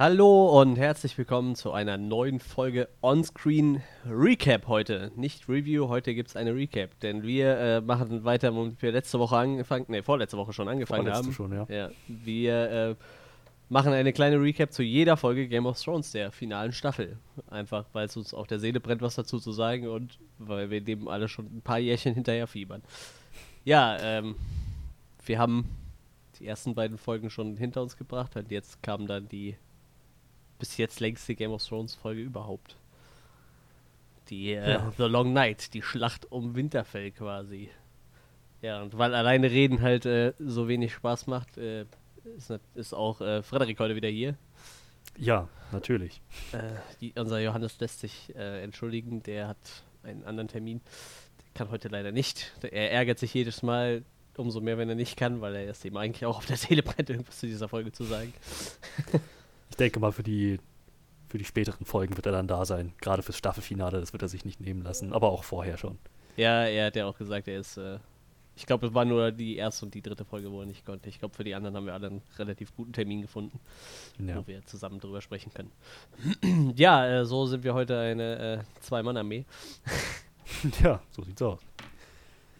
Hallo und herzlich willkommen zu einer neuen Folge Onscreen Recap heute. Nicht Review, heute gibt es eine Recap, denn wir äh, machen weiter, womit wir letzte Woche angefangen, ne, vorletzte Woche schon angefangen Vorletzte haben. schon, ja. ja wir äh, machen eine kleine Recap zu jeder Folge Game of Thrones, der finalen Staffel. Einfach, weil es uns auf der Seele brennt, was dazu zu sagen und weil wir dem alle schon ein paar Jährchen hinterher fiebern. Ja, ähm, wir haben die ersten beiden Folgen schon hinter uns gebracht und jetzt kam dann die bis jetzt längste Game of Thrones Folge überhaupt. Die äh, Ja. The Long Night, die Schlacht um Winterfell quasi. Ja, und weil alleine reden halt äh, so wenig Spaß macht, äh, ist, ist auch äh, Frederik heute wieder hier. Ja, natürlich. Äh, die, unser Johannes lässt sich äh, entschuldigen, der hat einen anderen Termin. Der kann heute leider nicht. Er ärgert sich jedes Mal umso mehr, wenn er nicht kann, weil er es ihm eigentlich auch auf der Seele brennt, irgendwas zu dieser Folge zu sagen. Ich denke mal, für die, für die späteren Folgen wird er dann da sein. Gerade fürs Staffelfinale, das wird er sich nicht nehmen lassen. Aber auch vorher schon. Ja, er hat ja auch gesagt, er ist. Äh, ich glaube, es war nur die erste und die dritte Folge, wo er nicht konnte. Ich glaube, für die anderen haben wir alle einen relativ guten Termin gefunden, Ja. wo wir zusammen drüber sprechen können. ja, äh, so sind wir heute eine äh, Zwei-Mann-Armee. ja, so sieht's aus.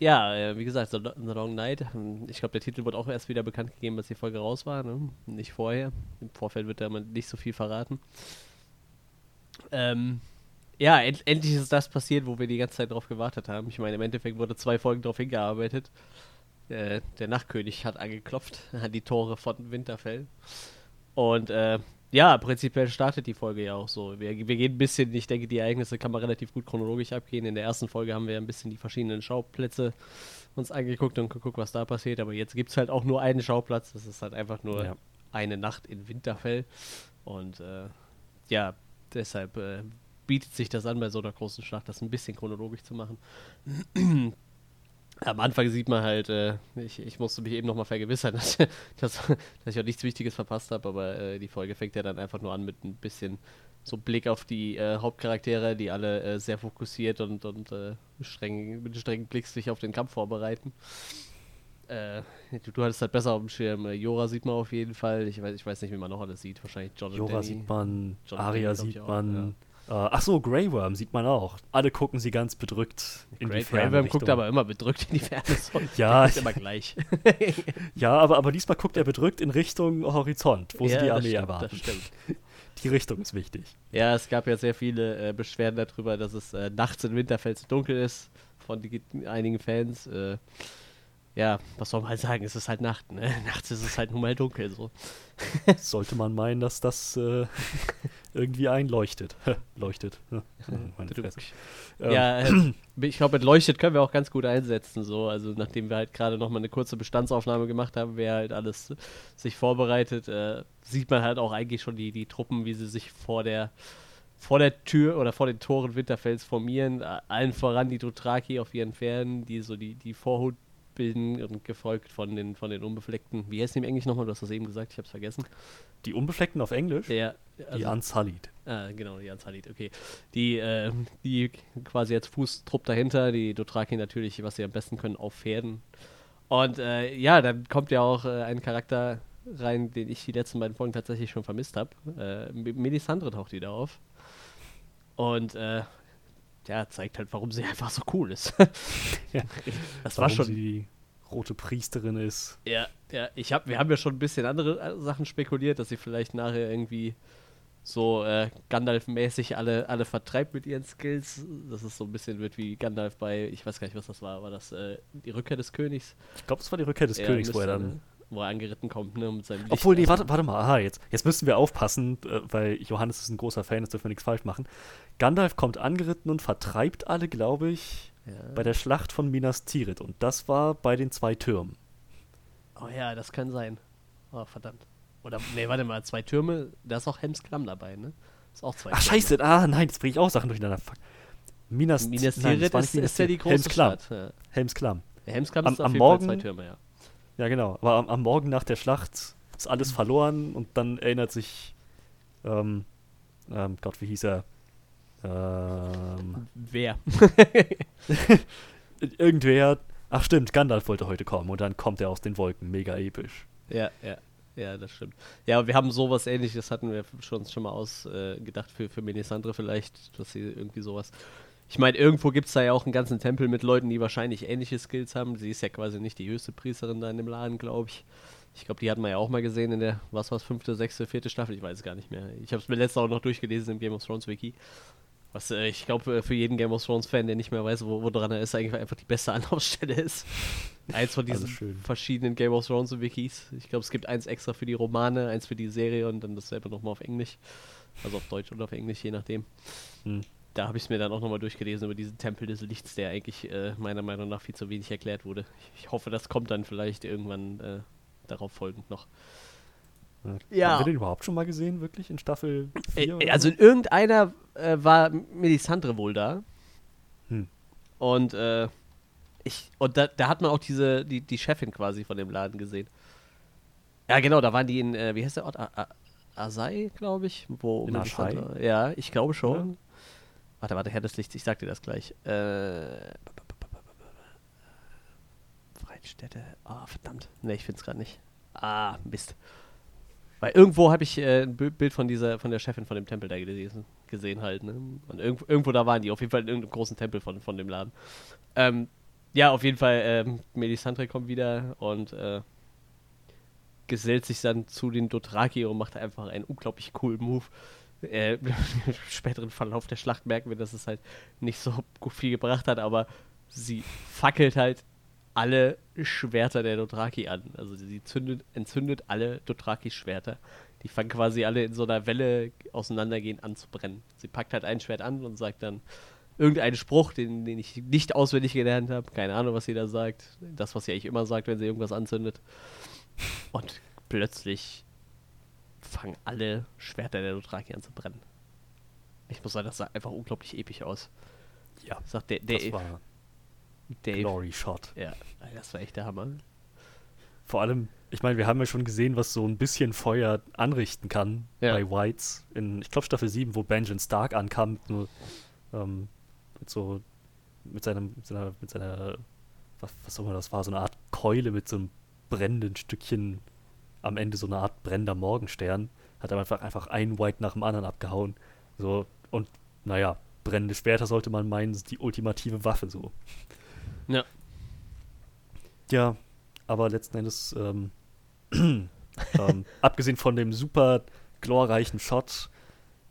Ja, äh, wie gesagt, The, Lo- The Long Night. Hm, Ich glaube, der Titel wurde auch erst wieder bekannt gegeben, als die Folge raus war. Ne? Nicht vorher. Im Vorfeld wird da nicht so viel verraten. Ähm, ja, end endlich ist das passiert, wo wir die ganze Zeit drauf gewartet haben. Ich meine, im Endeffekt wurde zwei Folgen darauf hingearbeitet. Äh, der Nachtkönig hat angeklopft an die Tore von Winterfell. Und äh, ja, prinzipiell startet die Folge ja auch so. Wir, wir gehen ein bisschen, ich denke, die Ereignisse kann man relativ gut chronologisch abgehen. In der ersten Folge haben wir ein bisschen die verschiedenen Schauplätze uns angeguckt und geguckt, was da passiert. Aber jetzt gibt es halt auch nur einen Schauplatz. Das ist halt einfach nur Ja. eine Nacht in Winterfell. Und äh, ja, deshalb äh, bietet sich das an, bei so einer großen Schlacht das ein bisschen chronologisch zu machen. Am Anfang sieht man halt, äh, ich, ich musste mich eben nochmal vergewissern, dass, dass, dass ich auch nichts Wichtiges verpasst habe, aber äh, die Folge fängt ja dann einfach nur an mit ein bisschen so Blick auf die äh, Hauptcharaktere, die alle äh, sehr fokussiert und, und äh, streng, mit strengen Blick sich auf den Kampf vorbereiten. Äh, du, du hattest halt besser auf dem Schirm. Jora sieht man auf jeden Fall. Ich weiß, ich weiß nicht, wie man noch alles sieht. Wahrscheinlich John Jora sieht man, John ich sieht man. Äh, ach so, Grey Worm sieht man auch. Alle gucken sie ganz bedrückt in die Grey Ferne Grey guckt Richtung- aber immer bedrückt in die Ferne. So. Ja, ist immer gleich. Ja, aber, aber diesmal guckt er bedrückt in Richtung Horizont, wo sie die Armee stimmt, erwarten. Das stimmt. Die Richtung ist wichtig. Ja, es gab ja sehr viele äh, Beschwerden darüber, dass es äh, nachts in Winterfell zu dunkel ist von die, einigen Fans. Äh, ja, was soll man halt sagen? Es ist halt Nacht, ne? Nachts ist es halt nun mal dunkel so. Sollte man meinen, dass das äh, irgendwie einleuchtet. Leuchtet. Meine Fresse. Ähm, Ja, äh, ich glaube, mit Leuchtet können wir auch ganz gut einsetzen. So, also nachdem wir halt gerade nochmal eine kurze Bestandsaufnahme gemacht haben, wer halt alles sich vorbereitet, äh, sieht man halt auch eigentlich schon die, die Truppen, wie sie sich vor der vor der Tür oder vor den Toren Winterfells formieren. Äh, Allen voran die Dothraki auf ihren Pferden, die so die, die Vorhut und gefolgt von den, von den Unbefleckten. Wie heißt die im Englisch nochmal? Du hast das eben gesagt, ich hab's vergessen. Die Unbefleckten auf Englisch? Der, die Unsullied. Ah, genau, die Anzalit, okay. Die, äh, die quasi als Fußtrupp dahinter, die Dothraki natürlich, was sie am besten können, auf Pferden. Und äh, ja, dann kommt ja auch äh, ein Charakter rein, den ich die letzten beiden Folgen tatsächlich schon vermisst habe. Äh, Melisandre taucht wieder auf. Und äh, ja, zeigt halt, warum sie einfach so cool ist. Ja. Das war Warum schon sie die rote Priesterin ist. Ja, ja, ich hab, wir haben ja schon ein bisschen andere äh, Sachen spekuliert, dass sie vielleicht nachher irgendwie so äh, Gandalf-mäßig alle, alle vertreibt mit ihren Skills. Dass es so ein bisschen wird wie Gandalf bei, ich weiß gar nicht, was das war, war das äh, die Rückkehr des Königs? Ich glaube, das war die Rückkehr des Ja, Königs, wo er dann. Wo er angeritten kommt, ne, mit seinem Licht. Obwohl, nee, warte, warte mal, aha, jetzt, jetzt müssen wir aufpassen, äh, weil Johannes ist ein großer Fan, jetzt dürfen wir nichts falsch machen. Gandalf kommt angeritten und vertreibt alle, glaube ich, Ja. bei der Schlacht von Minas Tirith. Und das war bei den zwei Türmen. Oh ja, das kann sein. Oh, verdammt. Oder, nee, warte mal, zwei Türme, da ist auch Helms Klamm dabei, ne? Ist auch zwei Ach, Türme. scheiße, ah, nein, jetzt bringe ich auch Sachen durcheinander. Fuck. Minas, Minas nein, das Tirith war ist, Minas ist ja die große Helms Klamm. Stadt. Ja. Helms Klamm. Der Helmsklamm Am- ist auf am jeden Fall zwei Morgen- Türme, ja. Ja, genau. Aber am, am Morgen nach der Schlacht ist alles verloren und dann erinnert sich, ähm, ähm, Gott, wie hieß er? Ähm, Wer? irgendwer, ach stimmt, Gandalf wollte heute kommen und dann kommt er aus den Wolken, mega episch. Ja, ja. Ja, das stimmt. Ja, wir haben sowas ähnliches, hatten wir schon, schon mal ausgedacht äh, für, für Melisandre vielleicht, dass sie irgendwie sowas. Ich meine, irgendwo gibt es da ja auch einen ganzen Tempel mit Leuten, die wahrscheinlich ähnliche Skills haben. Sie ist ja quasi nicht die höchste Priesterin da in dem Laden, glaube ich. Ich glaube, die hatten wir ja auch mal gesehen in der, was war es, fünfte, sechste, vierte Staffel, ich weiß es gar nicht mehr. Ich habe es mir letztes auch noch durchgelesen im Game of Thrones Wiki. Was äh, ich glaube, äh, für jeden Game of Thrones-Fan, der nicht mehr weiß, wo, woran er ist, eigentlich einfach die beste Anlaufstelle ist. Eins von diesen verschiedenen Game of Thrones-Wikis. Ich glaube, es gibt eins extra für die Romane, eins für die Serie und dann dasselbe nochmal auf Englisch. Also auf Deutsch oder auf Englisch, je nachdem. Hm. Da habe ich es mir dann auch nochmal durchgelesen über diesen Tempel des Lichts, der eigentlich äh, meiner Meinung nach viel zu wenig erklärt wurde. Ich, ich hoffe, das kommt dann vielleicht irgendwann äh, darauf folgend noch. Ja. Haben wir den überhaupt schon mal gesehen, wirklich in Staffel 4? Äh, also in irgendeiner äh, war Melisandre wohl da. Hm. Und äh, ich, und da, da, hat man auch diese, die, die Chefin quasi von dem Laden gesehen. Ja, genau, da waren die in, äh, wie heißt der Ort? A A Asai, glaube ich. Wo in Asai? Ja, ich glaube schon. Ja. Warte, warte, Herr des Lichts, ich sag dir das gleich. Äh, Freitstätte. Ah, verdammt. Ne, ich find's gerade nicht. Ah, Mist. Weil irgendwo habe ich äh, ein Bild von dieser, von der Chefin von dem Tempel da gelesen, gesehen halt, ne? Und irgendwo, irgendwo da waren die, auf jeden Fall in irgendeinem großen Tempel von, von dem Laden. Ähm, ja, auf jeden Fall, ähm, Melisandre kommt wieder und äh, gesellt sich dann zu den Dothraki und macht einfach einen unglaublich coolen Move. Äh, Im späteren Verlauf der Schlacht merken wir, dass es halt nicht so viel gebracht hat, aber sie fackelt halt alle Schwerter der Dothraki an. Also sie zündet, entzündet alle Dothraki-Schwerter. Die fangen quasi alle in so einer Welle auseinandergehen an zu brennen. Sie packt halt ein Schwert an und sagt dann irgendeinen Spruch, den, den ich nicht auswendig gelernt habe. Keine Ahnung, was sie da sagt. Das, was sie eigentlich immer sagt, wenn sie irgendwas anzündet. Und plötzlich fangen alle Schwerter der Dothraki an zu brennen. Ich muss sagen, das sah einfach unglaublich episch aus. Ja, sagt der, der, das war Dave. Glory Shot. Ja, das war echt der Hammer. Vor allem, ich meine, wir haben ja schon gesehen, was so ein bisschen Feuer anrichten kann ja. bei Whites. In, ich glaube, Staffel 7, wo Benjamin Stark ankam, nur, ähm, mit so, mit seinem, mit seiner, mit seiner, was, was auch immer das war, so eine Art Keule mit so einem brennenden Stückchen am Ende, so eine Art brennender Morgenstern. Hat er einfach, einfach einen White nach dem anderen abgehauen. So, und naja, brennende Schwerter sollte man meinen, sind die ultimative Waffe so. Ja. Ja, aber letzten Endes, ähm, ähm, abgesehen von dem super glorreichen Shot,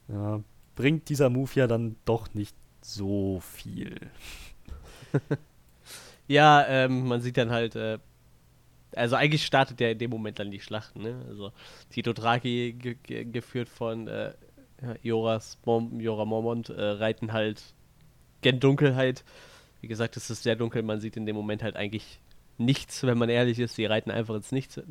ja, bringt dieser Move ja dann doch nicht so viel. ja, ähm, man sieht dann halt, äh, also eigentlich startet ja in dem Moment dann die Schlacht, ne? Also die Dothraki ge ge geführt von äh, Joras Mom Jora Mormont äh, reiten halt gen Dunkelheit wie gesagt, es ist sehr dunkel, man sieht in dem Moment halt eigentlich nichts, wenn man ehrlich ist. Sie reiten einfach ins Nichts.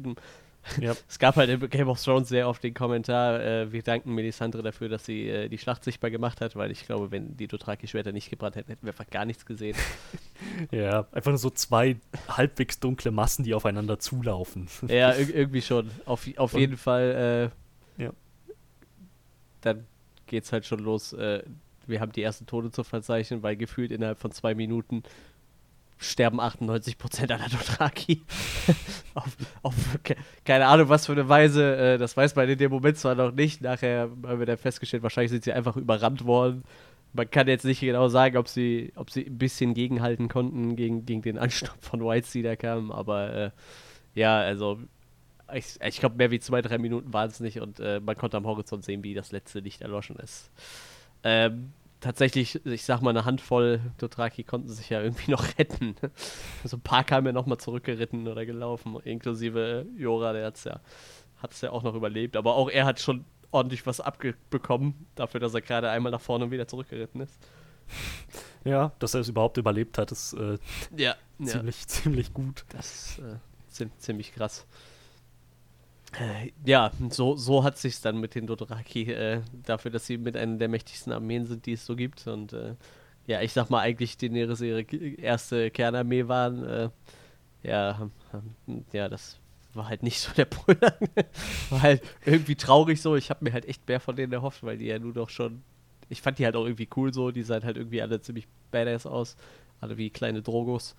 Ja. Es gab halt in Game of Thrones sehr oft den Kommentar, äh, wir danken Melisandre dafür, dass sie äh, die Schlacht sichtbar gemacht hat, weil ich glaube, wenn die Dothraki-Schwerter nicht gebrannt hätten, hätten wir einfach gar nichts gesehen. ja, einfach nur so zwei halbwegs dunkle Massen, die aufeinander zulaufen. ja, irgendwie schon. Auf, auf jeden Fall. Äh, ja. Dann geht's halt schon los. Äh, wir haben die ersten Tode zu verzeichnen, weil gefühlt innerhalb von zwei Minuten sterben 98% aller Dothraki. auf, auf, keine Ahnung, was für eine Weise. Äh, das weiß man in dem Moment zwar noch nicht. Nachher haben wir dann festgestellt, wahrscheinlich sind sie einfach überrannt worden. Man kann jetzt nicht genau sagen, ob sie, ob sie ein bisschen gegenhalten konnten gegen, gegen den Ansturm von Whites, die da kam. Aber äh, ja, also ich, ich glaube, mehr wie zwei, drei Minuten waren es nicht und äh, man konnte am Horizont sehen, wie das letzte Licht erloschen ist. Ähm, tatsächlich, ich sag mal, eine Handvoll Dothraki konnten sich ja irgendwie noch retten. Also ein paar kamen ja nochmal zurückgeritten oder gelaufen, inklusive Jora, der hat's ja, hat's ja auch noch überlebt. Aber auch er hat schon ordentlich was abbekommen, dafür, dass er gerade einmal nach vorne und wieder zurückgeritten ist. Ja, dass er es überhaupt überlebt hat, ist äh, ja, ziemlich, ja. ziemlich gut. Das ist äh, ziemlich krass. Äh, ja, so, so hat sich dann mit den Dothraki äh, dafür, dass sie mit einer der mächtigsten Armeen sind, die es so gibt. Und äh, ja, ich sag mal eigentlich, Daenerys ihre erste Kernarmee waren. Äh, ja, ja, das war halt nicht so der Brüller. war halt irgendwie traurig so. Ich habe mir halt echt mehr von denen erhofft, weil die ja nur doch schon. Ich fand die halt auch irgendwie cool so. Die sahen halt irgendwie alle ziemlich badass aus. Alle wie kleine Drogos.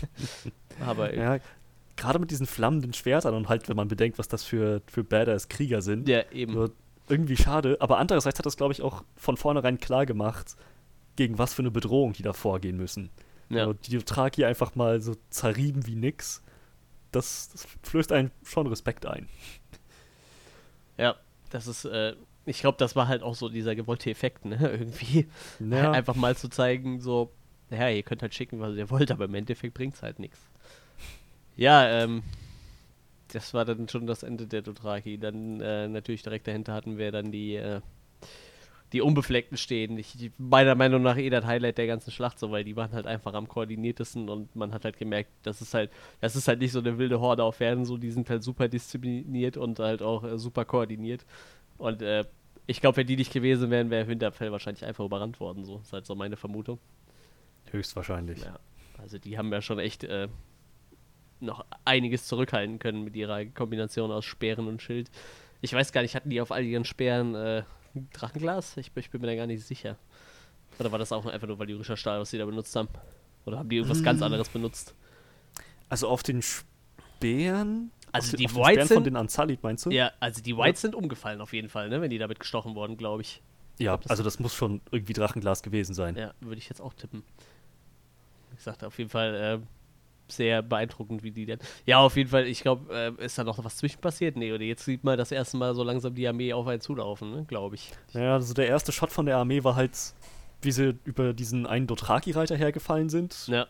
Aber ja, gerade mit diesen flammenden Schwertern und halt, wenn man bedenkt, was das für, für Badass-Krieger sind. Ja, eben. So, irgendwie schade, aber andererseits hat das, glaube ich, auch von vornherein klar gemacht, gegen was für eine Bedrohung die da vorgehen müssen. Ja. So, die Dothraki einfach mal so zerrieben wie nix. Das, das flößt einen schon Respekt ein. Ja, das ist, äh, ich glaube, das war halt auch so dieser gewollte Effekt, ne? Irgendwie. Ja. Einfach mal zu zeigen, so, ja, ihr könnt halt schicken, was ihr wollt, aber im Endeffekt bringt es halt nichts. Ja, ähm, das war dann schon das Ende der Dothraki. Dann äh, natürlich direkt dahinter hatten wir dann die, äh, die Unbefleckten stehen. Ich, meiner Meinung nach eh das Highlight der ganzen Schlacht so, weil die waren halt einfach am koordiniertesten und man hat halt gemerkt, das ist halt, das ist halt nicht so eine wilde Horde auf Erden, so, die sind halt super diszipliniert und halt auch äh, super koordiniert. Und äh, ich glaube, wenn die nicht gewesen wären, wäre Winterfell wahrscheinlich einfach überrannt worden. So ist halt so meine Vermutung. Höchstwahrscheinlich. Ja, also die haben ja schon echt äh, noch einiges zurückhalten können mit ihrer Kombination aus Speeren und Schild. Ich weiß gar nicht, hatten die auf all ihren Speeren äh, Drachenglas? Ich, ich, bin mir da gar nicht sicher. Oder war das auch einfach nur valyrischer Stahl, was sie da benutzt haben? Oder haben die irgendwas hm. ganz anderes benutzt? Also auf den Speeren? Also auf die auf Whites sind, von den Anzalit, meinst du? Ja, also die Whites ja. sind umgefallen auf jeden Fall, ne, wenn die damit gestochen wurden, glaube ich. Ja, das also das muss schon irgendwie Drachenglas gewesen sein. Ja, würde ich jetzt auch tippen. Ich sagte auf jeden Fall äh, sehr beeindruckend, wie die denn. Ja, auf jeden Fall, ich glaube, äh, ist da noch was zwischen passiert? Nee, oder jetzt sieht man das erste Mal so langsam die Armee auf einen zulaufen, ne? glaube ich. Ja, also der erste Shot von der Armee war halt, wie sie über diesen einen Dothraki-Reiter hergefallen sind. Ja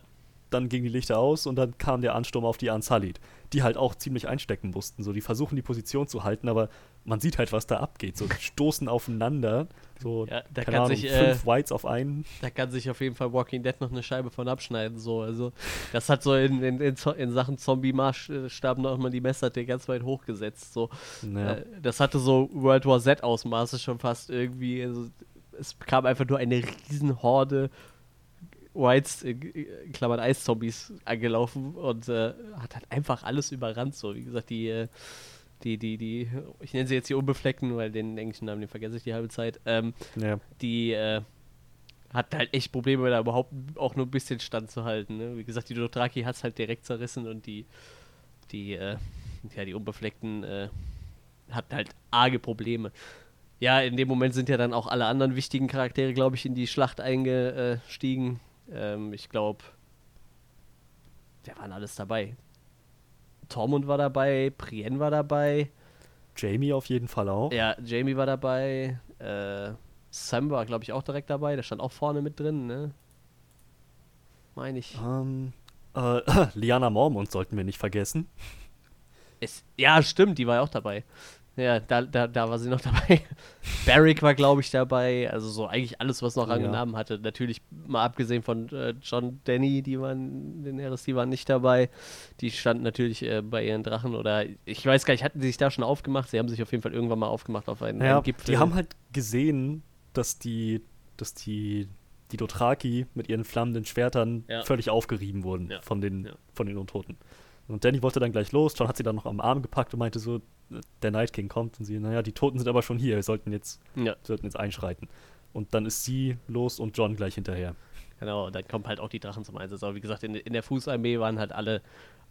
dann gingen die Lichter aus und dann kam der Ansturm auf die Ansalit, die halt auch ziemlich einstecken mussten. So, die versuchen die Position zu halten, aber man sieht halt, was da abgeht. So stoßen aufeinander. So, ja, da kann Ahnung, sich, fünf äh, Whites auf einen. Da kann sich auf jeden Fall Walking Dead noch eine Scheibe von abschneiden. So. Also, das hat so in, in, in, in Sachen Zombie-Maßstab nochmal die Messlatte ganz weit hochgesetzt. So. Ja. Äh, das hatte so World War Z-Ausmaße schon fast irgendwie. Also, es kam einfach nur eine riesen Horde Whites, in Klammern Eiszombies, angelaufen und äh, hat halt einfach alles überrannt. So, wie gesagt, die, äh, die, die, die, ich nenne sie jetzt die Unbefleckten, weil den englischen Namen, den vergesse ich die halbe Zeit. Ähm, ja. Die äh, hat halt echt Probleme, da überhaupt auch nur ein bisschen standzuhalten. Ne? Wie gesagt, die Dothraki hat es halt direkt zerrissen und die, die, äh, ja, die Unbefleckten äh, hat halt arge Probleme ja, in dem Moment sind ja dann auch alle anderen wichtigen Charaktere, glaube ich, in die Schlacht eingestiegen. Ähm, ich glaube, der waren alles dabei. Tormund war dabei, Brienne war dabei. Jamie auf jeden Fall auch. Ja, Jamie war dabei. Äh, Sam war, glaube ich, auch direkt dabei. Der stand auch vorne mit drin, ne? Meine ich. Ähm, äh, Liana Mormont sollten wir nicht vergessen. Es, ja, stimmt, die war ja auch dabei. Ja, da, da, da war sie noch dabei. Barrick war, glaube ich, dabei. Also so eigentlich alles, was noch Rang ja. hatte. Natürlich mal abgesehen von äh, John Denny, die waren, den die waren nicht dabei. Die standen natürlich äh, bei ihren Drachen oder ich weiß gar nicht, hatten sie sich da schon aufgemacht? Sie haben sich auf jeden Fall irgendwann mal aufgemacht auf einen, ja, einen Gipfel. Die haben halt gesehen, dass die, dass die, die Dothraki mit ihren flammenden Schwertern ja. völlig aufgerieben wurden von, den, von den Untoten. Und Danny wollte dann gleich los. John hat sie dann noch am Arm gepackt und meinte so, der Night King kommt und sie, naja, die Toten sind aber schon hier, wir sollten jetzt, ja. sollten jetzt einschreiten. Und dann ist sie los und John gleich hinterher. Genau, dann kommen halt auch die Drachen zum Einsatz. Aber wie gesagt, in, in der Fußarmee waren halt alle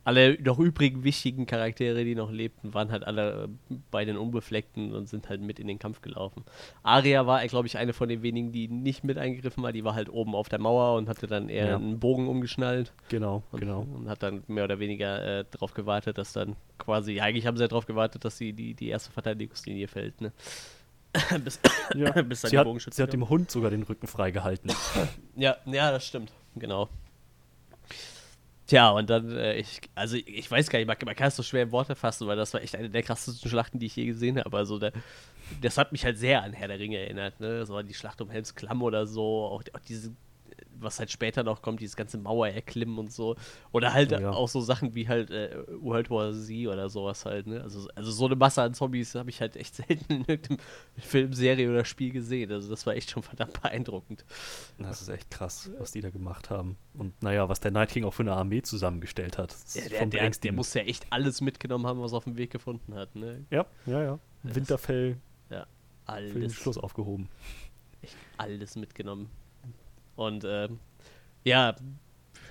alle noch übrigen wichtigen Charaktere, die noch lebten, waren halt alle äh, bei den Unbefleckten und sind halt mit in den Kampf gelaufen. Aria war, glaube ich, eine von den wenigen, die nicht mit eingegriffen war. Die war halt oben auf der Mauer und hatte dann eher ja. einen Bogen umgeschnallt. Genau, und, genau. Und hat dann mehr oder weniger äh, darauf gewartet, dass dann quasi, eigentlich haben sie ja darauf gewartet, dass sie die, die erste Verteidigungslinie fällt, ne? bis, ja. bis dann sie, hat, sie hat dem Hund sogar den Rücken freigehalten. ja, ja, das stimmt. Genau. Tja, und dann, äh, ich, also ich weiß gar nicht, man, man kann es so schwer in Worte fassen, weil das war echt eine der krassesten Schlachten, die ich je gesehen habe. Also der, das hat mich halt sehr an Herr der Ringe erinnert, ne? Das war die Schlacht um Helms Klamm oder so, auch, auch diese was halt später noch kommt, dieses ganze Mauer erklimmen und so. Oder halt ja. auch so Sachen wie halt äh, World War Z oder sowas halt, ne? Also, also so eine Masse an Zombies habe ich halt echt selten in irgendeinem Film, Serie oder Spiel gesehen. Also das war echt schon verdammt beeindruckend. Das ist echt krass, was die da gemacht haben. Und naja, was der Night King auch für eine Armee zusammengestellt hat. Ja, der, der, der, muss ja echt alles mitgenommen haben, was er auf dem Weg gefunden hat, ne? Ja, ja, ja. Winterfell ja, alles. für den Schluss aufgehoben. Echt alles mitgenommen. Und äh, ja,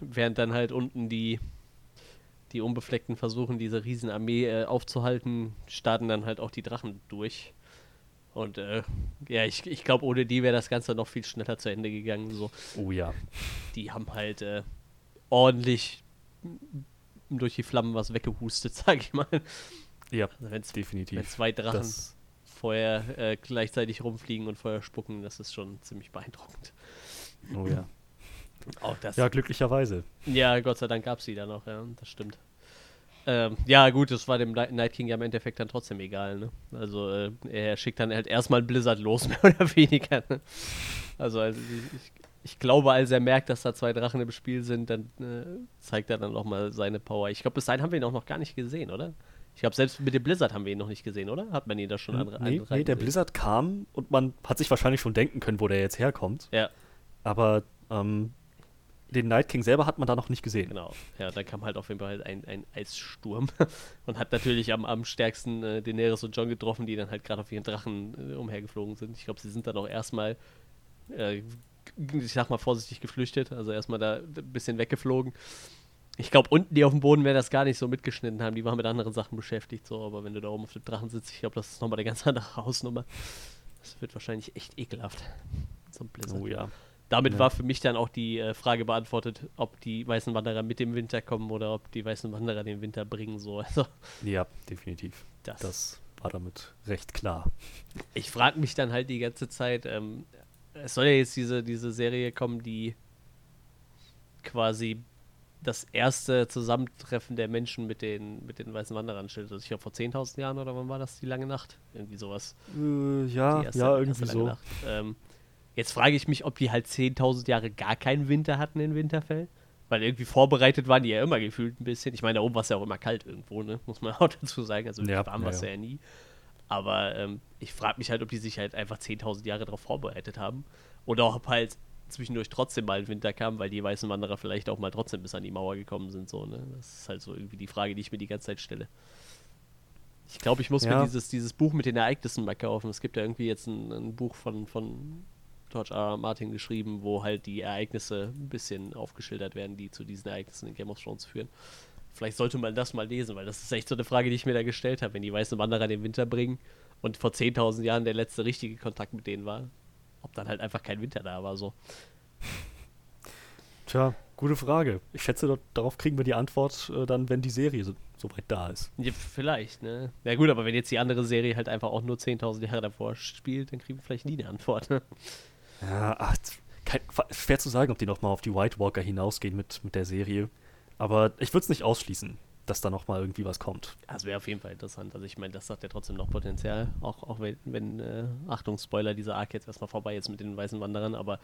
während dann halt unten die, die Unbefleckten versuchen, diese Riesenarmee äh, aufzuhalten, starten dann halt auch die Drachen durch. Und äh, ja, ich, ich glaube, ohne die wäre das Ganze noch viel schneller zu Ende gegangen. So. Oh ja. Die haben halt äh, ordentlich durch die Flammen was weggehustet, sag ich mal. Ja, also wenn's, definitiv. Wenn zwei Drachen das Feuer äh, gleichzeitig rumfliegen und Feuer spucken, das ist schon ziemlich beeindruckend. Oh ja. Auch das. Ja, glücklicherweise. Ja, Gott sei Dank gab es sie da noch, ja, das stimmt. Ähm, ja, gut, das war dem Night King ja im Endeffekt dann trotzdem egal, ne? Also, äh, er schickt dann halt erstmal Blizzard los, mehr oder weniger, ne? Also, also ich, ich, glaube, als er merkt, dass da zwei Drachen im Spiel sind, dann äh, zeigt er dann nochmal seine Power. Ich glaube, bis dahin haben wir ihn auch noch gar nicht gesehen, oder? Ich glaube, selbst mit dem Blizzard haben wir ihn noch nicht gesehen, oder? Hat man ihn da schon an, nee, nee, der Blizzard kam und man hat sich wahrscheinlich schon denken können, wo der jetzt herkommt. Ja. Aber ähm, den Night King selber hat man da noch nicht gesehen. Genau, ja, dann kam halt auf jeden Fall ein, ein Eissturm und hat natürlich am, am stärksten äh, Daenerys und John getroffen, die dann halt gerade auf ihren Drachen äh, umhergeflogen sind. Ich glaube, sie sind dann auch erstmal, äh, ich sag mal vorsichtig geflüchtet, also erstmal da ein bisschen weggeflogen. Ich glaube, unten die auf dem Boden werden das gar nicht so mitgeschnitten haben, die waren mit anderen Sachen beschäftigt, so, aber wenn du da oben auf dem Drachen sitzt, ich glaube, das ist nochmal eine ganz andere Hausnummer. Das wird wahrscheinlich echt ekelhaft. So ein Blizzard. Oh ja damit ja. war für mich dann auch die äh, Frage beantwortet, ob die weißen Wanderer mit dem Winter kommen oder ob die weißen Wanderer den Winter bringen. So. Also, ja, definitiv. Das, das war damit recht klar. Ich frage mich dann halt die ganze Zeit, ähm, es soll ja jetzt diese, diese Serie kommen, die quasi das erste Zusammentreffen der Menschen mit den, mit den weißen Wanderern stellt. Also ich glaube vor 10.000 Jahren oder wann war das, die lange Nacht? Irgendwie sowas. Äh, ja, erste, ja, irgendwie so. Ähm, Jetzt frage ich mich, ob die halt 10.000 Jahre gar keinen Winter hatten in Winterfell. Weil irgendwie vorbereitet waren die ja immer gefühlt ein bisschen. Ich meine, da oben war es ja auch immer kalt irgendwo, ne? Muss man auch dazu sagen. Also ja, warm war es ja. ja nie. Aber ähm, ich frage mich halt, ob die sich halt einfach 10.000 Jahre darauf vorbereitet haben. Oder ob halt zwischendurch trotzdem mal ein Winter kam, weil die weißen Wanderer vielleicht auch mal trotzdem bis an die Mauer gekommen sind. So, ne? Das ist halt so irgendwie die Frage, die ich mir die ganze Zeit stelle. Ich glaube, ich muss ja. mir dieses, dieses Buch mit den Ereignissen mal kaufen. Es gibt ja irgendwie jetzt ein, ein Buch von, von George R. R. Martin geschrieben, wo halt die Ereignisse ein bisschen aufgeschildert werden, die zu diesen Ereignissen in Game of Thrones führen. Vielleicht sollte man das mal lesen, weil das ist echt so eine Frage, die ich mir da gestellt habe, wenn die weißen Wanderer den Winter bringen und vor 10.000 Jahren der letzte richtige Kontakt mit denen war, ob dann halt einfach kein Winter da war, so. Tja, gute Frage. Ich schätze, darauf kriegen wir die Antwort äh, dann, wenn die Serie so, soweit da ist. Ja, vielleicht, ne? Ja gut, aber wenn jetzt die andere Serie halt einfach auch nur 10.000 Jahre davor spielt, dann kriegen wir vielleicht nie eine Antwort, ne? Ja, ach, kein, schwer zu sagen, ob die nochmal auf die White Walker hinausgehen mit, mit der Serie. Aber ich würde es nicht ausschließen, dass da nochmal irgendwie was kommt. Das wäre auf jeden Fall interessant. Also ich meine, das hat ja trotzdem noch Potenzial. Auch, auch wenn, wenn äh, Achtung, Spoiler, dieser Arc jetzt erstmal vorbei ist mit den weißen Wanderern, aber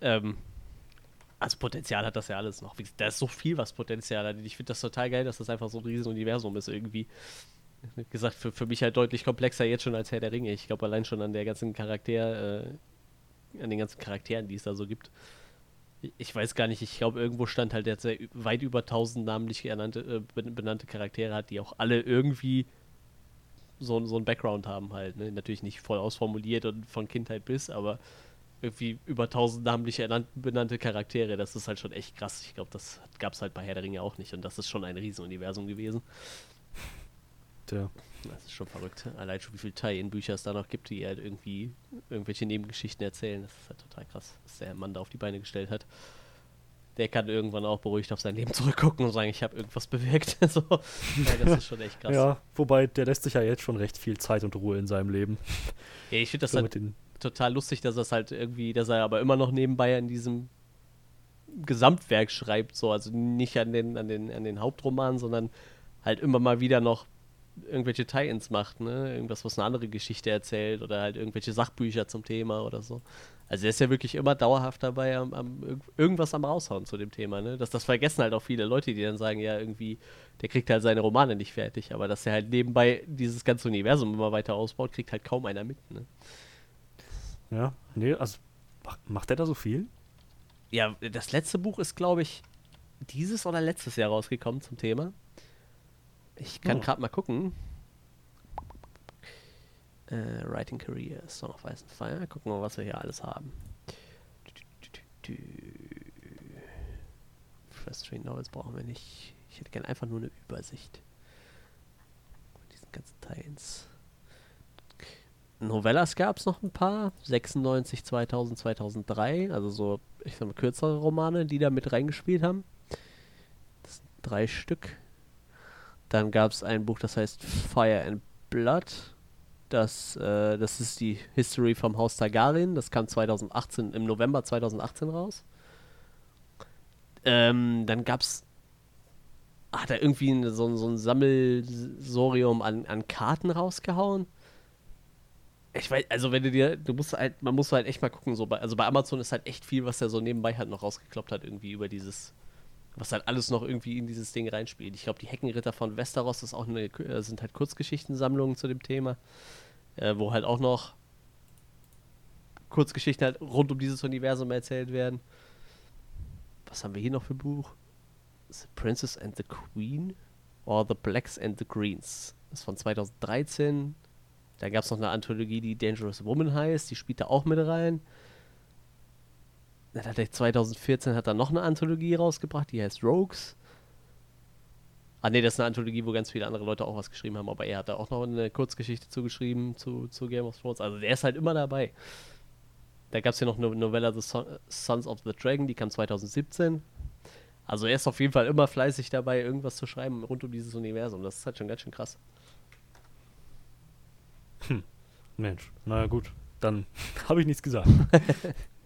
ähm, also Potenzial hat das ja alles noch. Da ist so viel, was Potenzial hat. Ich finde das total geil, dass das einfach so ein Riesenuniversum ist irgendwie. Wie gesagt, für, für mich halt deutlich komplexer jetzt schon als Herr der Ringe. Ich glaube allein schon an der ganzen Charakter, äh, an den ganzen Charakteren, die es da so gibt. Ich weiß gar nicht, ich glaube, irgendwo stand halt, dass weit über 1000 namentlich ernannte, äh, benannte Charaktere hat, die auch alle irgendwie so, so einen Background haben halt. Ne? Natürlich nicht voll ausformuliert und von Kindheit bis, aber irgendwie über 1000 namentlich benannte Charaktere, das ist halt schon echt krass. Ich glaube, das gab es halt bei Herr der Ringe auch nicht und das ist schon ein Riesenuniversum gewesen. Ja. Das ist schon verrückt. Allein schon, wie viele Tie-In-Bücher es da noch gibt, die halt irgendwie irgendwelche Nebengeschichten erzählen. Das ist halt total krass, was der Mann da auf die Beine gestellt hat. Der kann irgendwann auch beruhigt auf sein Leben zurückgucken und sagen, ich habe irgendwas bewirkt. so. das ist schon echt krass. Ja, wobei der lässt sich ja jetzt schon recht viel Zeit und Ruhe in seinem Leben. Ja, ich finde das so halt total lustig, dass das halt irgendwie, dass er aber immer noch nebenbei in diesem Gesamtwerk schreibt, so, also nicht an den, an den, an den Hauptroman, sondern halt immer mal wieder noch irgendwelche Tie-Ins macht, ne? Irgendwas, was eine andere Geschichte erzählt oder halt irgendwelche Sachbücher zum Thema oder so. Also er ist ja wirklich immer dauerhaft dabei, am, am, irgendwas am raushauen zu dem Thema, ne? Das, das vergessen halt auch viele Leute, die dann sagen, ja, irgendwie, der kriegt halt seine Romane nicht fertig, aber dass er halt nebenbei dieses ganze Universum immer weiter ausbaut, kriegt halt kaum einer mit, ne? Ja, nee, also macht er da so viel? Ja, das letzte Buch ist, glaube ich, dieses oder letztes Jahr rausgekommen zum Thema. Ich kann oh. gerade mal gucken. Äh, Writing Career, Song of Ice and Fire. Gucken wir mal, was wir hier alles haben. First Tree Novels brauchen wir nicht. Ich hätte gerne einfach nur eine Übersicht. Von diesen ganzen Teils. Novellas gab es noch ein paar. 96, 2000, 2003. Also so, ich sag mal, kürzere Romane, die da mit reingespielt haben. Das sind drei Stück. Dann gab es ein Buch, das heißt Fire and Blood. Das, äh, das ist die History vom Haus Targaryen. Das kam 2018, im November 2018 raus. Ähm, dann gab es hat er irgendwie so, so ein Sammelsorium an, an Karten rausgehauen. Ich weiß, also wenn du dir, du musst halt, man muss halt echt mal gucken, so bei, also bei Amazon ist halt echt viel, was er so nebenbei halt noch rausgekloppt hat, irgendwie über dieses, was halt alles noch irgendwie in dieses Ding reinspielt. Ich glaube, die Heckenritter von Westeros ist auch eine, äh, sind halt Kurzgeschichtensammlungen zu dem Thema, äh, wo halt auch noch Kurzgeschichten halt rund um dieses Universum erzählt werden. Was haben wir hier noch für ein Buch? The Princess and the Queen or The Blacks and the Greens. Das ist von 2013. Da gab es noch eine Anthologie, die Dangerous Woman heißt. Die spielt da auch mit rein. Dann hat er 2014 hat er noch eine Anthologie rausgebracht, die heißt Rogues. Ah ne, das ist eine Anthologie, wo ganz viele andere Leute auch was geschrieben haben, aber er hat da auch noch eine Kurzgeschichte zugeschrieben zu, zu Game of Thrones. Also der ist halt immer dabei. Da gab es ja noch eine Novella The Sons of the Dragon, die kam 2017. Also er ist auf jeden Fall immer fleißig dabei, irgendwas zu schreiben rund um dieses Universum. Das ist halt schon ganz schön krass. Hm. Mensch, na gut, dann habe ich nichts gesagt.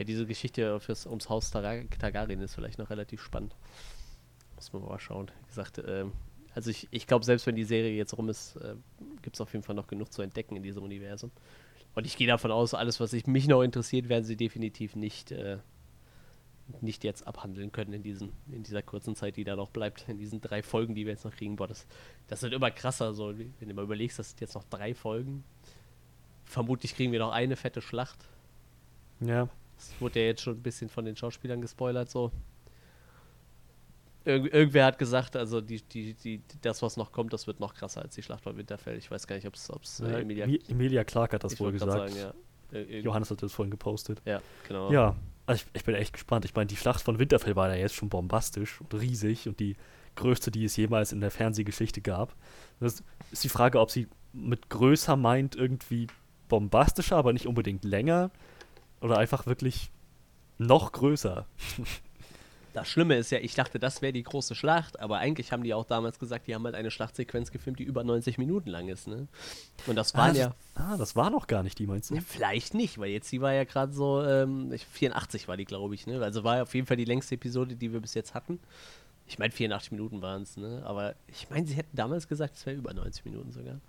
ja, diese Geschichte fürs, ums Haus Tar Targaryen ist vielleicht noch relativ spannend. Muss man mal schauen. Wie gesagt, äh, also ich, ich glaube, selbst wenn die Serie jetzt rum ist, äh, gibt es auf jeden Fall noch genug zu entdecken in diesem Universum. Und ich gehe davon aus, alles, was sich mich noch interessiert, werden sie definitiv nicht, äh, nicht jetzt abhandeln können in, diesen, in dieser kurzen Zeit, die da noch bleibt, in diesen drei Folgen, die wir jetzt noch kriegen. Boah, das, das wird immer krasser, so, wenn du mal überlegst, das sind jetzt noch drei Folgen. Vermutlich kriegen wir noch eine fette Schlacht. Ja. Das wurde ja jetzt schon ein bisschen von den Schauspielern gespoilert, so. Irg irgendwer hat gesagt, also die, die, die, das, was noch kommt, das wird noch krasser als die Schlacht bei Winterfell. Ich weiß gar nicht, ob es äh, Emilia... Emilia Clark hat das wohl gesagt. Sagen, ja. Johannes hat das vorhin gepostet. Ja, genau. Ja, also ich, ich, bin echt gespannt. Ich meine, die Schlacht von Winterfell war ja jetzt schon bombastisch und riesig und die größte, die es jemals in der Fernsehgeschichte gab. Das ist die Frage, ob sie mit größer meint irgendwie bombastischer, aber nicht unbedingt länger oder einfach wirklich noch größer. Das Schlimme ist ja, ich dachte, das wäre die große Schlacht, aber eigentlich haben die auch damals gesagt, die haben halt eine Schlachtsequenz gefilmt, die über 90 Minuten lang ist, ne? Und das war ah, ja. Ah, das war noch gar nicht die, meinst du? Ja, vielleicht nicht, weil jetzt die war ja gerade so, ähm, 84 war die, glaube ich, ne? Also war auf jeden Fall die längste Episode, die wir bis jetzt hatten. Ich meine, 84 Minuten waren es, ne? Aber ich meine, sie hätten damals gesagt, es wäre über 90 Minuten sogar.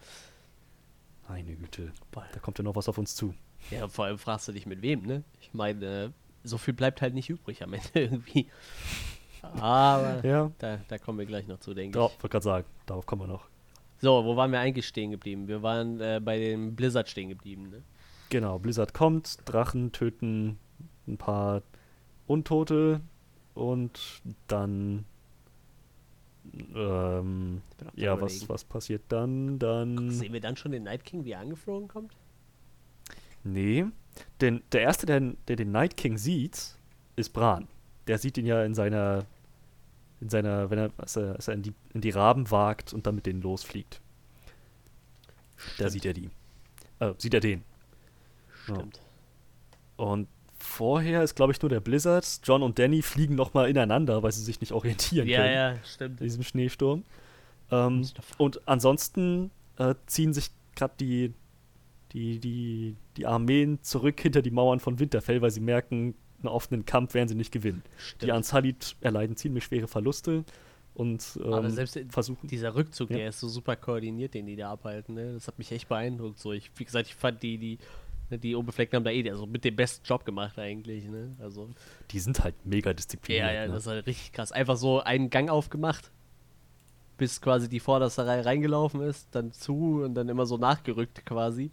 Meine Güte. Da kommt ja noch was auf uns zu. Ja, vor allem fragst du dich mit wem, ne? Ich meine, so viel bleibt halt nicht übrig am Ende irgendwie. Aber ja. da, da kommen wir gleich noch zu, denke ich. Ja, wollte gerade sagen, darauf kommen wir noch. So, wo waren wir eigentlich stehen geblieben? Wir waren äh, bei dem Blizzard stehen geblieben, ne? Genau, Blizzard kommt, Drachen töten ein paar Untote und dann ähm, ja, was, was passiert dann? Dann. Sehen wir dann schon den Night King, wie er angeflogen kommt? Nee, denn der Erste, der, der den Night King sieht, ist Bran. Der sieht ihn ja in seiner, in seiner, wenn er, als er, als er in, die, in die Raben wagt und dann mit denen losfliegt. Stimmt. Da sieht er die. Äh, sieht er den. Stimmt. Ja. Und vorher ist, glaube ich, nur der Blizzard. John und Danny fliegen nochmal ineinander, weil sie sich nicht orientieren ja, können. Ja, ja, stimmt. In diesem Schneesturm. Ähm, und ansonsten äh, ziehen sich gerade die die, die, die Armeen zurück hinter die Mauern von Winterfell, weil sie merken, einen offenen Kampf werden sie nicht gewinnen. Stimmt. Die Ansalit erleiden ziemlich schwere Verluste und ähm, Aber selbst versuchen. Dieser Rückzug, ja. der ist so super koordiniert, den die da abhalten. Ne? Das hat mich echt beeindruckt. So, ich, wie gesagt, ich fand die, die, ne, die Unbefleckten haben da eh also mit dem besten Job gemacht eigentlich. Ne? Also, die sind halt mega diszipliniert. Ja, ja, ne? das ist halt richtig krass. Einfach so einen Gang aufgemacht, bis quasi die vorderste Reihe reingelaufen ist, dann zu und dann immer so nachgerückt quasi.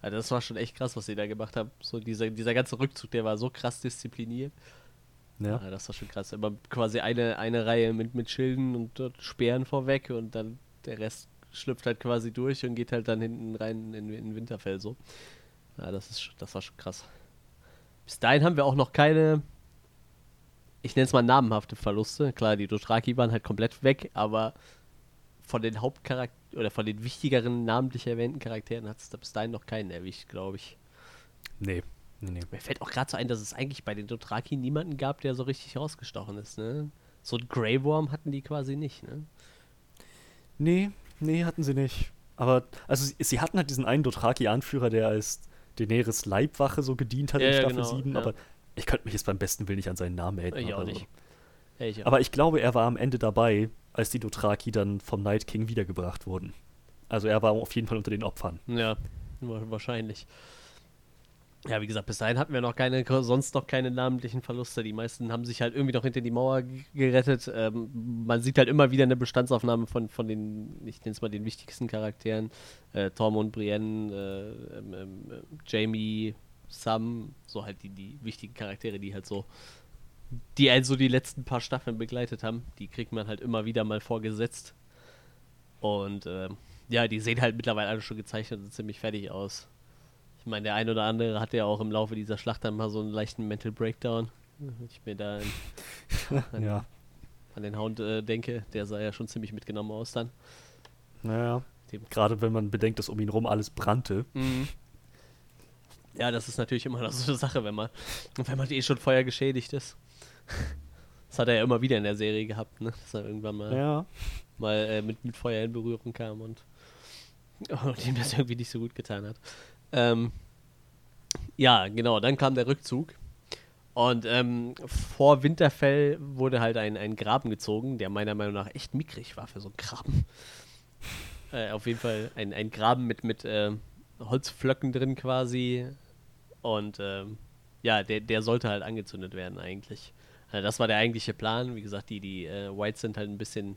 Also das war schon echt krass, was sie da gemacht haben. So dieser, dieser ganze Rückzug, der war so krass diszipliniert. Ja. ja das war schon krass. Immer quasi eine, eine Reihe mit, mit Schilden und Speeren vorweg und dann der Rest schlüpft halt quasi durch und geht halt dann hinten rein in, in Winterfell so. Ja, das ist das war schon krass. Bis dahin haben wir auch noch keine ich nenne es mal namenhafte Verluste. Klar, die Dothraki waren halt komplett weg, aber von den Hauptcharakteren oder von den wichtigeren namentlich erwähnten Charakteren hat es bis dahin noch keinen erwischt, glaube ich. Nee. Nee, nee. Mir fällt auch gerade so ein, dass es eigentlich bei den Dothraki niemanden gab, der so richtig rausgestochen ist, ne? So ein Grey Worm hatten die quasi nicht, ne? Nee, nee, hatten sie nicht. Aber, also sie, sie hatten halt diesen einen Dothraki-Anführer, der als Daenerys Leibwache so gedient hat Ja, in Staffel genau, 7, ja. aber ich könnte mich jetzt beim besten Willen nicht an seinen Namen erinnern. Ich auch also. nicht. Ja, ich auch. Aber ich glaube, er war am Ende dabei, als die Dothraki dann vom Night King wiedergebracht wurden. Also er war auf jeden Fall unter den Opfern. Ja, wa- wahrscheinlich. Ja, wie gesagt, bis dahin hatten wir noch keine, sonst noch keine namentlichen Verluste. Die meisten haben sich halt irgendwie noch hinter die Mauer gerettet. Ähm, man sieht halt immer wieder eine Bestandsaufnahme von, von den, ich nenne es mal den wichtigsten Charakteren. Äh, Tormund, Brienne, äh, ähm, äh, Jamie, Sam, so halt die, die wichtigen Charaktere, die halt so, die also die letzten paar Staffeln begleitet haben. Die kriegt man halt immer wieder mal vorgesetzt. Und ähm, ja, die sehen halt mittlerweile alle schon gezeichnet und ziemlich fertig aus. Ich meine, der ein oder andere hatte ja auch im Laufe dieser Schlacht dann mal so einen leichten Mental Breakdown. Wenn ich mir da an, Ja. an den Hound äh, denke, der sah ja schon ziemlich mitgenommen aus dann. Naja. Dem- Gerade wenn man bedenkt, dass um ihn rum alles brannte. Ja, das ist natürlich immer noch so eine Sache, wenn man, wenn man eh schon Feuer geschädigt ist. Das hat er ja immer wieder in der Serie gehabt, ne? Dass er irgendwann mal, Ja. mal äh, mit, mit Feuer in Berührung kam und, und ihm das irgendwie nicht so gut getan hat. Ähm, ja, genau, dann kam der Rückzug. Und ähm, vor Winterfell wurde halt ein, ein Graben gezogen, der meiner Meinung nach echt mickrig war für so einen Graben. Äh, auf jeden Fall ein, ein Graben mit, mit ähm, Holzflöcken drin quasi. Und ähm, ja, der, der sollte halt angezündet werden eigentlich. Äh, das war der eigentliche Plan. Wie gesagt, die, die äh, Whites sind halt ein bisschen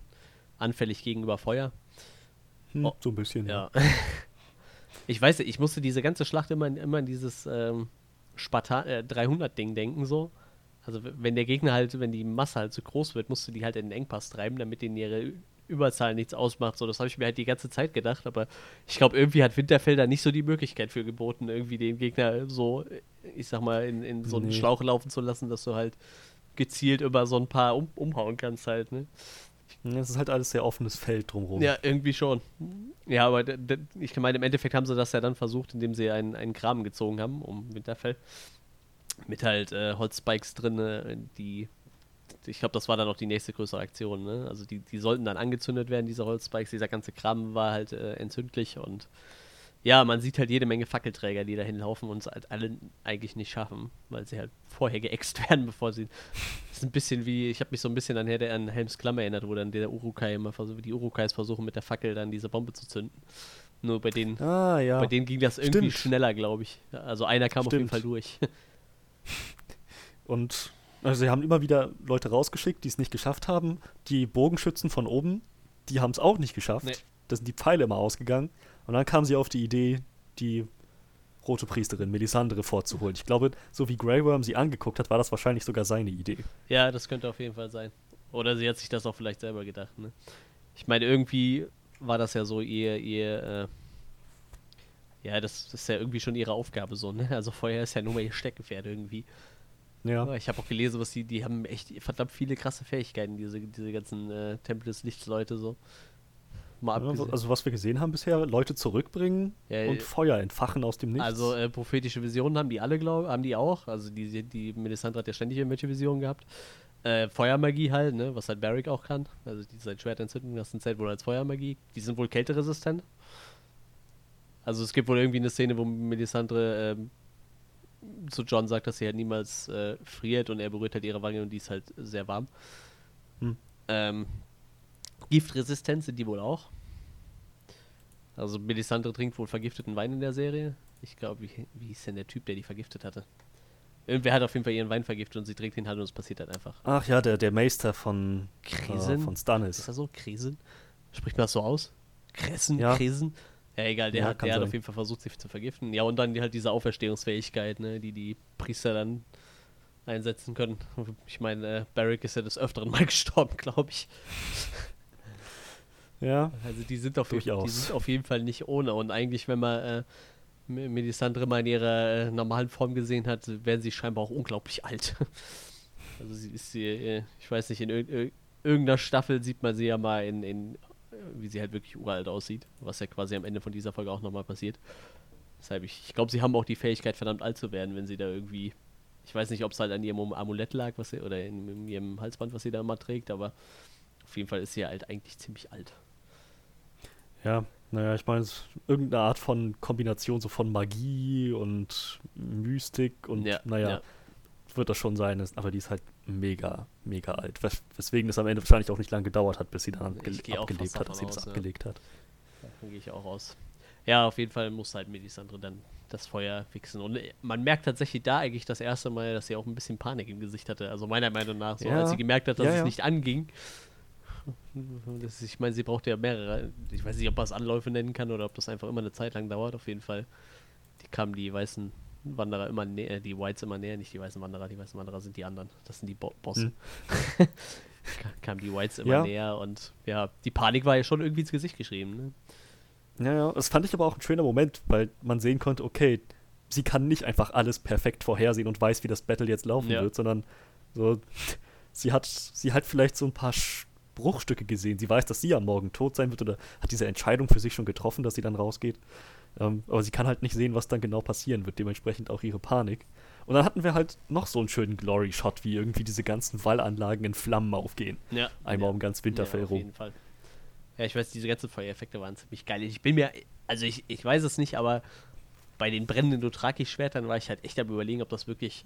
anfällig gegenüber Feuer. Hm, Oh. So ein bisschen. Ja. ich weiß ich musste diese ganze Schlacht immer, in- immer an dieses ähm, Spartan äh, 300-Ding denken, so. Also, wenn der Gegner halt, wenn die Masse halt zu groß wird, musst du die halt in den Engpass treiben, damit denen ihre Überzahl nichts ausmacht. So, das habe ich mir halt die ganze Zeit gedacht, aber ich glaube, irgendwie hat Winterfell da nicht so die Möglichkeit für geboten, irgendwie den Gegner so, äh, ich sag mal, in, in so einen Nee. Schlauch laufen zu lassen, dass du halt gezielt über so ein paar um, umhauen kannst halt, ne? Es ist halt alles sehr offenes Feld drumherum. Ja, irgendwie schon. Ja, aber ich meine, im Endeffekt haben sie das ja dann versucht, indem sie einen, einen Graben gezogen haben, um Winterfell. Mit halt äh, Holzspikes drin, die. Ich glaube, das war dann auch die nächste größere Aktion, ne? Also die, die sollten dann angezündet werden, diese Holzspikes. Dieser ganze Graben war halt äh, entzündlich und ja, man sieht halt jede Menge Fackelträger, die dahin laufen und es halt alle eigentlich nicht schaffen, weil sie halt vorher geäxt werden, bevor sie. Das ist ein bisschen wie, ich habe mich so ein bisschen an, Herr- an Helms Klamm erinnert, wo dann der Urukai immer versucht, die Urukais versuchen mit der Fackel dann diese Bombe zu zünden. Nur bei denen, Ah, ja. bei denen ging das irgendwie Stimmt. schneller, glaube ich. Also einer kam auf jeden Stimmt. Fall durch. Und also sie haben immer wieder Leute rausgeschickt, die es nicht geschafft haben. Die Bogenschützen von oben, die haben es auch nicht geschafft. Nee. Da sind die Pfeile immer ausgegangen. Und dann kamen sie auf die Idee, die rote Priesterin Melisandre vorzuholen. Ich glaube, so wie Grey Worm sie angeguckt hat, war das wahrscheinlich sogar seine Idee. Ja, das könnte auf jeden Fall sein. Oder sie hat sich das auch vielleicht selber gedacht, ne? Ich meine, irgendwie war das ja so ihr, ihr, äh, ja, das, das ist ja irgendwie schon ihre Aufgabe so, ne? Also Feuer ist ja nur mal ihr Steckenpferd irgendwie. Ja. Aber ich habe auch gelesen, was die, die haben echt verdammt viele krasse Fähigkeiten, diese, diese ganzen äh, Tempel des Lichts Leute so. Mal abgesehen. Also was wir gesehen haben bisher, Leute zurückbringen Ja, und Feuer entfachen aus dem Nichts. Also äh, prophetische Visionen haben die alle, glaube haben die auch. Also die, die Melisandre hat ja ständig irgendwelche Visionen gehabt. Äh, Feuermagie halt, ne, was halt Barrick auch kann. Also die sein Schwert entzünden, das sind halt wohl als Feuermagie. Die sind wohl kälteresistent. Also es gibt wohl irgendwie eine Szene, wo Melisandre ähm, zu John sagt, dass sie halt niemals äh, friert und er berührt halt ihre Wange und die ist halt sehr warm. Hm. Ähm, Giftresistent sind die wohl auch. Also Melisandre trinkt wohl vergifteten Wein in der Serie. Ich glaube, wie, wie hieß denn der Typ, der die vergiftet hatte? Irgendwer hat auf jeden Fall ihren Wein vergiftet und sie trinkt ihn halt und es passiert halt einfach. Ach ja, der, der Meister von, äh, Krisen? von Ist Stannis. das so? Krisen? Spricht man das so aus? Kressen? Ja. Krisen? Ja, egal, der, Ja, hat, der hat auf jeden Fall versucht, sie zu vergiften. Ja, und dann die, halt diese Auferstehungsfähigkeit, ne, die die Priester dann einsetzen können. Ich meine, äh, Barrick ist ja des Öfteren mal gestorben, glaube ich. Ja, Also die sind, auf, jeden- die Durchaus. sind auf jeden Fall nicht ohne. Und eigentlich, wenn man äh, Melisandre mal in ihrer äh, normalen Form gesehen hat, werden sie scheinbar auch unglaublich alt. Also sie ist sie, äh, ich weiß nicht, in irgendeiner Staffel sieht man sie ja mal in, in, äh, wie sie halt wirklich uralt aussieht, was ja quasi am Ende von dieser Folge auch nochmal passiert. Deshalb, ich, ich glaube, sie haben auch die Fähigkeit, verdammt alt zu werden, wenn sie da irgendwie. Ich weiß nicht, ob es halt an ihrem Amulett lag, was sie, oder in, in, ihrem Halsband, was sie da immer trägt, aber auf jeden Fall ist sie ja halt eigentlich ziemlich alt. Ja, naja, ich meine, irgendeine Art von Kombination so von Magie und Mystik und ja, naja, ja. wird das schon sein, aber die ist halt mega, mega alt. Wes weswegen es am Ende wahrscheinlich auch nicht lange gedauert hat, bis sie dann abgelebt hat, dass sie das ja. abgelegt hat. Davon gehe ich auch aus. Ja, auf jeden Fall muss halt Melisandre dann das Feuer fixen. Und man merkt tatsächlich da eigentlich das erste Mal, dass sie auch ein bisschen Panik im Gesicht hatte. Also meiner Meinung nach, so, als sie gemerkt hat, dass es nicht anging, das, ich meine, sie braucht ja mehrere. Ich weiß nicht, ob man es Anläufe nennen kann oder ob das einfach immer eine Zeit lang dauert. Auf jeden Fall. Die kamen die weißen Wanderer immer näher, die Whites immer näher, nicht die weißen Wanderer. Die weißen Wanderer sind die anderen. Das sind die Bo Bosse. Hm. kamen die Whites immer ja. näher und ja, die Panik war ja schon irgendwie ins Gesicht geschrieben. Ne? Ja, ja, das fand ich aber auch ein schöner Moment, weil man sehen konnte, okay, sie kann nicht einfach alles perfekt vorhersehen und weiß, wie das Battle jetzt laufen ja. wird, sondern so, sie hat, sie hat vielleicht so ein paar Bruchstücke gesehen. Sie weiß, dass sie am Morgen tot sein wird oder hat diese Entscheidung für sich schon getroffen, dass sie dann rausgeht. Ähm, aber sie kann halt nicht sehen, was dann genau passieren wird, dementsprechend auch ihre Panik. Und dann hatten wir halt noch so einen schönen Glory-Shot, wie irgendwie diese ganzen Wallanlagen in Flammen aufgehen. Ja. Einmal ja. um ganz Winterfell ja, rum. Auf jeden Fall. Ja, ich weiß, diese ganzen Feuereffekte waren ziemlich geil. Ich bin mir, also ich, ich weiß es nicht, aber bei den brennenden Dothraki-Schwertern war ich halt echt am überlegen, ob das wirklich,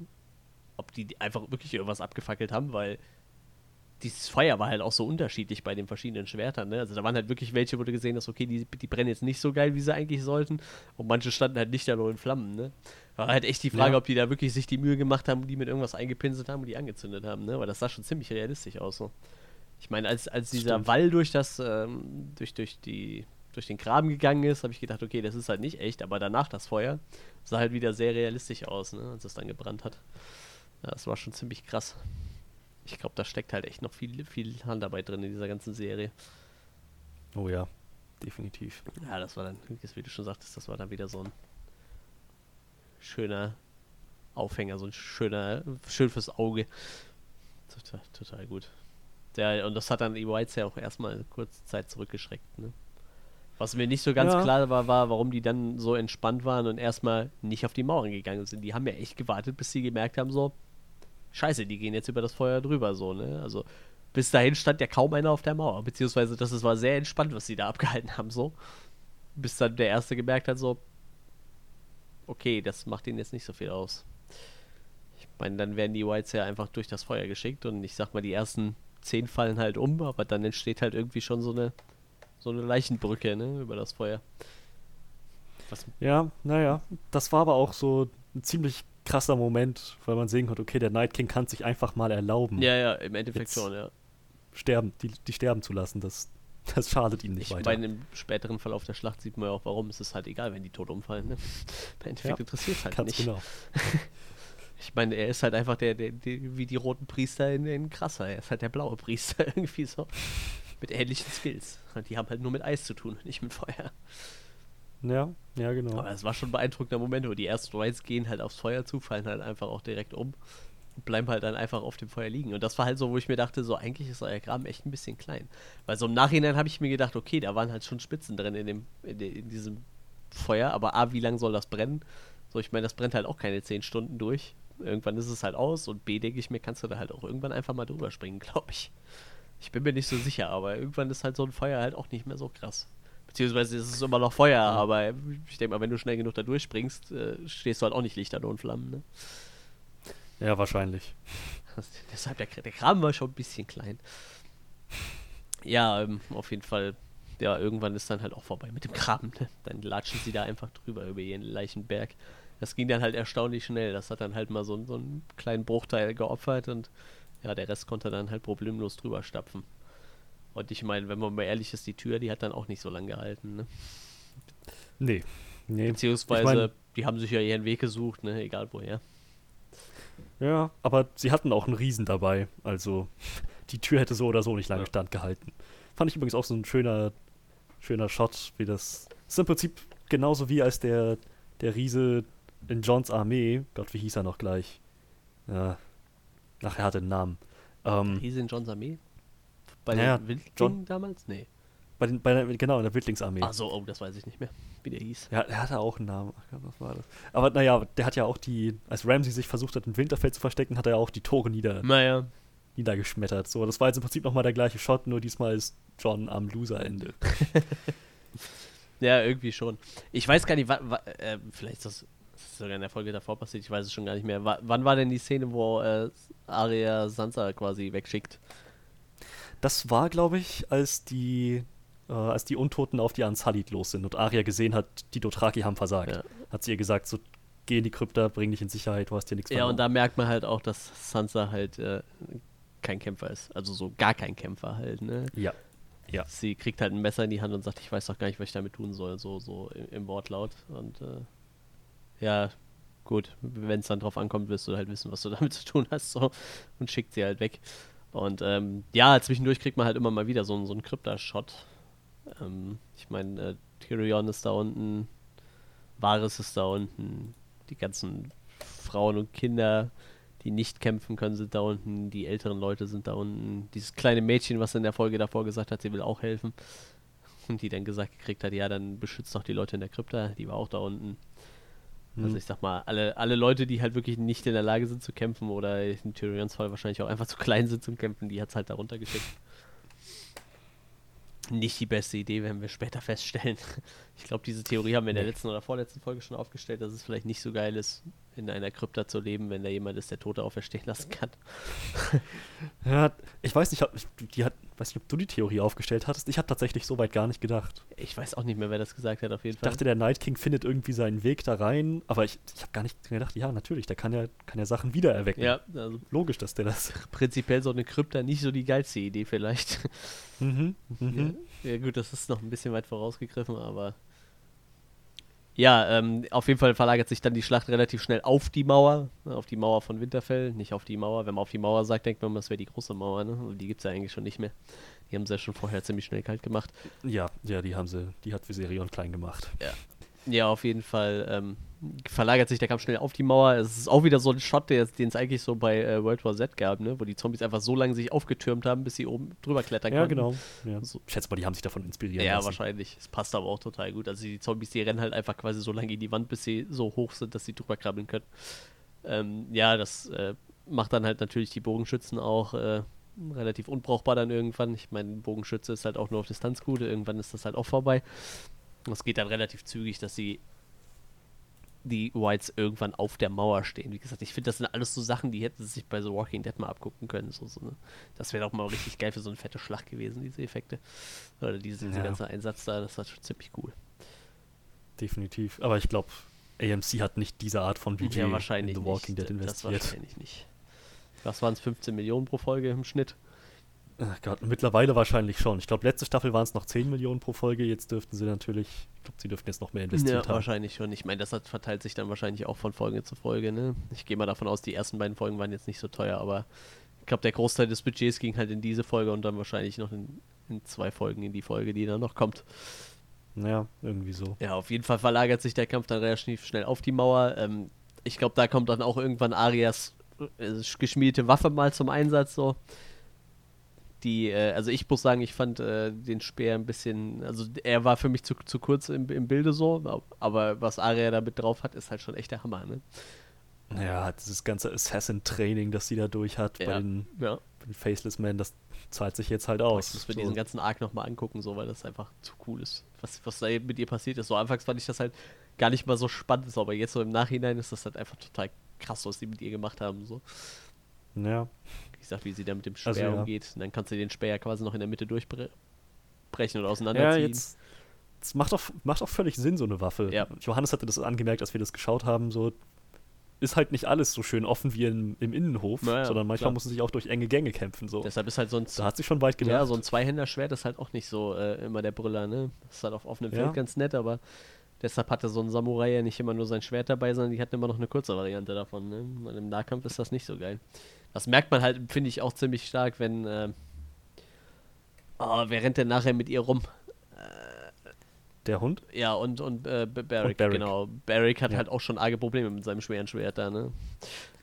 ob die einfach wirklich irgendwas abgefackelt haben, weil dieses Feuer war halt auch so unterschiedlich bei den verschiedenen Schwertern. Ne? Also da waren halt wirklich welche, wo du gesehen hast, okay, die, die brennen jetzt nicht so geil, wie sie eigentlich sollten. Und manche standen halt nicht da nur in Flammen. Ne? War halt echt die Frage, ja. ob die da wirklich sich die Mühe gemacht haben, die mit irgendwas eingepinselt haben und die angezündet haben. Ne? Weil das sah schon ziemlich realistisch aus. So. Ich meine, als, als dieser Stimmt. Wall durch das, ähm, durch, durch die, durch den Graben gegangen ist, habe ich gedacht, okay, das ist halt nicht echt, aber danach das Feuer sah halt wieder sehr realistisch aus, ne? als es dann gebrannt hat. Ja, das war schon ziemlich krass ich glaube, da steckt halt echt noch viel, viel Handarbeit drin in dieser ganzen Serie. Oh ja, definitiv. Ja, das war dann, wie du schon sagtest, das war dann wieder so ein schöner Aufhänger, so ein schöner, schön fürs Auge. Total, total gut. Der, und das hat dann die Whites ja auch erstmal kurze Zeit zurückgeschreckt, ne? Was mir nicht so ganz ja. klar war, war, warum die dann so entspannt waren und erstmal nicht auf die Mauern gegangen sind. Die haben ja echt gewartet, bis sie gemerkt haben, so, scheiße, die gehen jetzt über das Feuer drüber, so, ne? Also, bis dahin stand ja kaum einer auf der Mauer, beziehungsweise das war sehr entspannt, was sie da abgehalten haben, so. Bis dann der Erste gemerkt hat, so, okay, das macht ihnen jetzt nicht so viel aus. Ich meine, dann werden die Whites ja einfach durch das Feuer geschickt und ich sag mal, die ersten zehn fallen halt um, aber dann entsteht halt irgendwie schon so eine, so eine Leichenbrücke, ne, über das Feuer. Was? Ja, naja, das war aber auch so ein ziemlich krasser Moment, weil man sehen konnte, okay, der Night King kann sich einfach mal erlauben. Ja, ja, im Endeffekt schon, ja. Sterben, die, die sterben zu lassen, das, das schadet ihm nicht ich weiter. Meine, im späteren Verlauf der Schlacht sieht man ja auch, warum. Es ist halt egal, wenn die tot umfallen. Ne? Im Endeffekt ja, interessiert es halt ganz nicht. genau. ich meine, er ist halt einfach der, der, der, wie die roten Priester in, in Krasser. Er ist halt der blaue Priester irgendwie so. Mit ähnlichen Skills. Die haben halt nur mit Eis zu tun, nicht mit Feuer. Ja, ja, genau. Aber es war schon ein beeindruckender Moment, wo die ersten Rides gehen halt aufs Feuer zu, fallen halt einfach auch direkt um und bleiben halt dann einfach auf dem Feuer liegen. Und das war halt so, wo ich mir dachte, so eigentlich ist euer Graben echt ein bisschen klein. Weil so im Nachhinein habe ich mir gedacht, okay, da waren halt schon Spitzen drin in, dem, in, de, in diesem Feuer, aber A, wie lange soll das brennen? So, ich meine, das brennt halt auch keine 10 Stunden durch. Irgendwann ist es halt aus und B, denke ich mir, kannst du da halt auch irgendwann einfach mal drüber springen, glaube ich. Ich bin mir nicht so sicher, aber irgendwann ist halt so ein Feuer halt auch nicht mehr so krass. Beziehungsweise ist es immer noch Feuer, aber ich denke mal, wenn du schnell genug da durchspringst, äh, stehst du halt auch nicht Lichter und Flammen, ne? Ja, wahrscheinlich. deshalb, der, der Kram war schon ein bisschen klein. Ja, ähm, auf jeden Fall. Ja, irgendwann ist dann halt auch vorbei mit dem Graben. Ne? Dann latschen sie da einfach drüber über ihren Leichenberg. Das ging dann halt erstaunlich schnell. Das hat dann halt mal so, so einen kleinen Bruchteil geopfert und ja, der Rest konnte dann halt problemlos drüber stapfen. Und ich meine, wenn man mal ehrlich ist, die Tür, die hat dann auch nicht so lange gehalten, ne? Nee. nee. Beziehungsweise, ich mein, die haben sich ja ihren Weg gesucht, ne? Egal woher. Ja, aber sie hatten auch einen Riesen dabei. Also, die Tür hätte so oder so nicht lange ja. standgehalten. Fand ich übrigens auch so ein schöner, schöner Shot, wie das. Das ist im Prinzip genauso wie als der, der Riese in Johns Armee. Gott, wie hieß er noch gleich? Ja. Ach, er hatte einen Namen. Ähm, Riese in Johns Armee? Bei ja, den Wildlingen damals? Nee. Bei den, bei der, genau, in der Wildlingsarmee. Ach so, oh, das weiß ich nicht mehr, wie der hieß. Ja, er hatte auch einen Namen. Ach, was war das? Aber naja, der hat ja auch die, als Ramsey sich versucht hat, in Winterfell zu verstecken, hat er ja auch die Tore nieder, naja. niedergeschmettert. So, das war jetzt im Prinzip nochmal der gleiche Shot, nur diesmal ist John am Loser-Ende. ja, irgendwie schon. Ich weiß gar nicht, äh, vielleicht ist das, ist sogar in der Folge davor passiert, ich weiß es schon gar nicht mehr. W wann war denn die Szene, wo äh, Arya Sansa quasi wegschickt? Das war, glaube ich, als die äh, als die Untoten auf die Ansalit los sind und Arya gesehen hat, die Dothraki haben versagt. Ja. Hat sie ihr gesagt, so geh in die Krypta, bring dich in Sicherheit, du hast hier nichts Ja, verloren. und da merkt man halt auch, dass Sansa halt äh, kein Kämpfer ist. Also so gar kein Kämpfer halt, ne? Ja. Ja. Sie kriegt halt ein Messer in die Hand und sagt, ich weiß doch gar nicht, was ich damit tun soll, so, so im, im Wortlaut. Und äh, ja, gut, wenn es dann drauf ankommt, wirst du halt wissen, was du damit zu tun hast, so und schickt sie halt weg. Und ähm, ja, zwischendurch kriegt man halt immer mal wieder so, so einen Krypta-Shot, ähm, ich meine, äh, Tyrion ist da unten, Varys ist da unten, die ganzen Frauen und Kinder, die nicht kämpfen können, sind da unten, die älteren Leute sind da unten. Dieses kleine Mädchen, was in der Folge davor gesagt hat, sie will auch helfen. Und die dann gesagt gekriegt hat, ja, dann beschützt doch die Leute in der Krypta, die war auch da unten. Mhm. Also ich sag mal, alle, alle Leute, die halt wirklich nicht in der Lage sind zu kämpfen oder in Tyrions Fall wahrscheinlich auch einfach zu klein sind zum Kämpfen, die hat es halt da runtergeschickt nicht die beste Idee, werden wir später feststellen. Ich glaube, diese Theorie haben wir in der letzten oder vorletzten Folge schon aufgestellt, dass es vielleicht nicht so geil ist, in einer Krypta zu leben, wenn da jemand ist, der Tote auferstehen lassen kann. Ja, ich weiß nicht, die hat, weiß nicht, ob du die Theorie aufgestellt hattest. Ich habe tatsächlich so weit gar nicht gedacht. Ich weiß auch nicht mehr, wer das gesagt hat, auf jeden Fall. Ich dachte, der Night King findet irgendwie seinen Weg da rein, aber ich, ich habe gar nicht gedacht, ja, natürlich, der kann ja, kann ja Sachen wiedererwecken. Ja, also logisch, dass der das. Prinzipiell so eine Krypta nicht so die geilste Idee, vielleicht. Mhm. mhm. Ja, ja, gut, das ist noch ein bisschen weit vorausgegriffen, aber. Ja, ähm, auf jeden Fall verlagert sich dann die Schlacht relativ schnell auf die Mauer, ne, auf die Mauer von Winterfell, nicht auf die Mauer. Wenn man auf die Mauer sagt, denkt man, das wäre die große Mauer, ne? Und die gibt es ja eigentlich schon nicht mehr. Die haben sie ja schon vorher ziemlich schnell kalt gemacht. Ja, ja, die haben sie, die hat Viserion klein gemacht. Ja. Ja, auf jeden Fall ähm, verlagert sich der Kampf schnell auf die Mauer. Es ist auch wieder so ein Shot, den es eigentlich so bei äh, World War Z gab, ne? wo die Zombies einfach so lange sich aufgetürmt haben, bis sie oben drüber klettern ja, konnten. Genau. Ja, so. Ich schätze mal, die haben sich davon inspiriert. Ja, lassen. wahrscheinlich. Es passt aber auch total gut. Also die Zombies, die rennen halt einfach quasi so lange in die Wand, bis sie so hoch sind, dass sie drüber krabbeln können. Ähm, ja, das äh, macht dann halt natürlich die Bogenschützen auch äh, relativ unbrauchbar dann irgendwann. Ich meine, Bogenschütze ist halt auch nur auf Distanz gut. Irgendwann ist das halt auch vorbei. Es geht dann relativ zügig, dass sie die Whites irgendwann auf der Mauer stehen. Wie gesagt, ich finde, das sind alles so Sachen, die hätten sich bei The Walking Dead mal abgucken können. So, so ne? Das wäre doch mal richtig geil für so eine fette Schlacht gewesen, diese Effekte. Oder diese, ja. ganze Einsatz da, das war schon ziemlich cool. Definitiv. Aber ich glaube, AMC hat nicht diese Art von Budget ja, wahrscheinlich in The Walking nicht. Dead investiert. Das wahrscheinlich nicht. Was waren es, 15 Millionen pro Folge im Schnitt? Ach Gott, mittlerweile wahrscheinlich schon. Ich glaube, letzte Staffel waren es noch 10 Millionen pro Folge. Jetzt dürften sie natürlich, ich glaube, sie dürften jetzt noch mehr investiert ja, haben. wahrscheinlich schon. Ich meine, das hat, verteilt sich dann wahrscheinlich auch von Folge zu Folge. Ne? Ich gehe mal davon aus, die ersten beiden Folgen waren jetzt nicht so teuer, aber ich glaube, der Großteil des Budgets ging halt in diese Folge und dann wahrscheinlich noch in, in zwei Folgen in die Folge, die dann noch kommt. Ja, irgendwie so. Ja, auf jeden Fall verlagert sich der Kampf dann relativ schnell auf die Mauer. Ähm, ich glaube, da kommt dann auch irgendwann Arias äh, geschmiedete Waffe mal zum Einsatz so die, äh, also ich muss sagen, ich fand äh, den Speer ein bisschen, also er war für mich zu, zu kurz im, im Bilde so, aber was Aria da mit drauf hat, ist halt schon echt der Hammer, ne? Ja, dieses ganze Assassin-Training, das sie da durch hat ja, bei, den, ja. bei, den, Faceless Men, das zahlt sich jetzt halt aus. Ich muss mir so. diesen ganzen Arc nochmal angucken, so, weil das einfach zu cool ist. Was, was da mit ihr passiert ist. So anfangs fand ich das halt gar nicht mal so spannend, aber jetzt so im Nachhinein ist das halt einfach total krass, was sie mit ihr gemacht haben. So. Ja. Wie gesagt, wie sie da mit dem Speer also, ja. umgeht. Und dann kannst du den Speer quasi noch in der Mitte durchbrechen oder auseinanderziehen. Ja, jetzt, das macht auch, macht auch völlig Sinn, so eine Waffe. Ja. Johannes hatte das angemerkt, als wir das geschaut haben, so ist halt nicht alles so schön offen wie in, im Innenhof, naja, sondern manchmal klar. muss man sich auch durch enge Gänge kämpfen. So. Deshalb ist halt so ein. Da hat sich schon weit gedacht. Ja, so ein Zweihänder-Schwert ist halt auch nicht so äh, immer der Brüller, ne? Das ist halt auf offenem Feld ganz nett, aber deshalb hatte so ein Samurai ja nicht immer nur sein Schwert dabei, sondern die hatten immer noch eine kurze Variante davon, ne? Und im Nahkampf ist das nicht so geil. Das merkt man halt, finde ich, auch ziemlich stark, wenn. Äh, oh, wer rennt denn nachher mit ihr rum? Der Hund? Ja, und, und, äh, Barrick, und Barrick, genau. Barrick hat ja. halt auch schon arge Probleme mit seinem schweren Schwert da, ne?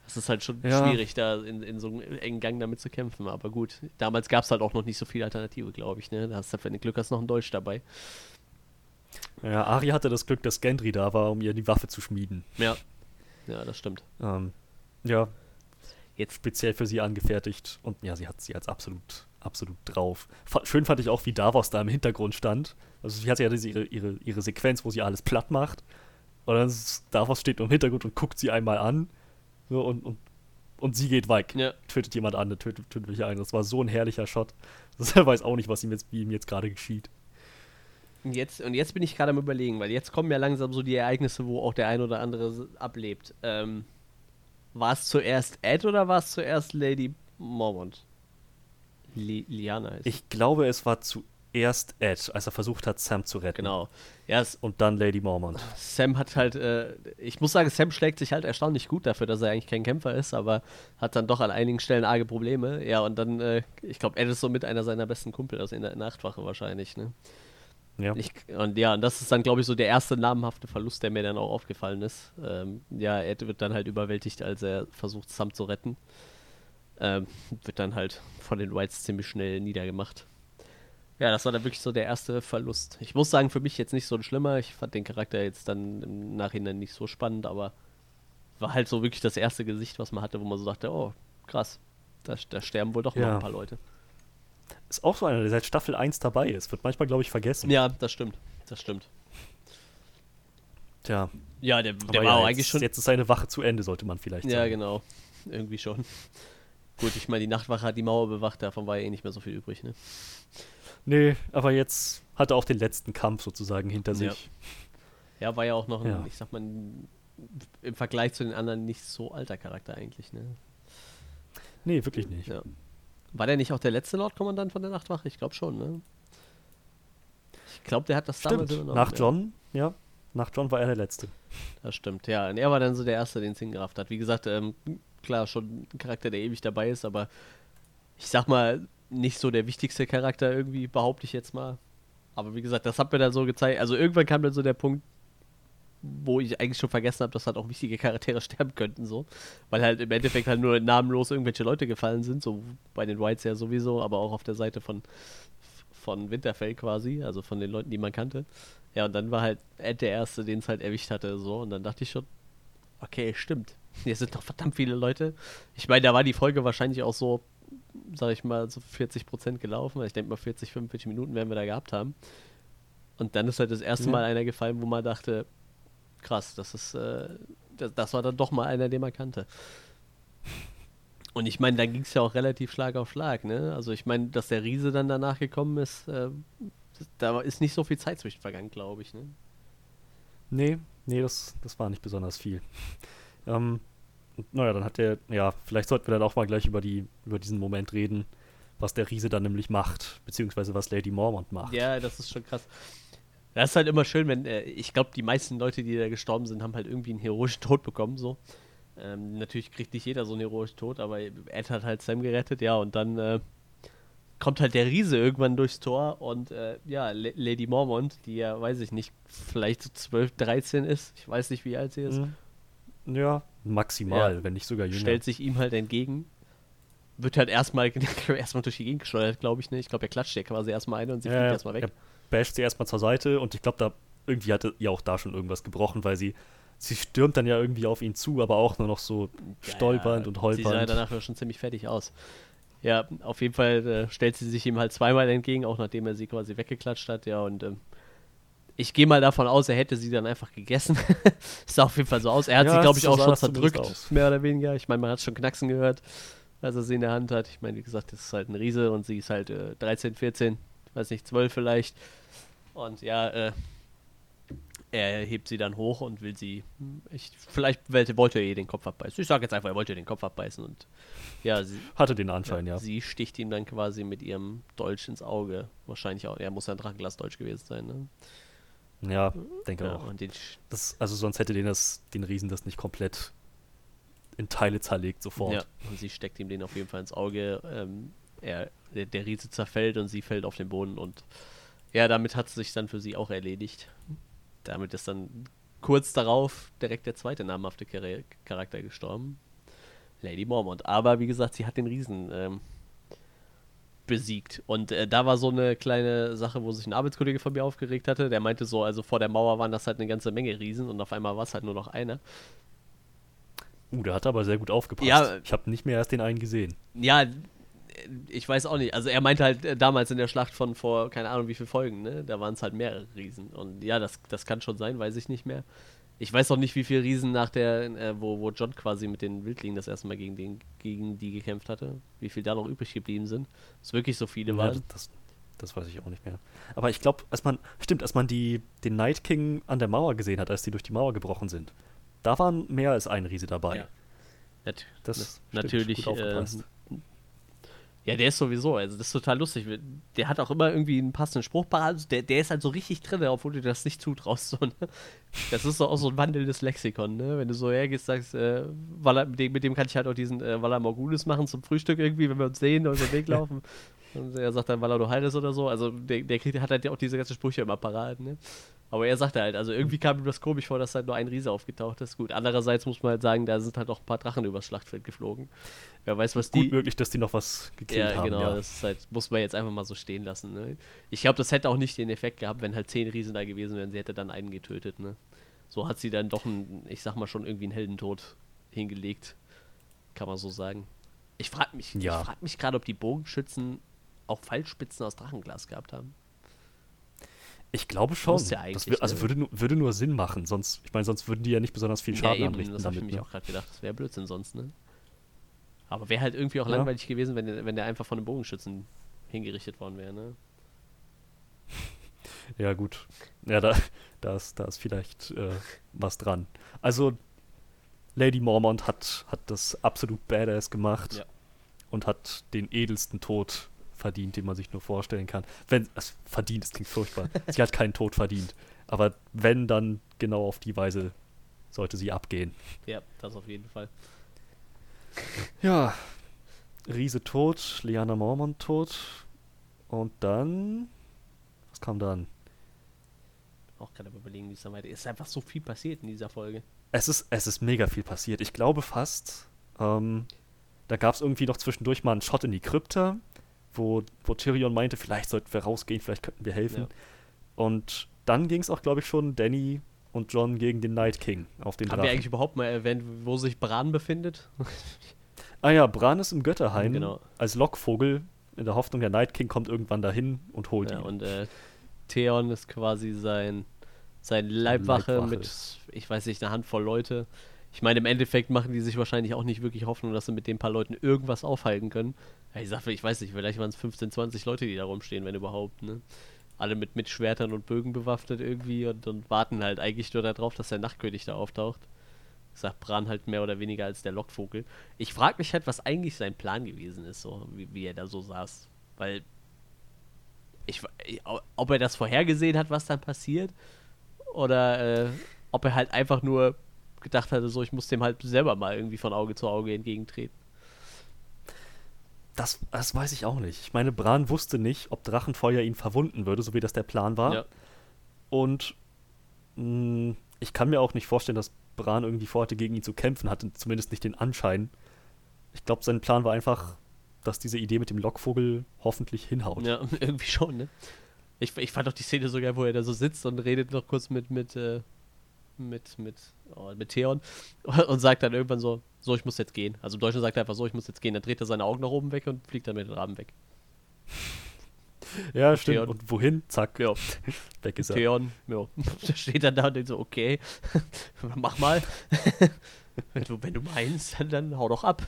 Das ist halt schon ja. schwierig, da in, in so einem engen Gang damit zu kämpfen. Aber gut, damals gab es halt auch noch nicht so viele Alternative, glaube ich. Ne? Da hast du, wenn du Glück hast, noch ein Deutsch dabei. Ja, Ari hatte das Glück, dass Gendry da war, um ihr die Waffe zu schmieden. Ja, ja, das stimmt. Ähm, ja, jetzt speziell für sie angefertigt. Und ja, sie hat sie als absolut, absolut drauf. Schön fand ich auch, wie Davos da im Hintergrund stand. Also sie hat ja diese, ihre, ihre, ihre Sequenz, wo sie alles platt macht. Und dann Davos steht im Hintergrund und guckt sie einmal an so, und, und, und sie geht weg. Ja. Tötet jemand an, tötet, tötet mich ein. Das war so ein herrlicher Shot. Das, er weiß auch nicht, was ihm jetzt, wie ihm jetzt gerade geschieht. Und jetzt, und jetzt bin ich gerade am überlegen, weil jetzt kommen ja langsam so die Ereignisse, wo auch der ein oder andere ablebt. Ähm, war es zuerst Ed oder war es zuerst Lady Mormont? Li Liana ist. Ich glaube, es war zuerst erst Ed, als er versucht hat, Sam zu retten. Genau. Ja, und dann Lady Mormont. Sam hat halt, äh, ich muss sagen, Sam schlägt sich halt erstaunlich gut dafür, dass er eigentlich kein Kämpfer ist, aber hat dann doch an einigen Stellen arge Probleme. Ja, und dann, äh, ich glaube, Ed ist so mit einer seiner besten Kumpel aus in der Nachtwache wahrscheinlich, ne? Ja. Ich, und ja, und das ist dann, glaube ich, so der erste namenhafte Verlust, der mir dann auch aufgefallen ist. Ähm, ja, Ed wird dann halt überwältigt, als er versucht, Sam zu retten. Ähm, wird dann halt von den Whites ziemlich schnell niedergemacht. Ja, das war dann wirklich so der erste Verlust. Ich muss sagen, für mich jetzt nicht so ein schlimmer. Ich fand den Charakter jetzt dann im Nachhinein nicht so spannend, aber war halt so wirklich das erste Gesicht, was man hatte, wo man so dachte, oh, krass, da, da sterben wohl doch ja. noch ein paar Leute. Ist auch so einer, der seit Staffel 1 dabei ist. Wird manchmal, glaube ich, vergessen. Ja, das stimmt. Das stimmt. Tja. Ja, der, der war ja, auch eigentlich schon. Jetzt ist seine Wache zu Ende, sollte man vielleicht sagen. Ja, genau. Irgendwie schon. Gut, ich meine, die Nachtwache hat die Mauer bewacht, davon war ja eh nicht mehr so viel übrig, ne? Nee, aber jetzt hat er auch den letzten Kampf sozusagen hinter sich. Ja, war ja auch noch ein, ja. ich sag mal, im Vergleich zu den anderen nicht so alter Charakter eigentlich, ne? Nee, wirklich nicht. Ja. War der nicht auch der letzte Lordkommandant von der Nachtwache? Ich glaube schon, ne? Ich glaube, der hat das stimmt. damals übernommen. Nach John, ja. ja. Nach John war er der Letzte. Das stimmt, ja. Und er war dann so der Erste, den es hingerafft hat. Wie gesagt, ähm, klar, schon ein Charakter, der ewig dabei ist, aber ich sag mal, nicht so der wichtigste Charakter irgendwie, behaupte ich jetzt mal. Aber wie gesagt, das hat mir dann so gezeigt. Also irgendwann kam dann so der Punkt, wo ich eigentlich schon vergessen habe, dass halt auch wichtige Charaktere sterben könnten, so. Weil halt im Endeffekt halt nur namenlos irgendwelche Leute gefallen sind, so bei den Whites ja sowieso, aber auch auf der Seite von, von Winterfell quasi, also von den Leuten, die man kannte. Ja, und dann war halt Ed der Erste, den es halt erwischt hatte, so. Und dann dachte ich schon, okay, stimmt. Hier sind doch verdammt viele Leute. Ich meine, da war die Folge wahrscheinlich auch so sag ich mal, so 40 Prozent gelaufen. Ich denke mal, 40, 45 Minuten werden wir da gehabt haben. Und dann ist halt das erste Mal einer gefallen, wo man dachte, krass, das ist, äh, das, das, war dann doch mal einer, den man kannte. Und ich meine, da ging es ja auch relativ Schlag auf Schlag, ne? Also ich meine, dass der Riese dann danach gekommen ist, äh, da ist nicht so viel Zeit zwischen vergangen, glaube ich, ne? Nee, nee, das, das war nicht besonders viel. ähm, naja, dann hat der, ja, vielleicht sollten wir dann auch mal gleich über, die, über diesen Moment reden, was der Riese dann nämlich macht, beziehungsweise was Lady Mormont macht. Ja, das ist schon krass. Das ist halt immer schön, wenn, äh, ich glaube, die meisten Leute, die da gestorben sind, haben halt irgendwie einen heroischen Tod bekommen, so. Ähm, natürlich kriegt nicht jeder so einen heroischen Tod, aber Ed hat halt Sam gerettet, ja, und dann äh, kommt halt der Riese irgendwann durchs Tor und äh, ja, L Lady Mormont, die ja, weiß ich nicht, vielleicht so 12, 13 ist, ich weiß nicht, wie alt sie ist. Mhm. Ja, Maximal, ja. wenn nicht sogar jünger. Stellt sich ihm halt entgegen. Wird halt erstmal, erstmal durch die Gegend gesteuert, glaube ich. Ne? Ich glaube, er klatscht ja quasi erstmal ein und sie ja, fliegt erstmal weg. Er basht sie erstmal zur Seite und ich glaube, da irgendwie hatte ihr auch da schon irgendwas gebrochen, weil sie sie stürmt dann ja irgendwie auf ihn zu, aber auch nur noch so stolpernd ja, und holpernd. Sie sah danach schon ziemlich fertig aus. Ja, auf jeden Fall äh, stellt sie sich ihm halt zweimal entgegen, auch nachdem er sie quasi weggeklatscht hat, ja, und ähm, ich gehe mal davon aus, er hätte sie dann einfach gegessen. sah auf jeden Fall so aus. Er hat ja, sie, glaube ich, auch schon zerdrückt, mehr oder weniger. Ich meine, man hat schon knacksen gehört, als er sie in der Hand hat. Ich meine, wie gesagt, das ist halt ein Riese und sie ist halt äh, 13, 14, weiß nicht, 12 vielleicht. Und ja, äh, er hebt sie dann hoch und will sie. Ich, vielleicht wollte er ihr den Kopf abbeißen. Ich sage jetzt einfach, er wollte ihr den Kopf abbeißen und ja, sie. Hatte den Anschein, ja. ja. Sie sticht ihm dann quasi mit ihrem Dolch ins Auge. Wahrscheinlich auch. Er muss ja ein Drachenglasdolch gewesen sein, ne? Ja, denke ja, auch. Das, also sonst hätte den, das, den Riesen das nicht komplett in Teile zerlegt sofort. Ja, und sie steckt ihm den auf jeden Fall ins Auge. Ähm, er, der, der Riese zerfällt und sie fällt auf den Boden und ja, damit hat es sich dann für sie auch erledigt. Damit ist dann kurz darauf direkt der zweite namhafte Charakter gestorben. Lady Mormont. Aber wie gesagt, sie hat den Riesen ähm, besiegt. Und äh, da war so eine kleine Sache, wo sich ein Arbeitskollege von mir aufgeregt hatte. Der meinte so, also vor der Mauer waren das halt eine ganze Menge Riesen und auf einmal war es halt nur noch einer. Uh, der hat aber sehr gut aufgepasst. Ja, ich habe nicht mehr erst den einen gesehen. Ja, ich weiß auch nicht. Also er meinte halt äh, damals in der Schlacht von vor, keine Ahnung wie viele Folgen, ne? Da waren es halt mehrere Riesen. Und ja, das, das kann schon sein, weiß ich nicht mehr. Ich weiß auch nicht, wie viele Riesen nach der, äh, wo, wo John quasi mit den Wildlingen das erste Mal gegen, den, gegen die gekämpft hatte. Wie viel da noch übrig geblieben sind. Es wirklich so viele ja, waren. Das, das weiß ich auch nicht mehr. Aber ich glaube, als man, stimmt, als man die, den Night King an der Mauer gesehen hat, als die durch die Mauer gebrochen sind, da waren mehr als ein Riese dabei. Ja. Nat das natürlich. Äh, ja, der ist sowieso, also das ist total lustig. Der hat auch immer irgendwie einen passenden Spruch parat. Der, der ist halt so richtig drin, obwohl du das nicht zutraust. So, ne? Das ist so auch so ein wandelndes Lexikon, ne? Wenn du so hergehst, sagst, äh, Walla, mit, dem, mit, dem, kann ich halt auch diesen äh, Walla Morgulis machen zum Frühstück irgendwie, wenn wir uns sehen oder den Weg laufen. Und er sagt dann Walla du Heides oder so. Also der, der kriegt, hat halt auch diese ganzen Sprüche immer parat, ne? Aber er sagte halt, also irgendwie kam ihm das komisch vor, dass halt nur ein Riese aufgetaucht ist. Gut, andererseits muss man halt sagen, da sind halt auch ein paar Drachen übers Schlachtfeld geflogen. Wer weiß, was die. Gut möglich, dass die noch was gekillt ja, haben. Genau, ja, das halt, muss man jetzt einfach mal so stehen lassen. Ne? Ich glaube, das hätte auch nicht den Effekt gehabt, wenn halt zehn Riesen da gewesen wären. Sie hätte dann einen getötet. Ne? So hat sie dann doch, einen, ich sag mal schon, irgendwie einen Heldentod hingelegt. Kann man so sagen. Ich frage mich, ja. frag mich gerade, ob die Bogenschützen auch Fallspitzen aus Drachenglas gehabt haben. Ich glaube schon. Ja das also würde, würde nur Sinn machen, sonst, ich meine, sonst würden die ja nicht besonders viel Schaden ja, eben, anrichten. Das habe ich mir ne? auch gerade gedacht, das wäre Blödsinn sonst, ne? Aber wäre halt irgendwie auch ja. langweilig gewesen, wenn der, wenn der einfach von einem Bogenschützen hingerichtet worden wäre, ne? Ja, gut. Ja, da, da, ist, da ist vielleicht äh, was dran. Also, Lady Mormont hat, hat das absolut badass gemacht ja. und hat den edelsten Tod verdient, den man sich nur vorstellen kann. Wenn, es verdient, es klingt furchtbar. sie hat keinen Tod verdient. Aber wenn, dann genau auf die Weise sollte sie abgehen. Ja, das auf jeden Fall. Ja, Riese tot, Liana Mormont tot. Und dann. Was kam dann? Auch gerade überlegen, wie es dann weiter ist. einfach so viel passiert in dieser Folge. Es ist, es ist mega viel passiert. Ich glaube fast, ähm, da gab es irgendwie noch zwischendurch mal einen Shot in die Krypta wo, wo Tyrion meinte, vielleicht sollten wir rausgehen, vielleicht könnten wir helfen. Ja. Und dann ging es auch, glaube ich, schon Danny und John gegen den Night King auf den Haben Drachen. wir eigentlich überhaupt mal erwähnt, wo sich Bran befindet? ah ja, Bran ist im Götterhain genau. als Lockvogel in der Hoffnung, der Night King kommt irgendwann dahin und holt ja, ihn. Und äh, Theon ist quasi sein, sein Leibwache, Leibwache mit, ich weiß nicht, einer Handvoll Leute. Ich meine, im Endeffekt machen die sich wahrscheinlich auch nicht wirklich Hoffnung, dass sie mit den paar Leuten irgendwas aufhalten können. Ich sag, ich weiß nicht, vielleicht waren es 15, 20 Leute, die da rumstehen, wenn überhaupt, ne? Alle mit, mit Schwertern und Bögen bewaffnet irgendwie und, und warten halt eigentlich nur darauf, dass der Nachtkönig da auftaucht. Ich sag Bran halt mehr oder weniger als der Lockvogel. Ich frag mich halt, was eigentlich sein Plan gewesen ist, so wie, wie er da so saß. Weil ich, ob er das vorhergesehen hat, was dann passiert, oder äh, ob er halt einfach nur gedacht hatte, so ich muss dem halt selber mal irgendwie von Auge zu Auge entgegentreten. Das, das weiß ich auch nicht. Ich meine, Bran wusste nicht, ob Drachenfeuer ihn verwunden würde, so wie das der Plan war. Ja. Und mh, hm, ich kann mir auch nicht vorstellen, dass Bran irgendwie vorhatte, gegen ihn zu kämpfen, hatte zumindest nicht den Anschein. Ich glaube, sein Plan war einfach, dass diese Idee mit dem Lockvogel hoffentlich hinhaut. Ja, irgendwie schon, ne? Ich, ich fand auch die Szene sogar, wo er da so sitzt und redet noch kurz mit, mit, äh, mit, mit, oh, mit Theon und sagt dann irgendwann so, so, ich muss jetzt gehen. Also im Deutschen sagt er einfach so, ich muss jetzt gehen. Dann dreht er seine Augen nach oben weg und fliegt dann mit den Raben weg. Ja, stimmt. Theon. Und wohin? Zack. Ja. Weg ist er. Theon, ja. Der steht dann da und denkt so, okay, mach mal. wenn, du, wenn du meinst, dann, dann hau doch ab.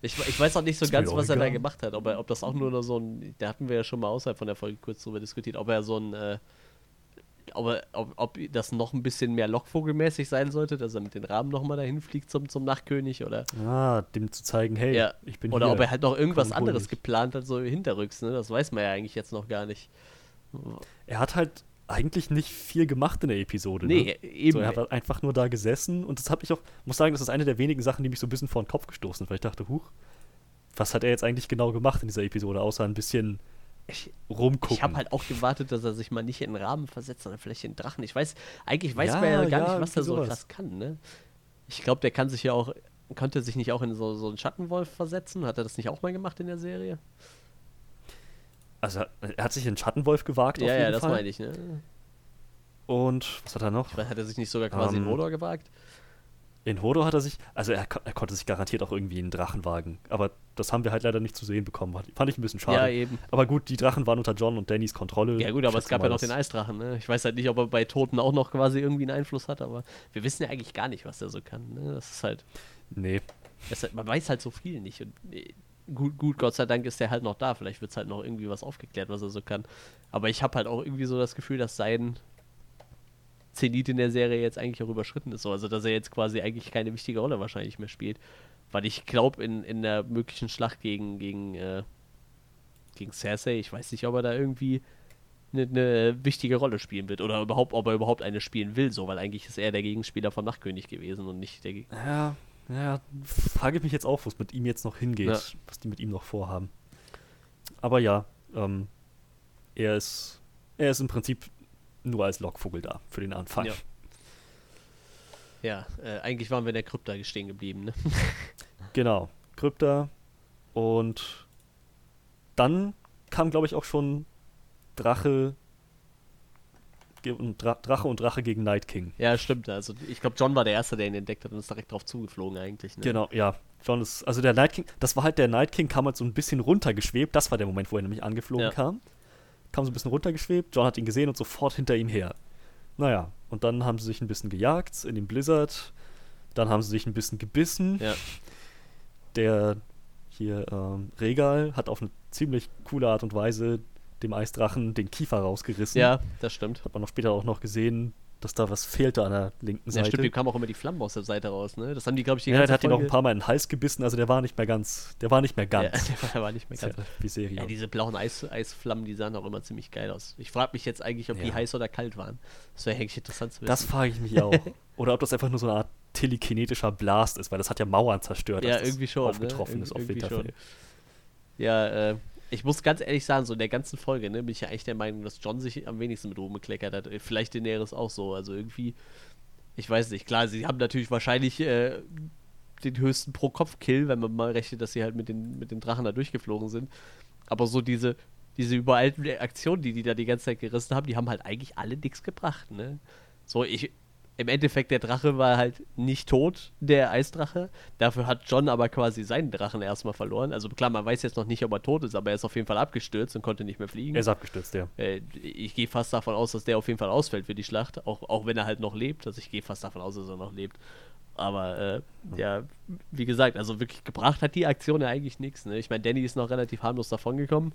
Ich, ich weiß auch nicht so ganz, was er da gemacht hat. Ob, er, ob das auch nur so ein, da hatten wir ja schon mal außerhalb von der Folge kurz drüber diskutiert, ob er so ein, äh, ob, ob, ob das noch ein bisschen mehr Lockvogelmäßig sein sollte, dass er mit den Rahmen nochmal dahin fliegt zum, zum Nachtkönig oder. Ah, dem zu zeigen, hey, ja. ich bin Oder hier. ob er halt noch irgendwas Komm, anderes geplant hat, so hinterrücks, ne? Das weiß man ja eigentlich jetzt noch gar nicht. Er hat halt eigentlich nicht viel gemacht in der Episode. Nee, ne? eben. So, er hat einfach nur da gesessen und das habe ich auch, muss sagen, das ist eine der wenigen Sachen, die mich so ein bisschen vor den Kopf gestoßen, weil ich dachte, huch, was hat er jetzt eigentlich genau gemacht in dieser Episode, außer ein bisschen ich, rumgucken. Ich habe halt auch gewartet, dass er sich mal nicht in den Rahmen versetzt, sondern vielleicht in den Drachen. Ich weiß, eigentlich weiß ja, man ja gar ja, nicht, was er so krass kann, ne? Ich glaube, der kann sich ja auch konnte sich nicht auch in so, so einen Schattenwolf versetzen? Hat er das nicht auch mal gemacht in der Serie? Also er hat sich in einen Schattenwolf gewagt, ja, ja, das meine ich, ne? Und was hat er noch? Weiß, hat er sich nicht sogar quasi um, in Hodor gewagt? In Hodor hat er sich, also er, er, konnte sich garantiert auch irgendwie einen Drachen wagen. Aber das haben wir halt leider nicht zu sehen bekommen. Fand ich ein bisschen schade. Ja, eben. Aber gut, die Drachen waren unter John und Dannys Kontrolle. Ja, gut, aber es gab ja noch den Eisdrachen, ne? Ich weiß halt nicht, ob er bei Toten auch noch quasi irgendwie einen Einfluss hat, aber wir wissen ja eigentlich gar nicht, was er so kann, ne? Das ist halt. Nee. Halt, man weiß halt so viel nicht. Und äh, gut, gut, Gott sei Dank ist er halt noch da. Vielleicht wird es halt noch irgendwie was aufgeklärt, was er so kann. Aber ich habe halt auch irgendwie so das Gefühl, dass sein Zenit in der Serie jetzt eigentlich auch überschritten ist. Also, dass er jetzt quasi eigentlich keine wichtige Rolle wahrscheinlich mehr spielt. Weil ich glaube, in, in der möglichen Schlacht gegen, gegen, äh, gegen Cersei, ich weiß nicht, ob er da irgendwie eine, eine, wichtige Rolle spielen wird. Oder überhaupt, ob er überhaupt eine spielen will, so, weil eigentlich ist er der Gegenspieler von Nachtkönig gewesen und nicht der Gegner. Ja, ja, frage ich mich jetzt auch, wo es mit ihm jetzt noch hingeht, ja. was die mit ihm noch vorhaben. Aber ja, ähm, er ist, er ist im Prinzip nur als Lockvogel da für den Anfang. Ja, ja äh, eigentlich waren wir in der Krypta stehen geblieben, ne? genau, Krypta. Und dann kam, glaube ich, auch schon Drache Drache und Drache gegen Night King. Ja, stimmt. Also ich glaube, John war der Erste, der ihn entdeckt hat und ist direkt drauf zugeflogen eigentlich. Ne? Genau, ja. John ist, also der Night King, das war halt der Night King, kam halt so ein bisschen runtergeschwebt. Das war der Moment, wo er nämlich angeflogen ja. kam kam so ein bisschen runtergeschwebt, John hat ihn gesehen und sofort hinter ihm her. Naja, und dann haben sie sich ein bisschen gejagt in dem Blizzard, dann haben sie sich ein bisschen gebissen. Ja. Der hier ähm, Regal hat auf eine ziemlich coole Art und Weise dem Eisdrachen den Kiefer rausgerissen. Ja, das stimmt. Hat man noch später auch noch gesehen, dass da was fehlte an der linken Seite. Ja, stimmt, die kamen auch immer die Flammen aus der Seite raus, ne? Das haben die, glaube ich, die ja, ganze Ja, der hat ihn noch ein paar Mal in den Hals gebissen, also der war nicht mehr ganz, der war nicht mehr ganz. Ja, der war nicht mehr ganz. Wie Serie. Ja, diese blauen Eis, Eisflammen, die sahen auch immer ziemlich geil aus. Ich frage mich jetzt eigentlich, ob ja. die heiß oder kalt waren. Das wäre eigentlich interessant zu wissen. Das frage ich mich auch. oder ob das einfach nur so eine Art telekinetischer Blast ist, weil das hat ja Mauern zerstört, ja, irgendwie schon, aufgetroffen ne? ist auf Winterfell. Ja, äh, ich muss ganz ehrlich sagen, so in der ganzen Folge, ne, bin ich ja echt der Meinung, dass John sich am wenigsten mit rumgekleckert hat. Vielleicht Daenerys auch so. Also irgendwie, ich weiß nicht, klar, sie haben natürlich wahrscheinlich äh, den höchsten Pro-Kopf-Kill, wenn man mal rechnet, dass sie halt mit den, mit den Drachen da durchgeflogen sind. Aber so diese, diese überalten Aktionen, die die da die ganze Zeit gerissen haben, die haben halt eigentlich alle nichts gebracht, ne? So, ich, im Endeffekt, der Drache war halt nicht tot, der Eisdrache. Dafür hat John aber quasi seinen Drachen erstmal verloren. Also klar, man weiß jetzt noch nicht, ob er tot ist, aber er ist auf jeden Fall abgestürzt und konnte nicht mehr fliegen. Er ist abgestürzt, ja. Äh, ich gehe fast davon aus, dass der auf jeden Fall ausfällt für die Schlacht, auch, auch wenn er halt noch lebt. Also ich gehe fast davon aus, dass er noch lebt. Aber äh, ja, wie gesagt, also wirklich gebracht hat die Aktion ja eigentlich nichts. Ne? Ich meine, Danny ist noch relativ harmlos davongekommen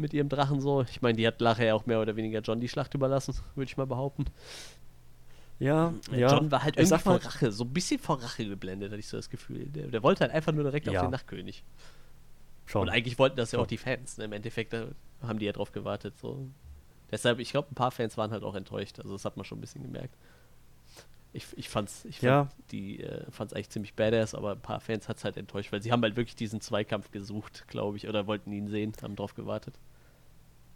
mit ihrem Drachen so. Ich meine, die hat nachher auch mehr oder weniger John die Schlacht überlassen, würde ich mal behaupten. Ja, ja. John war halt irgendwie vor Rache, so ein bisschen vor Rache geblendet, hatte ich so das Gefühl. Der, der wollte halt einfach nur direkt ja. auf den Nachtkönig. Schon. Und eigentlich wollten das ja auch die Fans. Ne? Im Endeffekt haben die ja drauf gewartet. So. Deshalb, ich glaube, ein paar Fans waren halt auch enttäuscht. Also das hat man schon ein bisschen gemerkt. Ich, ich fand's, ich ja. fand die, äh, fand's eigentlich ziemlich badass, aber ein paar Fans hat es halt enttäuscht, weil sie haben halt wirklich diesen Zweikampf gesucht, glaube ich, oder wollten ihn sehen, haben drauf gewartet.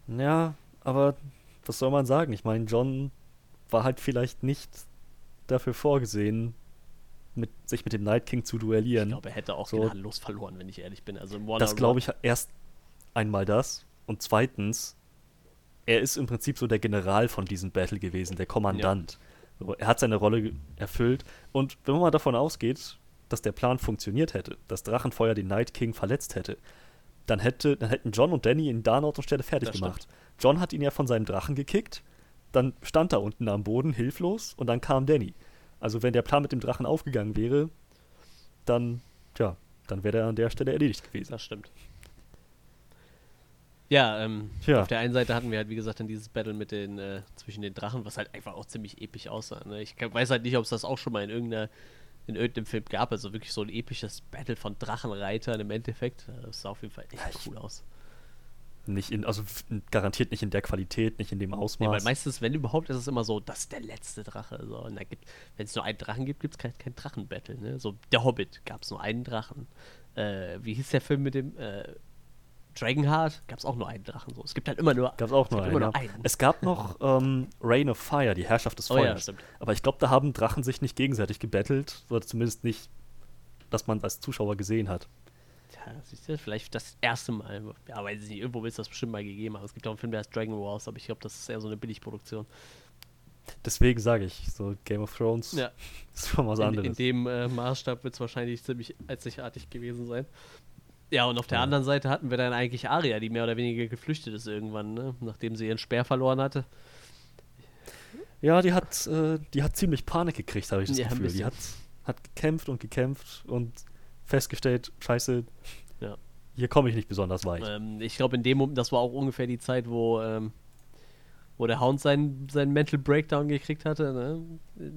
Ja, aber was soll man sagen? Ich meine, John war halt vielleicht nicht dafür vorgesehen, mit, sich mit dem Night King zu duellieren. Ich glaube, er hätte auch so, gnadenlos verloren, wenn ich ehrlich bin. Also das glaube ich erst einmal das. Und zweitens, er ist im Prinzip so der General von diesem Battle gewesen, der Kommandant. Ja. Er hat seine Rolle erfüllt. Und wenn man mal davon ausgeht, dass der Plan funktioniert hätte, dass Drachenfeuer den Night King verletzt hätte, dann, hätte, dann hätten John und Danny ihn da an Ort und Stelle fertig das gemacht. Stimmt. John hat ihn ja von seinem Drachen gekickt dann stand er unten am Boden hilflos und dann kam Danny. Also wenn der Plan mit dem Drachen aufgegangen wäre, dann, tja, dann wäre er an der Stelle erledigt gewesen. Das stimmt. Ja, ähm, ja, auf der einen Seite hatten wir halt, wie gesagt, dann dieses Battle mit den, äh, zwischen den Drachen, was halt einfach auch ziemlich episch aussah. Ne? Ich weiß halt nicht, ob es das auch schon mal in irgendeiner, in irgendeinem Film gab, also wirklich so ein episches Battle von Drachenreitern im Endeffekt. Das sah auf jeden Fall echt ja, cool aus nicht in, also garantiert nicht in der Qualität, nicht in dem Ausmaß. Ja, weil meistens, wenn überhaupt, ist es immer so, das ist der letzte Drache. So. Und wenn es nur einen Drachen gibt, gibt es kein, kein Drachenbattle. Ne? So, der Hobbit gab es nur einen Drachen. Äh, wie hieß der Film mit dem äh, Dragonheart? Gab es auch nur einen Drachen. So. Es gibt halt immer nur, gab's auch nur, einen, nur einen. Es gab noch ähm, Reign of Fire, die Herrschaft des Feuers. Oh, ja, Aber ich glaube, da haben Drachen sich nicht gegenseitig gebettelt, oder zumindest nicht dass man als Zuschauer gesehen hat. Ja, siehst du, vielleicht das erste Mal. Ja, weiß ich nicht, irgendwo wird es das bestimmt mal gegeben haben. Es gibt auch einen Film, der heißt Dragon Wars, aber ich glaube, das ist eher so eine Billigproduktion. Deswegen sage ich, so Game of Thrones ja. ist schon was anderes. In, in dem äh, Maßstab wird es wahrscheinlich ziemlich einzigartig gewesen sein. Ja, und auf der ja. anderen Seite hatten wir dann eigentlich Aria, die mehr oder weniger geflüchtet ist irgendwann, ne? nachdem sie ihren Speer verloren hatte. Ja, die hat, äh, die hat ziemlich Panik gekriegt, habe ich das ja, Gefühl. Die hat, hat gekämpft und gekämpft und festgestellt, scheiße, ja. hier komme ich nicht besonders weit. Ähm, ich glaube, in dem Moment, das war auch ungefähr die Zeit, wo, ähm, wo der Hound seinen, seinen Mental Breakdown gekriegt hatte. Ne?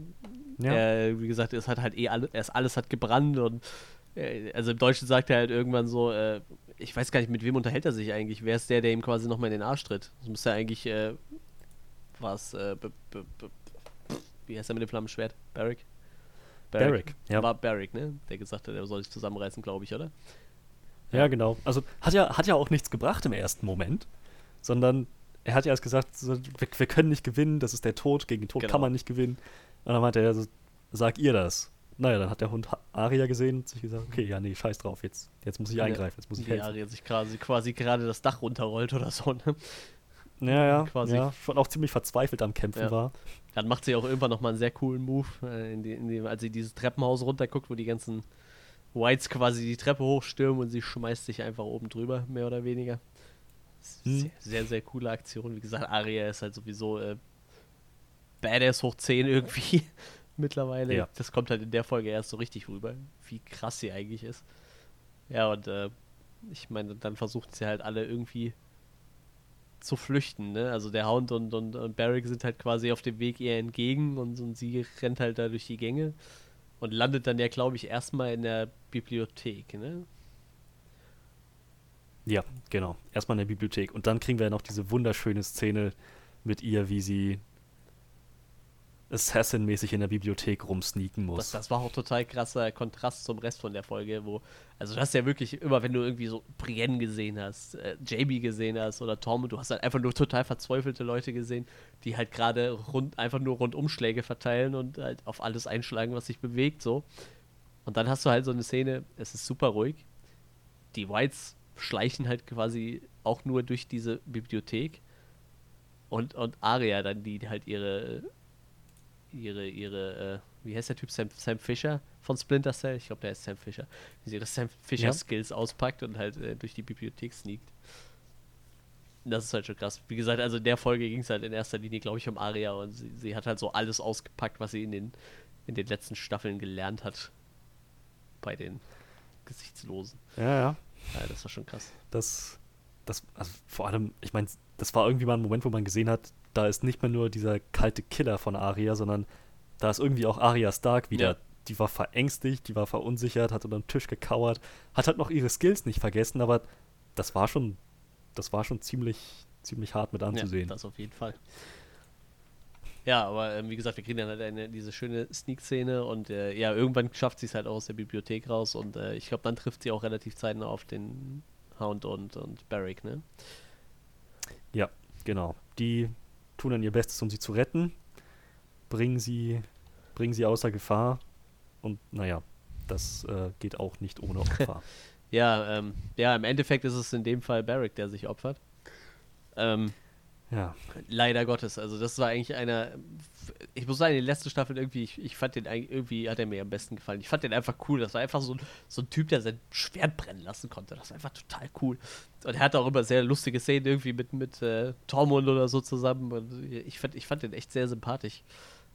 Ja. Er, wie gesagt, es hat halt eh alles, erst alles hat gebrannt und äh, also im Deutschen sagt er halt irgendwann so, äh, ich weiß gar nicht, mit wem unterhält er sich eigentlich? Wer ist der, der ihm quasi nochmal in den Arsch tritt? Das müsste eigentlich, äh, was, äh, wie heißt er mit dem Flammenschwert? Barrick? Barrick, Barrick ja. War Barrick, ne? Der gesagt hat, er soll sich zusammenreißen, glaube ich, oder? Ja, genau. Also hat ja, hat ja auch nichts gebracht im ersten Moment, sondern er hat ja erst gesagt, so, wir, wir, können nicht gewinnen, das ist der Tod, gegen den Tod genau. kann man nicht gewinnen. Und dann meinte er, so, sag ihr das. Naja, dann hat der Hund Aria gesehen und sich gesagt, okay, ja, nee, scheiß drauf, jetzt, jetzt muss ich eingreifen, jetzt muss ich helfen. Aria sich quasi, quasi gerade das Dach runterrollt oder so, ne? Ja, ja, quasi. ja, schon auch ziemlich verzweifelt am Kämpfen ja. war. Dann macht sie auch irgendwann nochmal einen sehr coolen Move, äh, in die, in die, als sie dieses Treppenhaus runterguckt, wo die ganzen Whites quasi die Treppe hochstürmen und sie schmeißt sich einfach oben drüber, mehr oder weniger. Hm. Sehr, sehr, sehr, coole Aktion. Wie gesagt, Aria ist halt sowieso äh, Badass hoch 10 irgendwie mittlerweile. Ja. Das kommt halt in der Folge erst so richtig rüber, wie krass sie eigentlich ist. Ja, und äh, ich meine, dann versucht sie halt alle irgendwie zu flüchten, ne? Also der Hound und, und, und Barrick sind halt quasi auf dem Weg ihr entgegen und, und sie rennt halt da durch die Gänge und landet dann ja, glaube ich, erstmal in der Bibliothek, ne? Ja, genau. Erstmal in der Bibliothek. Und dann kriegen wir ja noch diese wunderschöne Szene mit ihr, wie sie Assassin-mäßig in der Bibliothek rumsneaken muss. Das, das, war auch total krasser Kontrast zum Rest von der Folge, wo, also du hast ja wirklich immer, wenn du irgendwie so Brienne gesehen hast, äh, JB gesehen hast oder Tom, du hast halt einfach nur total verzweifelte Leute gesehen, die halt gerade rund, einfach nur Rundumschläge verteilen und halt auf alles einschlagen, was sich bewegt, so. Und dann hast du halt so eine Szene, es ist super ruhig. Die Whites schleichen halt quasi auch nur durch diese Bibliothek. Und, und Aria dann, die halt ihre ihre, ihre, äh, wie heißt der Typ, Sam, Sam Fisher von Splinter Cell? Ich glaube, der ist Sam Fisher. Wie sie ihre Sam Fisher-Skills ja. auspackt und halt äh, durch die Bibliothek sneakt. Das ist halt schon krass. Wie gesagt, also in der Folge ging es halt in erster Linie, glaube ich, um Aria und sie, sie, hat halt so alles ausgepackt, was sie in den, in den letzten Staffeln gelernt hat. Bei den Gesichtslosen. Ja, ja. Ja, das war schon krass. Das, das, also vor allem, ich meine, das war irgendwie mal ein Moment, wo man gesehen hat, da ist nicht mehr nur dieser kalte Killer von Aria, sondern da ist irgendwie auch Aria Stark wieder. Ja. Die war verängstigt, die war verunsichert, hat unter dem Tisch gekauert, hat halt noch ihre Skills nicht vergessen, aber das war schon, das war schon ziemlich, ziemlich hart mit anzusehen. Ja, das auf jeden Fall. Ja, aber ähm, wie gesagt, wir kriegen dann halt eine, diese schöne Sneak-Szene und äh, ja, irgendwann schafft sie es halt auch aus der Bibliothek raus und äh, ich glaube, dann trifft sie auch relativ zeitnah auf den Hound und, und Barrick, ne? Ja, genau. Die tun dann ihr Bestes, um sie zu retten, bringen sie, bringen sie außer Gefahr und naja, das äh, geht auch nicht ohne Opfer. ja, ähm, ja, im Endeffekt ist es in dem Fall Barrick, der sich opfert. Ähm, ja. Leider Gottes. Also das war eigentlich einer. Ich muss sagen, die letzte Staffel irgendwie, ich, ich fand den irgendwie hat er mir am besten gefallen. Ich fand den einfach cool. Das war einfach so, so ein Typ, der sein Schwert brennen lassen konnte. Das war einfach total cool. Und er hatte auch immer sehr lustige Szenen irgendwie mit, mit äh, Tormund oder so zusammen. Und ich fand, ich fand den echt sehr sympathisch.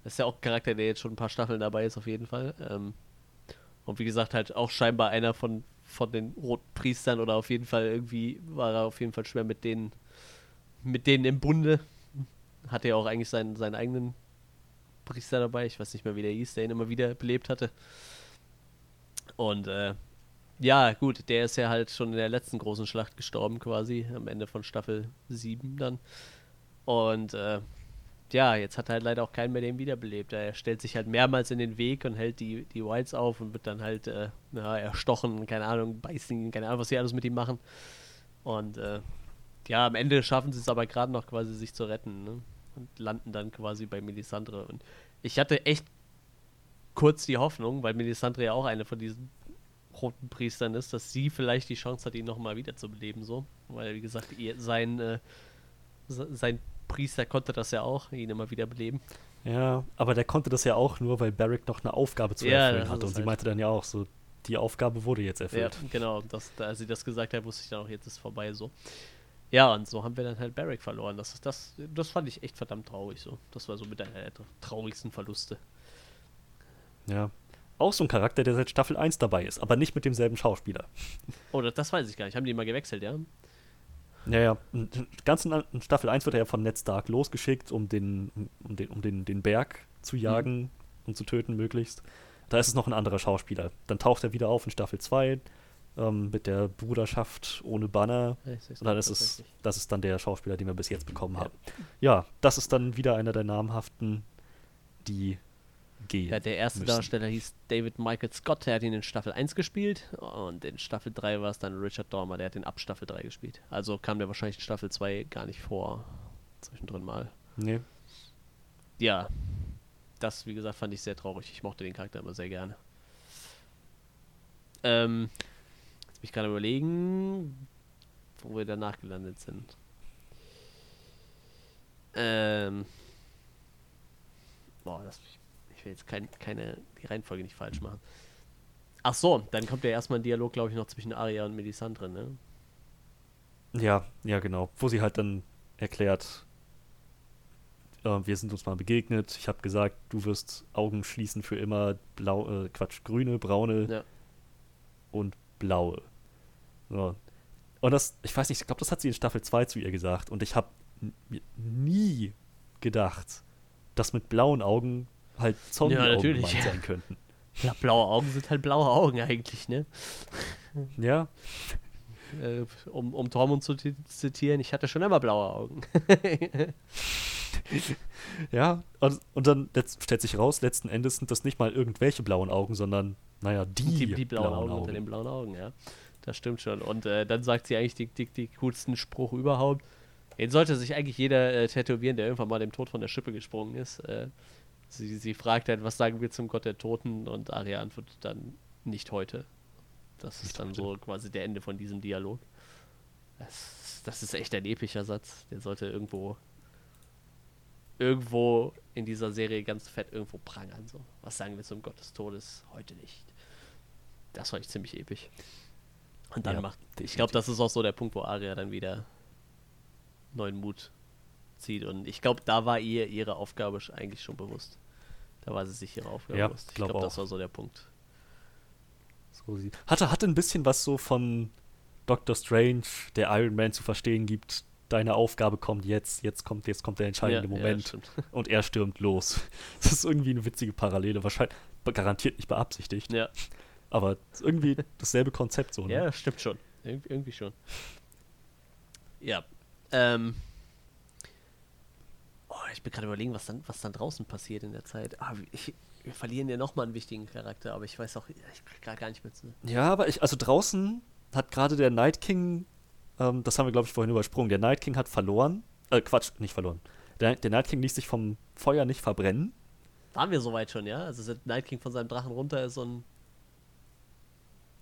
Das ist ja auch ein Charakter, der jetzt schon ein paar Staffeln dabei ist, auf jeden Fall. Ähm, und wie gesagt, halt auch scheinbar einer von, von den roten Priestern oder auf jeden Fall irgendwie war er auf jeden Fall schwer mit denen mit denen im Bunde. Hatte ja auch eigentlich seinen, seinen eigenen Priester dabei. Ich weiß nicht mehr, wie der hieß, der ihn immer wieder belebt hatte. Und äh, ja, gut, der ist ja halt schon in der letzten großen Schlacht gestorben, quasi, am Ende von Staffel 7 dann. Und äh, ja, jetzt hat er halt leider auch keinen mehr, der ihn wiederbelebt. Er stellt sich halt mehrmals in den Weg und hält die, die Whites auf und wird dann halt äh, ja, erstochen, keine Ahnung, beißen, keine Ahnung, was sie alles mit ihm machen. Und äh, ja, am Ende schaffen sie es aber gerade noch quasi, sich zu retten, ne? Und landen dann quasi bei Melisandre. Und ich hatte echt kurz die Hoffnung, weil Melisandre ja auch eine von diesen roten Priestern ist, dass sie vielleicht die Chance hat, ihn nochmal wiederzubeleben, so. Weil, wie gesagt, ihr, sein, äh, sein Priester konnte das ja auch, ihn immer wiederbeleben. Ja, aber der konnte das ja auch nur, weil Barrick noch eine Aufgabe zu ja, erfüllen hatte. Und sie halt. meinte dann ja auch so, die Aufgabe wurde jetzt erfüllt. Ja, genau. Das, als sie das gesagt hat, wusste ich dann auch, jetzt ist es vorbei so. Ja, und so haben wir dann halt Barrick verloren. Das, ist, das, das fand ich echt verdammt traurig so. Das war so mit einer der traurigsten Verluste. Ja. Auch so ein Charakter, der seit Staffel 1 dabei ist, aber nicht mit demselben Schauspieler. Oh, das, das weiß ich gar nicht. Haben die mal gewechselt, ja? Ja, ja. Ganz in Staffel 1 wird er ja von Ned Stark losgeschickt, um den, um den, um den, den Berg zu jagen mhm. und zu töten, möglichst. Da ist es noch ein anderer Schauspieler. Dann taucht er wieder auf in Staffel 2 ähm, mit der Bruderschaft ohne Banner. Ja, und dann ist es, das ist dann der Schauspieler, den wir bis jetzt bekommen haben. Ja, das ist dann wieder einer der namhaften, die gehen. Ja, der erste müssen. Darsteller hieß David Michael Scott, der hat ihn in Staffel 1 gespielt und in Staffel 3 war es dann Richard Dormer, der hat ihn ab Staffel 3 gespielt. Also kam der wahrscheinlich in Staffel 2 gar nicht vor, zwischendrin mal. Nee. Ja, das, wie gesagt, fand ich sehr traurig. Ich mochte den Charakter immer sehr gerne. Ähm, jetzt bin ich gerade überlegen, wo wir danach gelandet sind. Ähm, boah, das, ich will jetzt kein, keine, die Reihenfolge nicht falsch machen. Ach so, dann kommt ja erstmal ein Dialog, glaube ich, noch zwischen Aria und Melisandre, ne? Ja, ja, genau. Wo sie halt dann erklärt, äh, wir sind uns mal begegnet. Ich habe gesagt, du wirst Augen schließen für immer blau, äh, Quatsch, grüne, braune ja. und blaue. So. Und das, ich weiß nicht, ich glaube, das hat sie in Staffel 2 zu ihr gesagt. Und ich habe nie gedacht, dass mit blauen Augen halt Zombie-Augen ja, sein könnten. Ja, blaue Augen sind halt blaue Augen eigentlich, ne? Ja. Äh, um, um Tormund zu zitieren, ich hatte schon immer blaue Augen. ja, und, und dann stellt sich raus, letzten Endes sind das nicht mal irgendwelche blauen Augen, sondern, naja, die, die, die blauen, blauen Augen, Augen unter den blauen Augen, ja. Das stimmt schon. Und äh, dann sagt sie eigentlich den die, die coolsten Spruch überhaupt. Den sollte sich eigentlich jeder äh, tätowieren, der irgendwann mal dem Tod von der Schippe gesprungen ist. Äh, Sie, sie fragt halt, was sagen wir zum Gott der Toten? Und Arya antwortet dann, nicht heute. Das ist dann so quasi der Ende von diesem Dialog. Das, das ist echt ein epischer Satz. Der sollte irgendwo irgendwo in dieser Serie ganz fett irgendwo prangern. So. Was sagen wir zum Gott des Todes? Heute nicht. Das war ich ziemlich episch. Und dann ja, macht. Ich glaube, das ist auch so der Punkt, wo Arya dann wieder neuen Mut zieht. Und ich glaube, da war ihr ihre Aufgabe eigentlich schon bewusst. Da war sie sich ihre Aufgabe ja, bewusst. Ich glaube, glaub, das war so der Punkt. So sie hatte, hatte ein bisschen was so von Doctor Strange, der Iron Man zu verstehen gibt. Deine Aufgabe kommt jetzt, jetzt kommt, jetzt kommt der entscheidende ja, Moment. Ja, und er stürmt los. Das ist irgendwie eine witzige Parallele. Wahrscheinlich garantiert nicht beabsichtigt. Ja. Aber irgendwie dasselbe Konzept so. Ne? Ja, stimmt schon. Ir irgendwie schon. Ja. Ähm, ich bin gerade überlegen, was dann, was dann draußen passiert in der Zeit. Ah, ich, wir verlieren ja nochmal einen wichtigen Charakter, aber ich weiß auch, ich krieg gerade gar nicht mehr zu. Ja, aber ich, also draußen hat gerade der Night King, ähm, das haben wir glaube ich vorhin übersprungen, der Night King hat verloren. Äh, Quatsch, nicht verloren. Der, der Night King ließ sich vom Feuer nicht verbrennen. Waren wir soweit schon, ja? Also seit Night King von seinem Drachen runter ist so ein.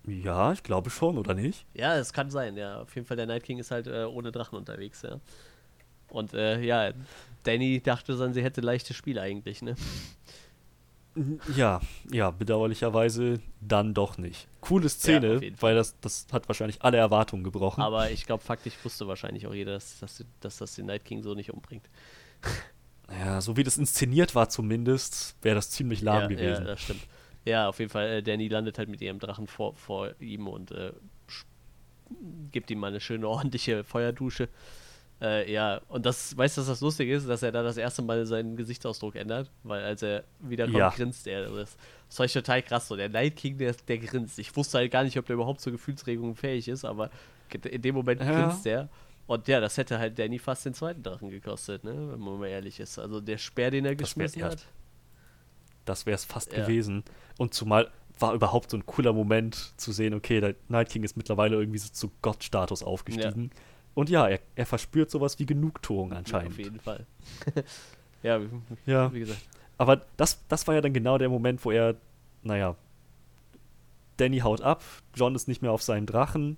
Ja, ich glaube schon, oder nicht? Ja, es kann sein, ja. Auf jeden Fall, der Night King ist halt äh, ohne Drachen unterwegs, ja. Und äh, ja, Danny dachte dann, sie hätte leichtes Spiel eigentlich, ne? Ja, ja, bedauerlicherweise dann doch nicht. Coole Szene, ja, weil das, das hat wahrscheinlich alle Erwartungen gebrochen. Aber ich glaube, faktisch wusste wahrscheinlich auch jeder, dass, dass, dass das den Night King so nicht umbringt. Ja, so wie das inszeniert war zumindest, wäre das ziemlich lahm ja, gewesen. Ja, das stimmt. Ja, auf jeden Fall, äh, Danny landet halt mit ihrem Drachen vor, vor ihm und äh, gibt ihm mal eine schöne ordentliche Feuerdusche. Äh, ja, und das, weißt du, was das lustig ist, dass er da das erste Mal seinen Gesichtsausdruck ändert, weil als er wiederkommt, ja. grinst er. Das, das war ich total krass so. Der Night King, der, der grinst. Ich wusste halt gar nicht, ob der überhaupt zur Gefühlsregung fähig ist, aber in dem Moment ja. grinst er. Und ja, das hätte halt Danny fast den zweiten Drachen gekostet, ne? wenn man mal ehrlich ist. Also der Speer, den er geschmissen hat. Das wäre es fast gewesen. Und zumal war überhaupt so ein cooler Moment zu sehen, okay, der Night King ist mittlerweile irgendwie so zu Gottstatus aufgestiegen. Ja und ja, er, er verspürt sowas wie Genugtuung anscheinend. Ja, auf jeden Fall. ja, wie, ja, wie gesagt. Aber das, das war ja dann genau der Moment, wo er, naja, Danny haut ab, John ist nicht mehr auf seinem Drachen.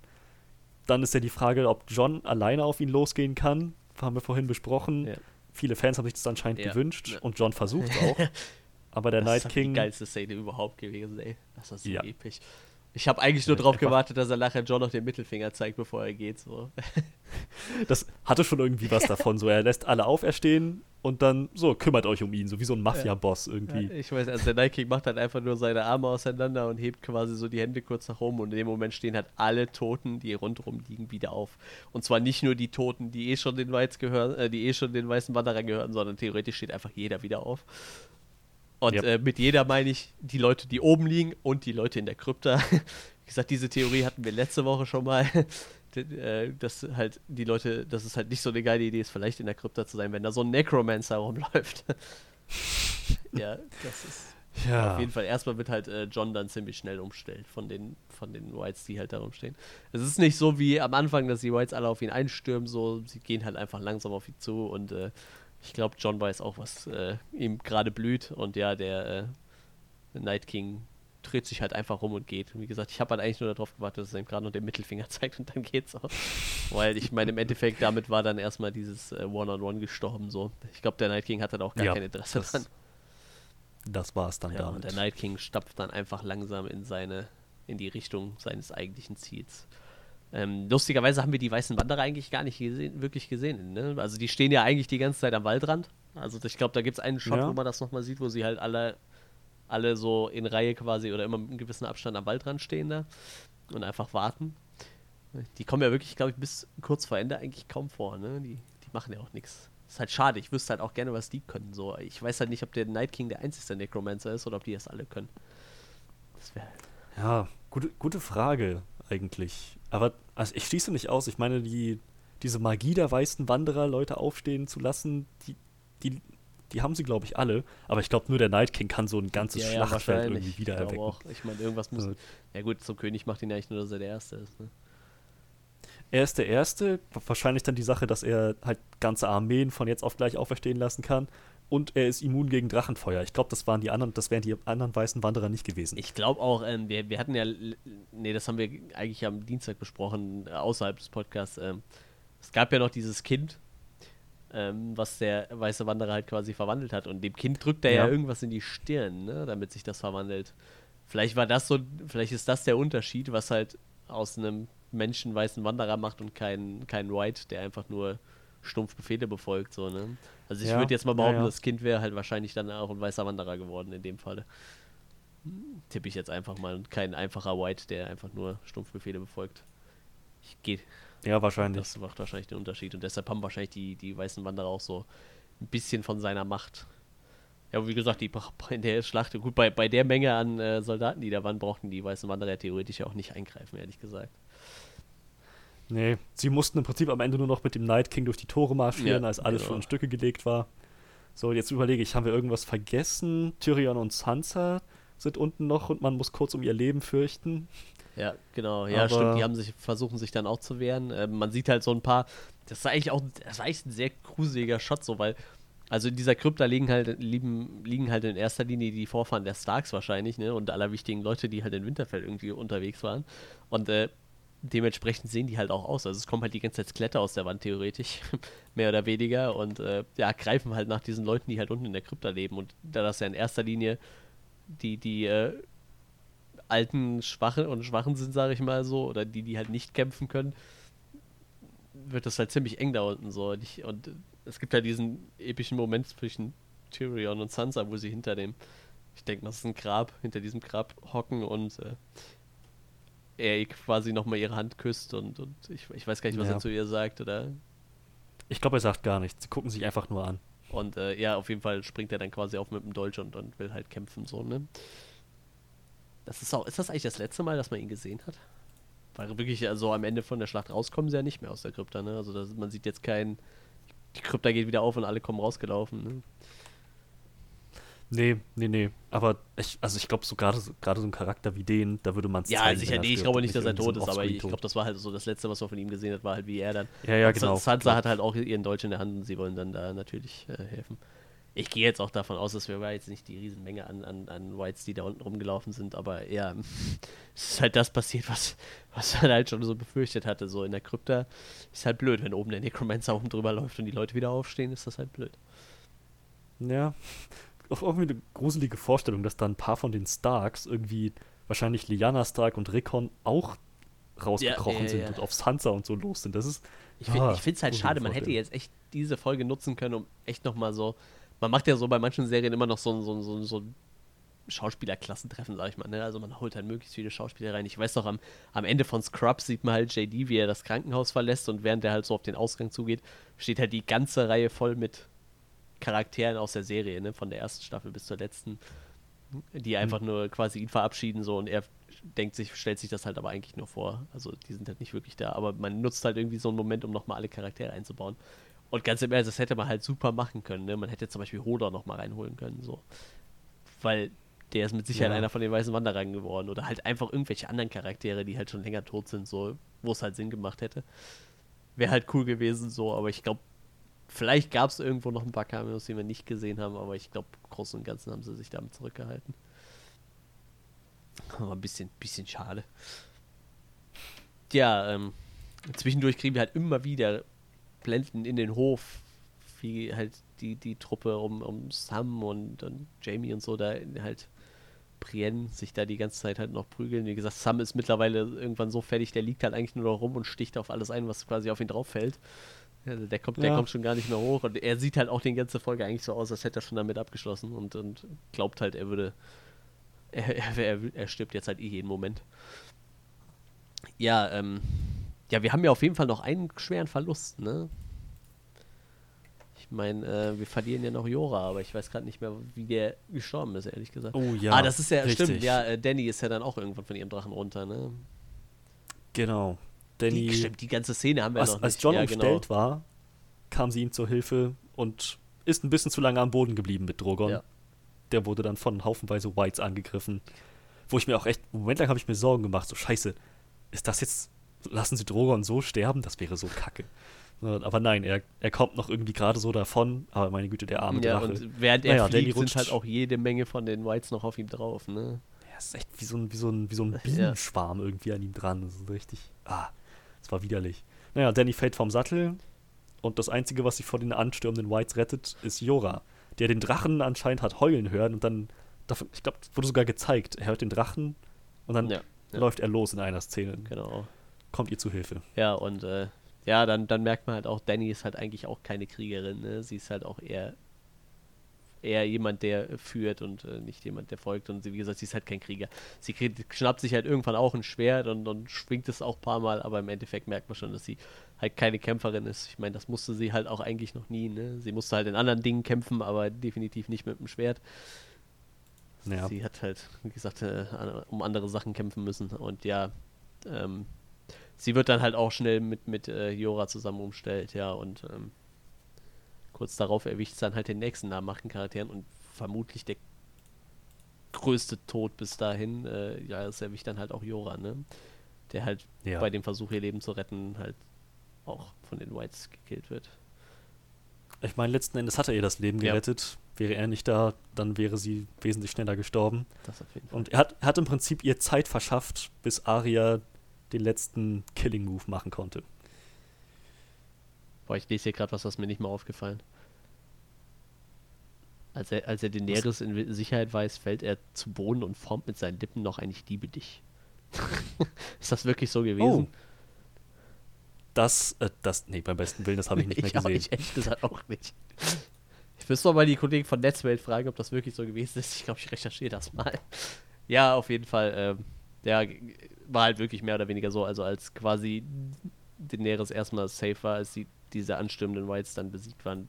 Dann ist ja die Frage, ob John alleine auf ihn losgehen kann. Haben wir vorhin besprochen. Ja. Viele Fans haben sich das anscheinend gewünscht und John versucht auch. Aber der das Night King. Das ist die geilste Szene überhaupt gewesen, ey. Das war so episch. Ich habe eigentlich nur darauf gewartet, dass er nachher John noch den Mittelfinger zeigt, bevor er geht. So. Das hatte schon irgendwie was davon. So, er lässt alle auferstehen und dann so kümmert euch um ihn, so wie so ein Mafia-Boss irgendwie. Ja, ich weiß, also der Night King macht halt einfach nur seine Arme auseinander und hebt quasi so die Hände kurz nach oben und in dem Moment stehen halt alle Toten, die rundherum liegen, wieder auf. Und zwar nicht nur die Toten, die eh schon den Weiß gehören, äh, die eh schon den weißen Wanderern gehören, sondern theoretisch steht einfach jeder wieder auf. Und yep. äh, mit jeder meine ich die Leute, die oben liegen und die Leute in der Krypta. Wie gesagt, diese Theorie hatten wir letzte Woche schon mal. Äh, dass halt die Leute, dass es halt nicht so eine geile Idee ist, vielleicht in der Krypta zu sein, wenn da so ein Necromancer rumläuft. ja, das ist. Ja. Auf jeden Fall, erstmal wird halt äh, John dann ziemlich schnell umstellt von den, von den Whites, die halt da rumstehen. Es ist nicht so wie am Anfang, dass die Whites alle auf ihn einstürmen, so, sie gehen halt einfach langsam auf ihn zu und äh, ich glaube, John weiß auch, was äh, ihm gerade blüht. Und ja, der äh, Night King dreht sich halt einfach rum und geht. Und wie gesagt, ich habe halt eigentlich nur darauf gewartet, dass er ihm gerade noch den Mittelfinger zeigt und dann geht's auch. Weil ich meine, im Endeffekt, damit war dann erstmal dieses äh, One-on-One -on -One gestorben. So. Ich glaube, der Night King hatte da auch gar ja, kein Interesse das, dran. Das war es dann ja, damit. Und der Night King stapft dann einfach langsam in seine, in die Richtung seines eigentlichen Ziels. Ähm, lustigerweise haben wir die weißen Wanderer eigentlich gar nicht gesehen, wirklich gesehen. Ne? Also die stehen ja eigentlich die ganze Zeit am Waldrand. Also ich glaube, da gibt es einen Shot, ja. wo man das nochmal sieht, wo sie halt alle, alle so in Reihe quasi oder immer mit einem gewissen Abstand am Waldrand stehen da und einfach warten. Die kommen ja wirklich, glaube ich, bis kurz vor Ende eigentlich kaum vor. Ne? Die, die machen ja auch nichts. Ist halt schade. Ich wüsste halt auch gerne, was die können. So, ich weiß halt nicht, ob der Night King der einzige Necromancer ist oder ob die das alle können. Das wäre. Ja, gute, gute Frage eigentlich. Aber also ich schließe nicht aus. Ich meine, die, diese Magie der weißen Wanderer, Leute aufstehen zu lassen, die, die, die haben sie, glaube ich, alle. Aber ich glaube, nur der Night King kann so ein ganzes ja, Schlachtfeld ja, irgendwie wieder erwecken. Auch. Ich meine, irgendwas muss. Also, ja, gut, zum König macht ihn ja nicht nur, dass er der Erste ist. Ne? Er ist der Erste. Wahrscheinlich dann die Sache, dass er halt ganze Armeen von jetzt auf gleich auferstehen lassen kann und er ist immun gegen Drachenfeuer. Ich glaube, das waren die anderen, das wären die anderen weißen Wanderer nicht gewesen. Ich glaube auch, ähm, wir, wir hatten ja, nee, das haben wir eigentlich am Dienstag besprochen, äh, außerhalb des Podcasts. Ähm, es gab ja noch dieses Kind, ähm, was der weiße Wanderer halt quasi verwandelt hat. Und dem Kind drückt er ja, ja irgendwas in die Stirn, ne, damit sich das verwandelt. Vielleicht war das so, vielleicht ist das der Unterschied, was halt aus einem Menschen weißen Wanderer macht und kein, kein White, der einfach nur stumpf Befehle befolgt, so, ne? Also ich ja, würde jetzt mal behaupten, ja, ja. das Kind wäre halt wahrscheinlich dann auch ein weißer Wanderer geworden in dem Fall. Tippe ich jetzt einfach mal und kein einfacher White, der einfach nur stumpf Befehle befolgt. Ich gehe. Ja, wahrscheinlich. Das macht wahrscheinlich den Unterschied und deshalb haben wahrscheinlich die, die weißen Wanderer auch so ein bisschen von seiner Macht. Ja, wie gesagt, die in der Schlacht, gut, bei, bei der Menge an äh, Soldaten, die da waren, brauchten die weißen Wanderer theoretisch auch nicht eingreifen, ehrlich gesagt. Nee, sie mussten im Prinzip am Ende nur noch mit dem Night King durch die Tore marschieren, ja, als alles genau. schon in Stücke gelegt war. So, jetzt überlege ich, haben wir irgendwas vergessen? Tyrion und Sansa sind unten noch und man muss kurz um ihr Leben fürchten. Ja, genau. Ja, Aber stimmt. Die haben sich, versuchen sich dann auch zu wehren. Äh, man sieht halt so ein paar. Das ist eigentlich auch das war eigentlich ein sehr gruseliger Shot, so, weil. Also in dieser Krypta liegen halt, liegen, liegen halt in erster Linie die Vorfahren der Starks wahrscheinlich, ne? Und aller wichtigen Leute, die halt in Winterfell irgendwie unterwegs waren. Und äh, dementsprechend sehen die halt auch aus. Also es kommen halt die ganze Zeit Skelette aus der Wand, theoretisch, mehr oder weniger, und äh, ja, greifen halt nach diesen Leuten, die halt unten in der Krypta leben. Und da das ja in erster Linie die, die äh, alten Schwachen und Schwachen sind, sage ich mal so, oder die, die halt nicht kämpfen können, wird das halt ziemlich eng da unten so. Und, ich, und es gibt halt diesen epischen Moment zwischen Tyrion und Sansa, wo sie hinter dem, ich denke, das ist ein Grab, hinter diesem Grab hocken und äh, er quasi nochmal ihre Hand küsst und, und ich, ich weiß gar nicht, was ja. er zu ihr sagt, oder? Ich glaube, er sagt gar nichts. Sie gucken sich einfach nur an. Und äh, ja, auf jeden Fall springt er dann quasi auf mit dem Dolch und, und will halt kämpfen, so, ne? Das ist auch, ist das eigentlich das letzte Mal, dass man ihn gesehen hat? Weil wirklich, also am Ende von der Schlacht rauskommen sie ja nicht mehr aus der Krypta, ne? Also das, man sieht jetzt kein, die Krypta geht wieder auf und alle kommen rausgelaufen, ne? Nee, nee, nee. Aber ich, also ich glaube, so gerade so, so ein Charakter wie den, da würde man es Ja, zeigen, sicher, nee, ich glaube nicht, dass er tot ist, aber ich glaube, das war halt so das Letzte, was man von ihm gesehen hat, war halt wie er dann. Ja, ja, genau. Sansa hat halt auch ihren Deutsch in der Hand und sie wollen dann da natürlich äh, helfen. ich gehe jetzt auch davon aus, dass wir jetzt nicht die Riesenmenge an, an, an Whites, die da unten rumgelaufen sind, aber ja, es ist halt das passiert, was, was man halt schon so befürchtet hatte. So in der Krypta ist halt blöd, wenn oben der Necromancer oben drüber läuft und die Leute wieder aufstehen, ist das halt blöd. Ja, auch irgendwie eine gruselige Vorstellung, dass da ein paar von den Starks irgendwie, wahrscheinlich Lyanna Stark und Rickon auch rausgekrochen ja, ja, sind ja. und auf Sansa und so los sind. Das ist. Ich, oh, finde es halt schade, man hätte jetzt echt diese Folge nutzen können, um echt nochmal so man macht ja so bei manchen Serien immer noch so ein, so so so Schauspielerklassentreffen, sag ich mal. Ne? Also man holt halt möglichst viele Schauspieler rein. Ich weiß noch, am, am Ende von Scrubs sieht man halt JD, wie er das Krankenhaus verlässt und während er halt so auf den Ausgang zugeht, steht halt die ganze Reihe voll mit Charakteren aus der Serie, ne? von der ersten Staffel bis zur letzten, die mhm. einfach mhm. nur quasi ihn verabschieden so und er denkt sich, stellt sich das halt aber eigentlich nur vor. Also die sind halt nicht wirklich da, aber man nutzt halt irgendwie so einen Moment, um nochmal alle Charaktere einzubauen. Und ganz im Ernst, das hätte man halt super machen können. Ne? Man hätte zum Beispiel Hoder noch mal reinholen können. So. Weil der ist mit Sicherheit ja. einer von den weißen Wanderern geworden. Oder halt einfach irgendwelche anderen Charaktere, die halt schon länger tot sind, so, wo es halt Sinn gemacht hätte. Wäre halt cool gewesen, so, aber ich glaube, vielleicht gab es irgendwo noch ein paar Cameos, die wir nicht gesehen haben, aber ich glaube, groß und ganzen haben sie sich damit zurückgehalten. Aber ein bisschen, bisschen schade. Ja, ähm, zwischendurch kriegen wir halt immer wieder blenden in den Hof, wie halt die, die Truppe um, um Sam und, und Jamie und so da halt Brienne sich da die ganze Zeit halt noch prügeln. Wie gesagt, Sam ist mittlerweile irgendwann so fertig, der liegt halt eigentlich nur noch rum und sticht auf alles ein, was quasi auf ihn drauf fällt. Also der kommt, der kommt schon gar nicht mehr hoch und er sieht halt auch die ganze Folge eigentlich so aus, als hätte er schon damit abgeschlossen und, und glaubt halt, er würde. Er, er, er, er stirbt jetzt halt eh jeden Moment. Ja, ähm, ja, wir haben ja auf jeden Fall noch einen schweren Verlust, ne? Ich meine, äh, wir verlieren ja noch Jora, aber ich weiß gerade nicht mehr, wie der gestorben ist, ehrlich gesagt. Oh ja. Ah, das ist ja, richtig. stimmt, ja, äh, Danny ist ja dann auch irgendwann von ihrem Drachen runter, ne? Genau. Danny. Die, stimmt, die ganze Szene haben wir als, noch nicht. Als John ja, umstellt genau. war, kam sie ihm zur Hilfe und ist ein bisschen zu lange am Boden geblieben mit Drogon. Ja. Der wurde dann von haufenweise Whites angegriffen. Wo ich mir auch echt, einen Moment lang habe ich mir Sorgen gemacht, so scheiße, ist das jetzt lassen sie Drogon so sterben, das wäre so kacke. Aber nein, er, er kommt noch irgendwie gerade so davon, aber meine Güte, der arme ja, Drache. Und während er naja, fliegt, sind halt auch jede Menge von den Whites noch auf ihm drauf, ne? Ja, ist echt wie so ein, wie so ein, wie so ein Bienenschwarm irgendwie an ihm dran. Das ist richtig, ah, das war widerlich. Naja, Danny fällt vom Sattel und das Einzige, was sich vor den anstürmenden Whites rettet, ist Jora, der den Drachen anscheinend hat heulen hören und dann, ich glaube, wurde sogar gezeigt, er hört den Drachen und dann ja, läuft er los in einer Szene. Genau kommt ihr zu Hilfe. Ja, und äh, ja, dann, dann merkt man halt auch, Danny ist halt eigentlich auch keine Kriegerin. Ne? Sie ist halt auch eher, eher jemand, der führt und äh, nicht jemand, der folgt. Und sie, wie gesagt, sie ist halt kein Krieger. Sie kriegt, schnappt sich halt irgendwann auch ein Schwert und, und schwingt es auch ein paar Mal, aber im Endeffekt merkt man schon, dass sie halt keine Kämpferin ist. Ich meine, das musste sie halt auch eigentlich noch nie. Ne? Sie musste halt in anderen Dingen kämpfen, aber definitiv nicht mit dem Schwert. Ja. Sie hat halt, wie gesagt, äh, um andere Sachen kämpfen müssen. Und ja, ähm, sie wird dann halt auch schnell mit, mit äh, Jora zusammen umstellt, ja, und ähm, kurz darauf erwischt dann halt den nächsten Nachmachtencharakteren und vermutlich der größte Tod bis dahin, äh, ja, es erwischt dann halt auch Jora, ne? Der halt ja. bei dem Versuch, ihr Leben zu retten, halt auch von den Whites gekillt wird. Ich meine, letzten Endes hat er ihr das Leben gerettet. Ja. Wäre er nicht da, dann wäre sie wesentlich schneller gestorben. Das auf jeden Fall. Und er hat, er hat im Prinzip ihr Zeit verschafft, bis Arya den letzten Killing-Move machen konnte. Boah, ich lese hier gerade was, was mir nicht mal aufgefallen. Als er, als er Daenerys in Sicherheit weiß, fällt er zu Boden und formt mit seinen Lippen noch ein Ich liebe dich. ist das wirklich so gewesen? Oh. Das, äh, das, nee, beim besten Willen, das habe ich nicht mehr gesehen. Ich, ehrlich gesagt auch nicht. Ich müsste mal die Kollegen von Netzwelt fragen, ob das wirklich so gewesen ist. Ich glaube, ich recherchiere das mal. Ja, auf jeden Fall. Ähm, ja, war halt wirklich mehr oder weniger so, also als quasi Daenerys erstmal safe war, als die, diese anstürmenden Whites dann besiegt waren,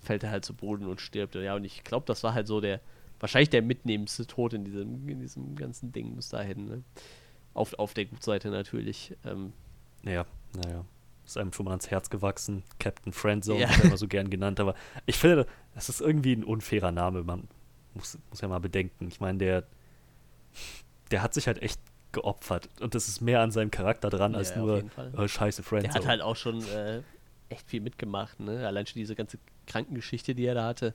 fällt er halt zu Boden und stirbt. Ja, und ich glaube, das war halt so der, wahrscheinlich der mitnehmendste Tod in diesem, in diesem ganzen Ding bis dahin. Ne? Auf, auf der Gutseite natürlich. Ähm, ja, naja. Ist einem schon mal ans Herz gewachsen. Captain Friendzone, ja. immer so gern genannt. Aber ich finde, das ist irgendwie ein unfairer Name. Man muss, muss ja mal bedenken. Ich meine, der, der hat sich halt echt geopfert. Und das ist mehr an seinem Charakter dran, ja, als nur äh, scheiße Friends. Der hat halt auch schon äh, echt viel mitgemacht, ne? Allein schon diese ganze Krankengeschichte, die er da hatte.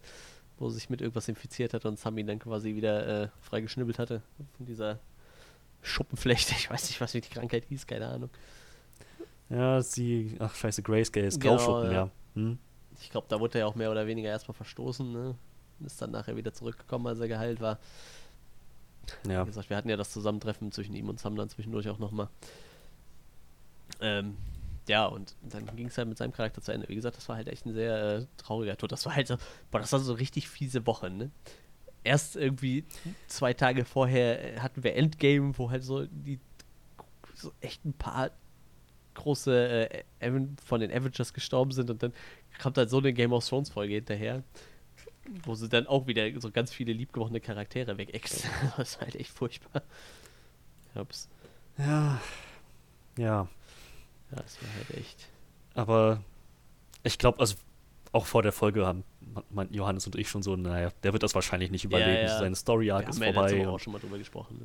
wo er sich mit irgendwas infiziert hat und Sam ihn dann quasi wieder äh, freigeschnibbelt hatte. Von dieser Schuppenflechte, ich weiß nicht, was die Krankheit hieß, keine Ahnung. Ja, sie, ach scheiße, Grayscale ist genau, Grauschuppen, ja. ja. Hm? Ich glaube, da wurde er ja auch mehr oder weniger erstmal verstoßen, ne? Ist dann nachher wieder zurückgekommen, als er geheilt war. Ja. Wie gesagt, wir hatten ja das Zusammentreffen zwischen ihm und Sam dann zwischendurch auch nochmal. Ähm, ja, und dann ging es halt mit seinem Charakter zu Ende. Wie gesagt, das war halt echt ein sehr äh, trauriger Tod. Das war halt so, boah, das war so richtig fiese Woche, ne? Erst irgendwie zwei Tage vorher äh, hatten wir Endgame, wo halt so die so echt ein paar große äh, von den Avengers gestorben sind und dann kommt halt so eine Game of Thrones Folge hinterher, wo sie dann auch wieder so ganz viele liebgewonnene Charaktere wegexen. das ist halt echt furchtbar. Ups. Ja. Ja. Ja, das war halt echt. Aber ich glaube, also auch vor der Folge haben mein Johannes und ich schon so, naja, der wird das wahrscheinlich nicht überleben. Ja, ja. Seine Story-Arc ist vorbei. Wir haben auch schon mal drüber gesprochen.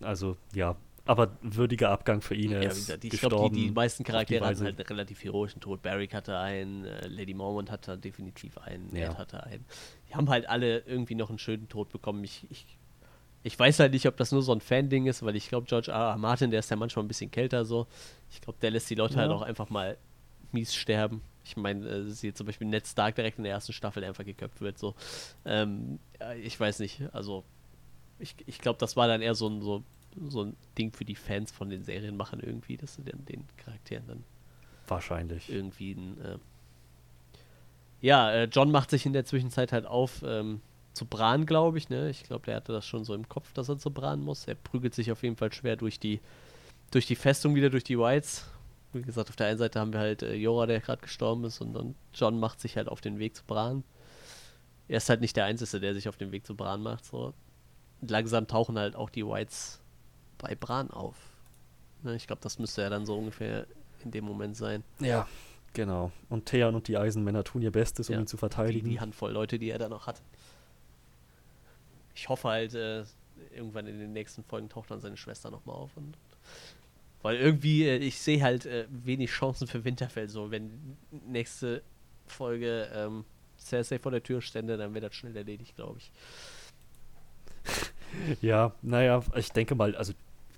Ne? Also, ja. Aber würdiger Abgang für ihn. Ja, ist gesagt, ich glaube, die, die meisten Charaktere hatten halt einen relativ heroischen Tod. Barrick hatte einen, äh, Lady Mormont hatte definitiv einen, ja. Ned hatte einen. Die haben halt alle irgendwie noch einen schönen Tod bekommen. Ich, ich ich weiß halt nicht, ob das nur so ein Fan-Ding ist, weil ich glaube, George R. R. Martin, der ist ja manchmal ein bisschen kälter so. Ich glaube, der lässt die Leute halt ja. halt auch einfach mal mies sterben. Ich meine, äh, sie zum Beispiel Ned Stark direkt in der ersten Staffel einfach geköpft wird. So. Ähm, ich weiß nicht. Also, ich, ich glaube, das war dann eher so ein, so, so ein Ding für die Fans von den Serienmachern irgendwie, dass sie den, den Charakteren dann wahrscheinlich irgendwie ein, äh ja, äh, John macht sich in der Zwischenzeit halt auf, ähm, zu Bran, glaube ich. Ne? Ich glaube, der hatte das schon so im Kopf, dass er zu Bran muss. Er prügelt sich auf jeden Fall schwer durch die, durch die Festung wieder, durch die Whites. Wie gesagt, auf der einen Seite haben wir halt äh, Jora, der gerade gestorben ist, und, und John macht sich halt auf den Weg zu Bran. Er ist halt nicht der Einzige, der sich auf den Weg zu Bran macht. So. Langsam tauchen halt auch die Whites bei Bran auf. Ne? Ich glaube, das müsste ja dann so ungefähr in dem Moment sein. Ja, genau. Und Theon und die Eisenmänner tun ihr Bestes, um ja, ihn zu verteidigen. Die, die Handvoll Leute, die er da noch hat ich hoffe halt, äh, irgendwann in den nächsten Folgen taucht dann seine Schwester nochmal auf. Und, weil irgendwie, äh, ich sehe halt äh, wenig Chancen für Winterfell. So, wenn nächste Folge ähm, Cersei vor der Tür stände, dann wäre das schnell erledigt, glaube ich. ja, naja, ich denke mal, also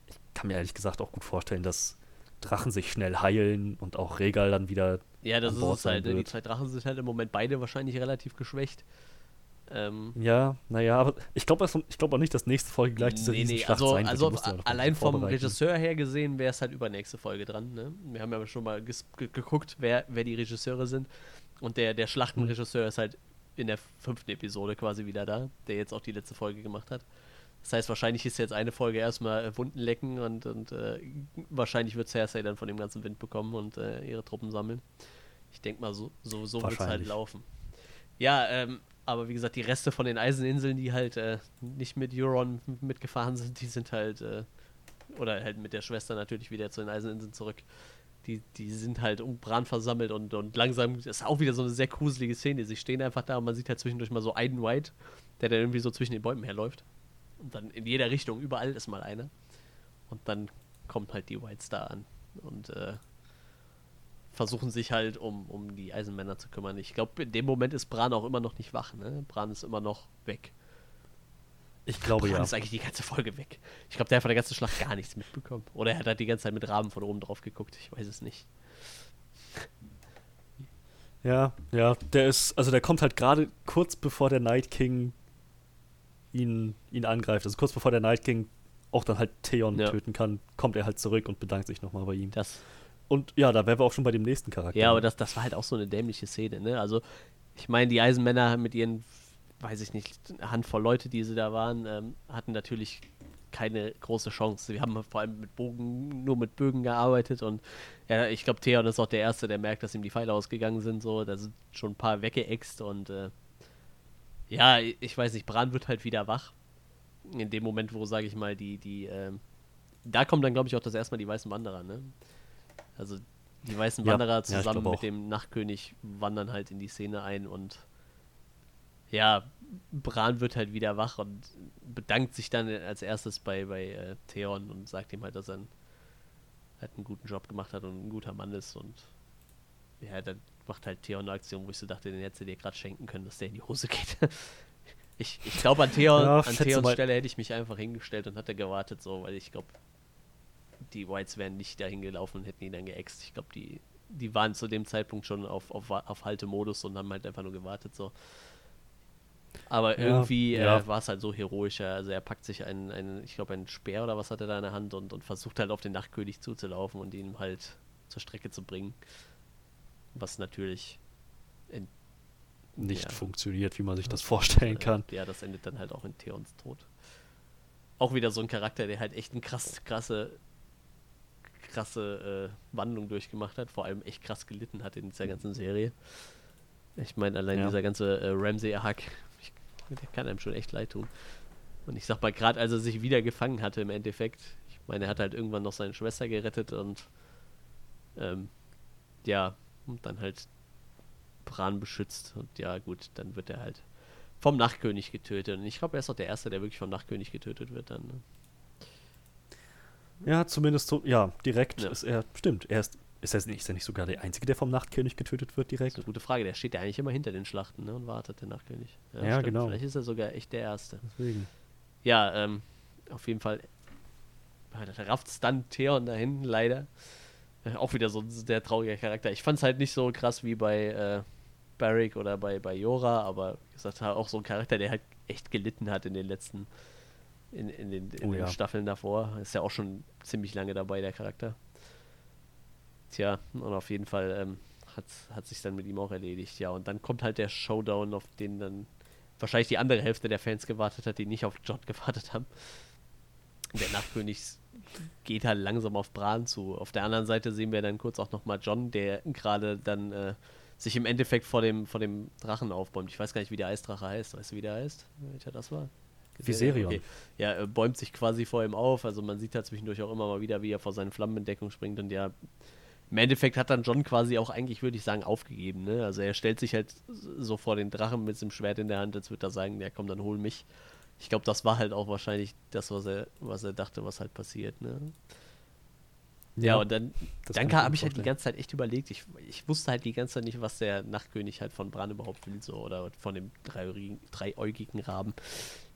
ich kann mir ehrlich gesagt auch gut vorstellen, dass Drachen sich schnell heilen und auch Regal dann wieder. Ja, das ist es halt. Ne? Die zwei Drachen sind halt im Moment beide wahrscheinlich relativ geschwächt. Ähm, ja, naja, aber ich glaube ich glaub auch nicht, dass nächste Folge gleich diese nee, nee, also, sein also ja allein vom Regisseur her gesehen wäre es halt übernächste Folge dran. Ne? Wir haben ja schon mal geguckt, wer, wer die Regisseure sind. Und der, der Schlachtenregisseur ist halt in der fünften Episode quasi wieder da, der jetzt auch die letzte Folge gemacht hat. Das heißt, wahrscheinlich ist jetzt eine Folge erstmal äh, Wunden lecken und, und äh, wahrscheinlich wird Cersei dann von dem ganzen Wind bekommen und äh, ihre Truppen sammeln. Ich denke mal, so, so, so wird es halt laufen. Ja, ähm, aber wie gesagt, die Reste von den Eiseninseln, die halt äh, nicht mit Euron mitgefahren sind, die sind halt, äh, oder halt mit der Schwester natürlich wieder zu den Eiseninseln zurück. Die, die sind halt um Bran versammelt und, und langsam, ist auch wieder so eine sehr gruselige Szene. Sie stehen einfach da und man sieht halt zwischendurch mal so einen White, der dann irgendwie so zwischen den Bäumen herläuft. Und dann in jeder Richtung, überall ist mal einer. Und dann kommt halt die Whites da an. Und äh, versuchen sich halt um, um die Eisenmänner zu kümmern. Ich glaube, in dem Moment ist Bran auch immer noch nicht wach. Ne? Bran ist immer noch weg. Ich glaube Bran ja. ist eigentlich die ganze Folge weg. Ich glaube, der hat von der ganzen Schlacht gar nichts mitbekommen. Oder er hat halt die ganze Zeit mit Raben von oben drauf geguckt. Ich weiß es nicht. Ja, ja, der ist, also der kommt halt gerade kurz bevor der Night King ihn, ihn angreift. Also kurz bevor der Night King auch dann halt Theon ja. töten kann, kommt er halt zurück und bedankt sich nochmal bei ihm. Das und ja, da wären wir auch schon bei dem nächsten Charakter. Ja, aber das, das war halt auch so eine dämliche Szene, ne? Also, ich meine, die Eisenmänner mit ihren, weiß ich nicht, Handvoll Leute, die sie da waren, ähm, hatten natürlich keine große Chance. Wir haben vor allem mit Bogen, nur mit Bögen gearbeitet und ja, ich glaube, Theon ist auch der Erste, der merkt, dass ihm die Pfeile ausgegangen sind. So, da sind schon ein paar weggeext und äh, ja, ich weiß nicht, Bran wird halt wieder wach. In dem Moment, wo, sage ich mal, die, die, äh, da kommen dann, glaube ich, auch das erste Mal die weißen Wanderer, ne? Also die weißen Wanderer ja, zusammen ja, mit dem Nachtkönig wandern halt in die Szene ein und ja, Bran wird halt wieder wach und bedankt sich dann als erstes bei, bei äh, Theon und sagt ihm halt, dass er einen, halt einen guten Job gemacht hat und ein guter Mann ist und ja, dann macht halt Theon eine Aktion, wo ich so dachte, den hätte dir gerade schenken können, dass der in die Hose geht. ich ich glaube, an Theon, ja, an Theons Stelle hätte ich mich einfach hingestellt und hätte gewartet, so, weil ich glaube, die Whites wären nicht dahin gelaufen und hätten ihn dann geäxt. Ich glaube, die, die waren zu dem Zeitpunkt schon auf, auf, auf Haltemodus und haben halt einfach nur gewartet, so. Aber ja, irgendwie äh, ja. war es halt so heroisch. Also er packt sich einen, einen ich glaube, einen Speer oder was hat er da in der Hand und, und versucht halt auf den Nachtkönig zuzulaufen und ihn halt zur Strecke zu bringen. Was natürlich in, nicht ja, funktioniert, wie man sich das vorstellen kann. Ja, das endet dann halt auch in Theons Tod. Auch wieder so ein Charakter, der halt echt eine krass, krasse, krasse äh, Wandlung durchgemacht hat, vor allem echt krass gelitten hat in dieser ganzen Serie. Ich meine, allein ja. dieser ganze äh, Ramsey-Hack der kann einem schon echt leid tun. Und ich sag mal, gerade als er sich wieder gefangen hatte im Endeffekt, ich meine, er hat halt irgendwann noch seine Schwester gerettet und ähm, ja, und dann halt Bran beschützt und ja gut, dann wird er halt vom Nachtkönig getötet. Und ich glaube, er ist auch der Erste, der wirklich vom Nachtkönig getötet wird dann. Ne? Ja, zumindest so, ja, direkt ja. ist er, stimmt, er ist ist er, nicht, ist er nicht sogar der Einzige, der vom Nachtkönig getötet wird direkt? Das ist eine gute Frage. Der steht ja eigentlich immer hinter den Schlachten ne, und wartet, der Nachtkönig. Ja, ja genau. Vielleicht ist er sogar echt der Erste. Deswegen. Ja, ähm, auf jeden Fall da rafft es dann Theon dahin, leider. Äh, auch wieder so ein sehr trauriger Charakter. Ich fand es halt nicht so krass wie bei äh, Barrick oder bei, bei Jora, aber wie gesagt, auch so ein Charakter, der halt echt gelitten hat in den letzten, in, in den, in oh, den ja. Staffeln davor. Ist ja auch schon ziemlich lange dabei, der Charakter. Tja, und auf jeden Fall ähm, hat, hat sich dann mit ihm auch erledigt. Ja, und dann kommt halt der Showdown, auf den dann wahrscheinlich die andere Hälfte der Fans gewartet hat, die nicht auf John gewartet haben. Der Nachtkönig geht halt langsam auf Bran zu. Auf der anderen Seite sehen wir dann kurz auch nochmal John, der gerade dann äh, sich im Endeffekt vor dem, vor dem Drachen aufbäumt. Ich weiß gar nicht, wie der Eisdrache heißt. Weißt du, wie der heißt? Welcher das war? Viserion. Okay. Ja, er bäumt sich quasi vor ihm auf. Also man sieht da zwischendurch auch immer mal wieder, wie er vor seinen Flammenentdeckung springt und ja im Endeffekt hat dann John quasi auch eigentlich, würde ich sagen, aufgegeben. Ne? Also er stellt sich halt so vor den Drachen mit dem Schwert in der Hand, als würde er sagen, ja komm, dann hol mich. Ich glaube, das war halt auch wahrscheinlich das, was er, was er dachte, was halt passiert. Ne? Ja, ja, und dann, dann habe ich halt die ganze Zeit echt überlegt. Ich, ich wusste halt die ganze Zeit nicht, was der Nachtkönig halt von Bran überhaupt will, so oder von dem dreiäugigen Raben.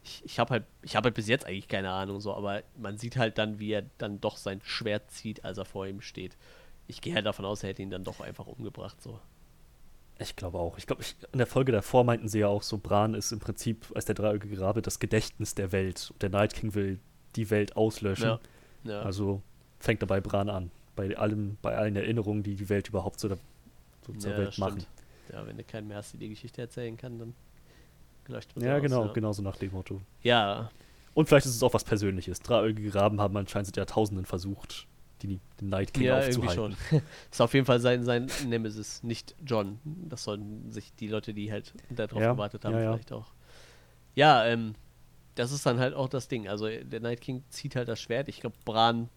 Ich, ich habe halt, ich habe halt bis jetzt eigentlich keine Ahnung, so, aber man sieht halt dann, wie er dann doch sein Schwert zieht, als er vor ihm steht ich gehe halt davon aus, er hätte ihn dann doch einfach umgebracht, so. Ich glaube auch. Ich glaube, in der Folge davor meinten sie ja auch so, Bran ist im Prinzip als der dreieugige Rabe das Gedächtnis der Welt. Und der Night King will die Welt auslöschen. Ja. Ja. Also fängt er bei Bran an. Bei allem, bei allen Erinnerungen, die die Welt überhaupt so, so zur ja, Welt stimmt. machen. Ja, wenn du keinen mehr hast, der die Geschichte erzählen kann, dann leuchtet Ja, genau, ja. genau so nach dem Motto. Ja. Und vielleicht ist es auch was Persönliches. Dreieugige Raben haben anscheinend seit Jahrtausenden versucht, die, den Night King ja, aufzuhalten. Irgendwie schon. ist auf jeden Fall sein, sein Nemesis, nicht John. Das sollen sich die Leute, die halt darauf ja, gewartet haben, ja, vielleicht auch. Ja, ähm, das ist dann halt auch das Ding. Also der Night King zieht halt das Schwert. Ich glaube, Bran,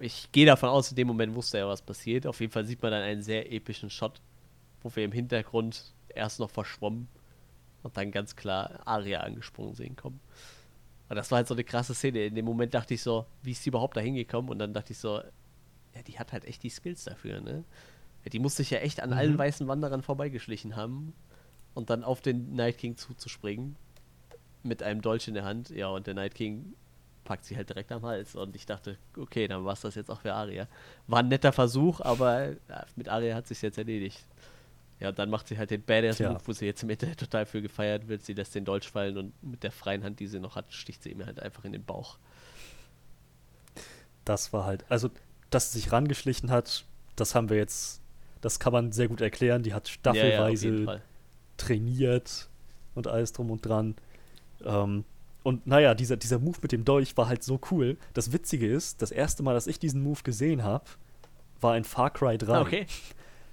ich gehe davon aus, in dem Moment wusste er, was passiert. Auf jeden Fall sieht man dann einen sehr epischen Shot, wo wir im Hintergrund erst noch verschwommen und dann ganz klar Aria angesprungen sehen kommen. Und das war halt so eine krasse Szene. In dem Moment dachte ich so, wie ist die überhaupt da hingekommen? Und dann dachte ich so, ja, die hat halt echt die Skills dafür, ne? Ja, die muss sich ja echt an mhm. allen weißen Wanderern vorbeigeschlichen haben und dann auf den Night King zuzuspringen mit einem Dolch in der Hand. Ja, und der Night King packt sie halt direkt am Hals. Und ich dachte, okay, dann war es das jetzt auch für Aria. War ein netter Versuch, aber mit Aria hat sich jetzt erledigt. Ja, dann macht sie halt den Badass-Move, wo sie jetzt im Internet total für gefeiert wird. Sie lässt den Dolch fallen und mit der freien Hand, die sie noch hat, sticht sie ihm halt einfach in den Bauch. Das war halt, also, dass sie sich rangeschlichen hat, das haben wir jetzt, das kann man sehr gut erklären. Die hat staffelweise ja, ja, trainiert und alles drum und dran. Ähm, und naja, dieser, dieser Move mit dem Dolch war halt so cool. Das Witzige ist, das erste Mal, dass ich diesen Move gesehen habe, war in Far Cry 3. Ah, okay.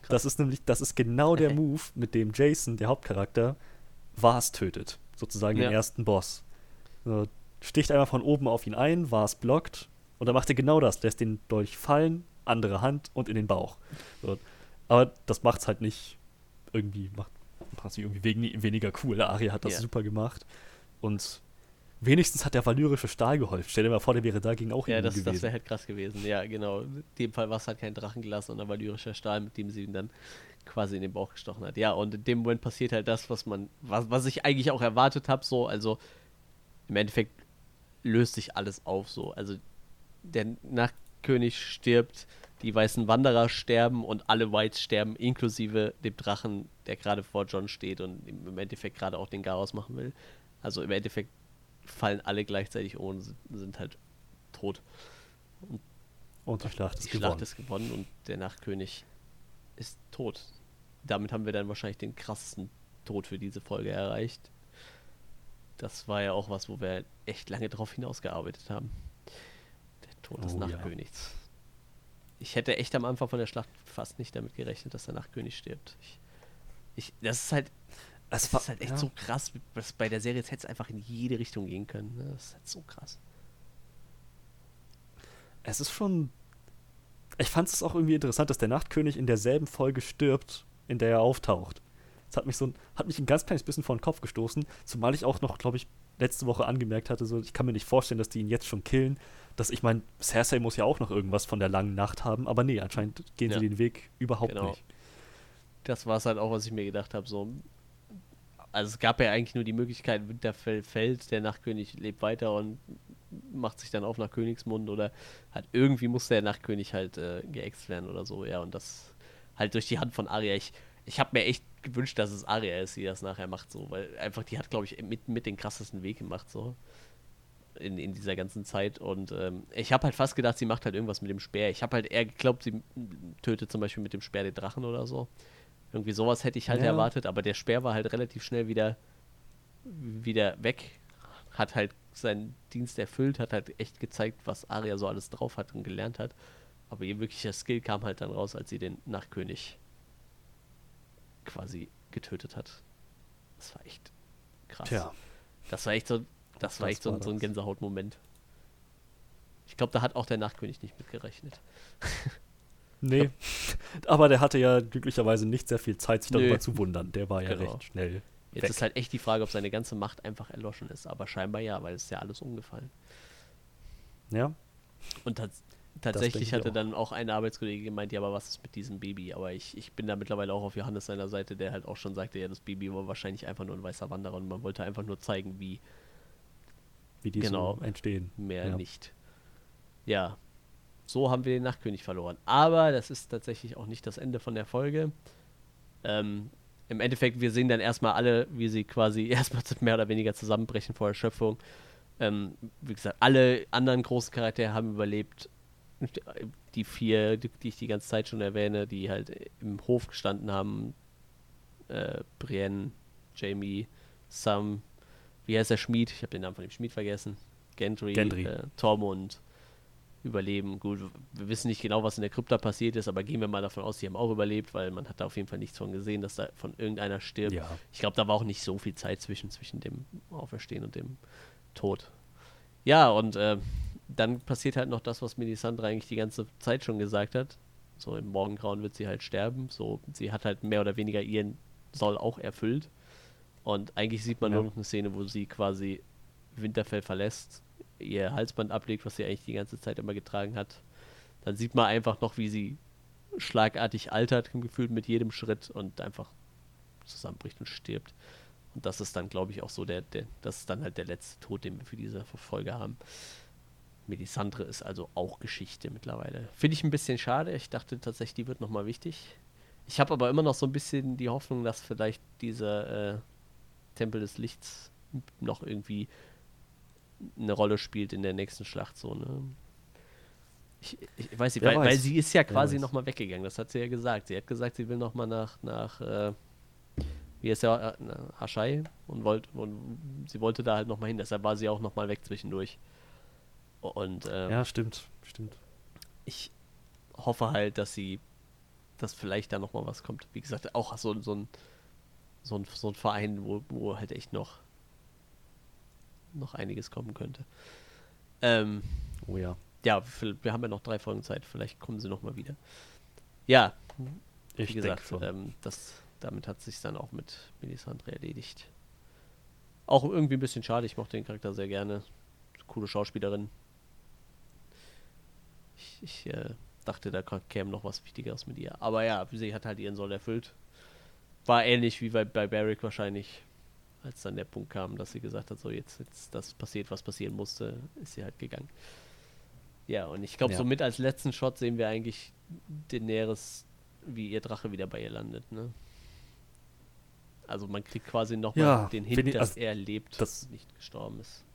Das ist nämlich, das ist genau der Move, mit dem Jason, der Hauptcharakter, Vars tötet. Sozusagen ja. den ersten Boss. So, sticht einmal von oben auf ihn ein, Vars blockt und dann macht er genau das, lässt den Dolch fallen, andere Hand und in den Bauch. So. Aber das macht's halt nicht irgendwie, macht, macht irgendwie weniger cool. Aria hat das ja. super gemacht. Und wenigstens hat der valyrische Stahl geholfen. Stell dir mal vor, der wäre dagegen auch Ja, das, gewesen. das wäre halt krass gewesen. Ja, genau. In dem Fall war es halt kein Drachenglas, sondern valyrischer Stahl, mit dem sie ihn dann quasi in den Bauch gestochen hat. Ja, und in dem Moment passiert halt das, was man, was, was ich eigentlich auch erwartet habe, so, also im Endeffekt löst sich alles auf so. Also der Nachtkönig stirbt, die weißen Wanderer sterben und alle Whites sterben, inklusive dem Drachen, der gerade vor John steht und im Endeffekt gerade auch den Garaus machen will. Also im Endeffekt fallen alle gleichzeitig um und sind, halt tot. Und, und die Schlacht, die ist, Schlacht gewonnen. ist gewonnen und der Nachtkönig ist tot. Damit haben wir dann wahrscheinlich den krassesten Tod für diese Folge erreicht. Das war ja auch was, wo wir echt lange drauf hinausgearbeitet haben. Der Tod des oh, Nachtkönigs. Ja. Ich hätte echt am Anfang von der Schlacht fast nicht damit gerechnet, dass der Nachtkönig stirbt. Ich, ich, das ist halt, das ist halt echt ja. so krass. Was bei der Serie jetzt hätte es einfach in jede Richtung gehen können. Ne? Das ist halt so krass. Es ist schon. Ich fand es auch irgendwie interessant, dass der Nachtkönig in derselben Folge stirbt, in der er auftaucht. Das hat mich so hat mich ein ganz kleines bisschen vor den Kopf gestoßen, zumal ich auch noch, glaube ich, letzte Woche angemerkt hatte, so ich kann mir nicht vorstellen, dass die ihn jetzt schon killen. Dass ich meine, Cersei muss ja auch noch irgendwas von der langen Nacht haben, aber nee, anscheinend gehen ja. sie den Weg überhaupt genau. nicht. Das war es halt auch, was ich mir gedacht habe. So, also es gab ja eigentlich nur die Möglichkeit, Winterfell fällt, der Nachtkönig lebt weiter und macht sich dann auf nach Königsmund oder halt irgendwie muss der Nachtkönig halt äh, geäxt werden oder so, ja, und das halt durch die Hand von Arya. Ich, ich habe mir echt gewünscht, dass es Arya ist, die das nachher macht, so, weil einfach die hat, glaube ich, mit, mit den krassesten Weg gemacht, so. In, in dieser ganzen Zeit. Und ähm, ich habe halt fast gedacht, sie macht halt irgendwas mit dem Speer. Ich habe halt eher geglaubt, sie tötet zum Beispiel mit dem Speer den Drachen oder so. Irgendwie sowas hätte ich halt ja. erwartet, aber der Speer war halt relativ schnell wieder, wieder weg. Hat halt seinen Dienst erfüllt, hat halt echt gezeigt, was Arya so alles drauf hat und gelernt hat. Aber ihr wirklicher Skill kam halt dann raus, als sie den Nachtkönig quasi getötet hat. Das war echt krass. Tja. Das war echt so, das war das echt so, war so ein Gänsehautmoment. Ich glaube, da hat auch der Nachtkönig nicht mitgerechnet. Nee, aber der hatte ja glücklicherweise nicht sehr viel Zeit, sich darüber Nö. zu wundern. Der war ja genau. recht schnell. Jetzt weg. ist halt echt die Frage, ob seine ganze Macht einfach erloschen ist. Aber scheinbar ja, weil es ist ja alles umgefallen. Ja. Und tats tatsächlich hatte auch. dann auch eine Arbeitskollege gemeint, ja, aber was ist mit diesem Baby? Aber ich, ich bin da mittlerweile auch auf Johannes seiner Seite, der halt auch schon sagte, ja, das Baby war wahrscheinlich einfach nur ein weißer Wanderer und man wollte einfach nur zeigen, wie, wie die genau, so entstehen. Mehr ja. nicht. Ja, so haben wir den Nachtkönig verloren. Aber das ist tatsächlich auch nicht das Ende von der Folge. Ähm, Im Endeffekt, wir sehen dann erstmal alle, wie sie quasi erstmal mehr oder weniger zusammenbrechen vor Erschöpfung. Ähm, wie gesagt, alle anderen großen Charaktere haben überlebt. Die vier, die, die, ich die ganze Zeit schon erwähne, die halt im Hof gestanden haben. Äh, Brienne, Jamie, Sam, wie heißt der Schmied? Ich habe den Namen von dem Schmied vergessen. Gendry, Gendry. Äh, Tormund überleben. Gut, wir wissen nicht genau, was in der Krypta passiert ist, aber gehen wir mal davon aus, sie haben auch überlebt, weil man hat da auf jeden Fall nichts von gesehen, dass da von irgendeiner stirbt. Ja. Ich glaube, da war auch nicht so viel Zeit zwischen, zwischen dem Auferstehen und dem Tod. Ja, und äh, dann passiert halt noch das, was Melisandre eigentlich die ganze Zeit schon gesagt hat. So im Morgengrauen wird sie halt sterben. So, sie hat halt mehr oder weniger ihren Soll auch erfüllt. Und eigentlich sieht man ja. nur noch eine Szene, wo sie quasi Winterfell verlässt ihr Halsband ablegt, was sie eigentlich die ganze Zeit immer getragen hat, dann sieht man einfach noch, wie sie schlagartig altert, gefühlt mit jedem Schritt und einfach zusammenbricht und stirbt. Und das ist dann, glaube ich, auch so der, der, das ist dann halt der letzte Tod, den wir für diese Folge haben. Melisandre ist also auch Geschichte mittlerweile. Finde ich ein bisschen schade. Ich dachte tatsächlich, die wird nochmal wichtig. Ich habe aber immer noch so ein bisschen die Hoffnung, dass vielleicht dieser äh, Tempel des Lichts noch irgendwie eine Rolle spielt in der nächsten Schlacht. So, ne? ich, ich, weiß nicht, weil, weiß. weil, sie ist ja quasi nochmal weggegangen, das hat sie ja gesagt. Sie hat gesagt, sie will nochmal nach, nach äh, wie ist ja, Aschai und, wollt, und sie wollte da halt nochmal hin, deshalb war sie auch nochmal weg zwischendurch. Und, ähm, ja, stimmt, stimmt. Ich hoffe halt, dass sie, dass vielleicht da nochmal was kommt. Wie gesagt, auch so, so, ein, so, ein, so ein Verein, wo, wo halt echt noch noch einiges kommen könnte. Ähm, oh ja. Ja, wir haben ja noch drei Folgen Zeit, vielleicht kommen sie nochmal wieder. Ja, wie ich gesagt, ähm, das, damit hat sich dann auch mit Melisandre erledigt. Auch irgendwie ein bisschen schade, ich mochte den Charakter sehr gerne. Coole Schauspielerin. Ich, ich äh, dachte, da käme noch was Wichtigeres mit ihr. Aber ja, sie hat halt ihren Soll erfüllt. War ähnlich wie bei, bei Barrick wahrscheinlich, als dann der Punkt kam, dass sie gesagt hat, so jetzt, jetzt das passiert, was passieren musste, ist sie halt gegangen. Ja, und ich glaube, ja. somit als letzten Shot sehen wir eigentlich Daenerys, wie ihr Drache wieder bei ihr landet, ne? Also man kriegt quasi nochmal ja, den Hint, dass also, er lebt, das, nicht gestorben ist.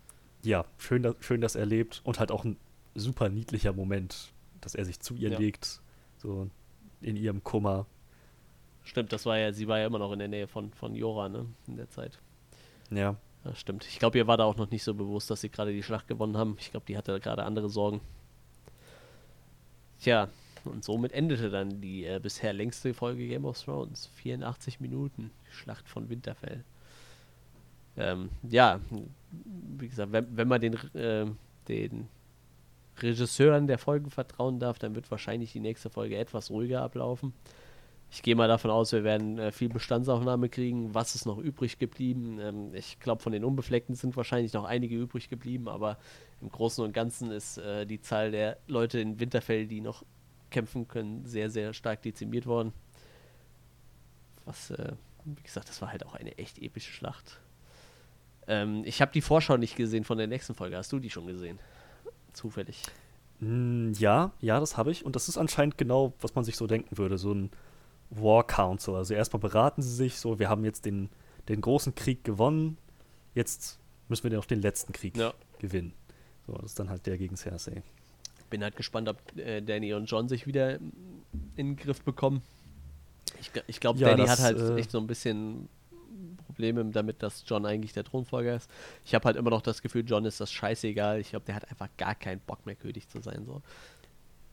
Ja, schön, dass, schön, dass er lebt und halt auch ein super niedlicher Moment, dass er sich zu ihr ja. legt, so in ihrem Kummer. Stimmt, das war ja, sie war ja immer noch in der Nähe von, von Jora, ne, in der Zeit. Ja. ja stimmt. Ich glaube, ihr war da auch noch nicht so bewusst, dass sie gerade die Schlacht gewonnen haben. Ich glaube, die hatte gerade andere Sorgen. Tja, und somit endete dann die äh, bisher längste Folge Game of Thrones. 84 Minuten. Schlacht von Winterfell. Ähm, ja, wie gesagt, wenn, wenn man den, äh, den Regisseuren der Folgen vertrauen darf, dann wird wahrscheinlich die nächste Folge etwas ruhiger ablaufen. Ich gehe mal davon aus, wir werden äh, viel Bestandsaufnahme kriegen. Was ist noch übrig geblieben? Ähm, ich glaube, von den Unbefleckten sind wahrscheinlich noch einige übrig geblieben, aber im Großen und Ganzen ist äh, die Zahl der Leute in Winterfell, die noch kämpfen können, sehr, sehr stark dezimiert worden. Was, äh, wie gesagt, das war halt auch eine echt epische Schlacht. Ähm, ich habe die Vorschau nicht gesehen von der nächsten Folge. Hast du die schon gesehen? Zufällig. Mm, ja, ja, das habe ich. Und das ist anscheinend genau, was man sich so denken würde. So ein War Council. Also erstmal beraten sie sich so, wir haben jetzt den, den großen Krieg gewonnen. Jetzt müssen wir noch den letzten Krieg ja. gewinnen. So, das ist dann halt der gegen Cersei bin halt gespannt, ob äh, Danny und John sich wieder in den Griff bekommen. Ich, ich glaube, ja, Danny das, hat halt äh, echt so ein bisschen Probleme damit, dass John eigentlich der Thronfolger ist. Ich habe halt immer noch das Gefühl, John ist das scheißegal. Ich glaube, der hat einfach gar keinen Bock mehr, König zu sein. So.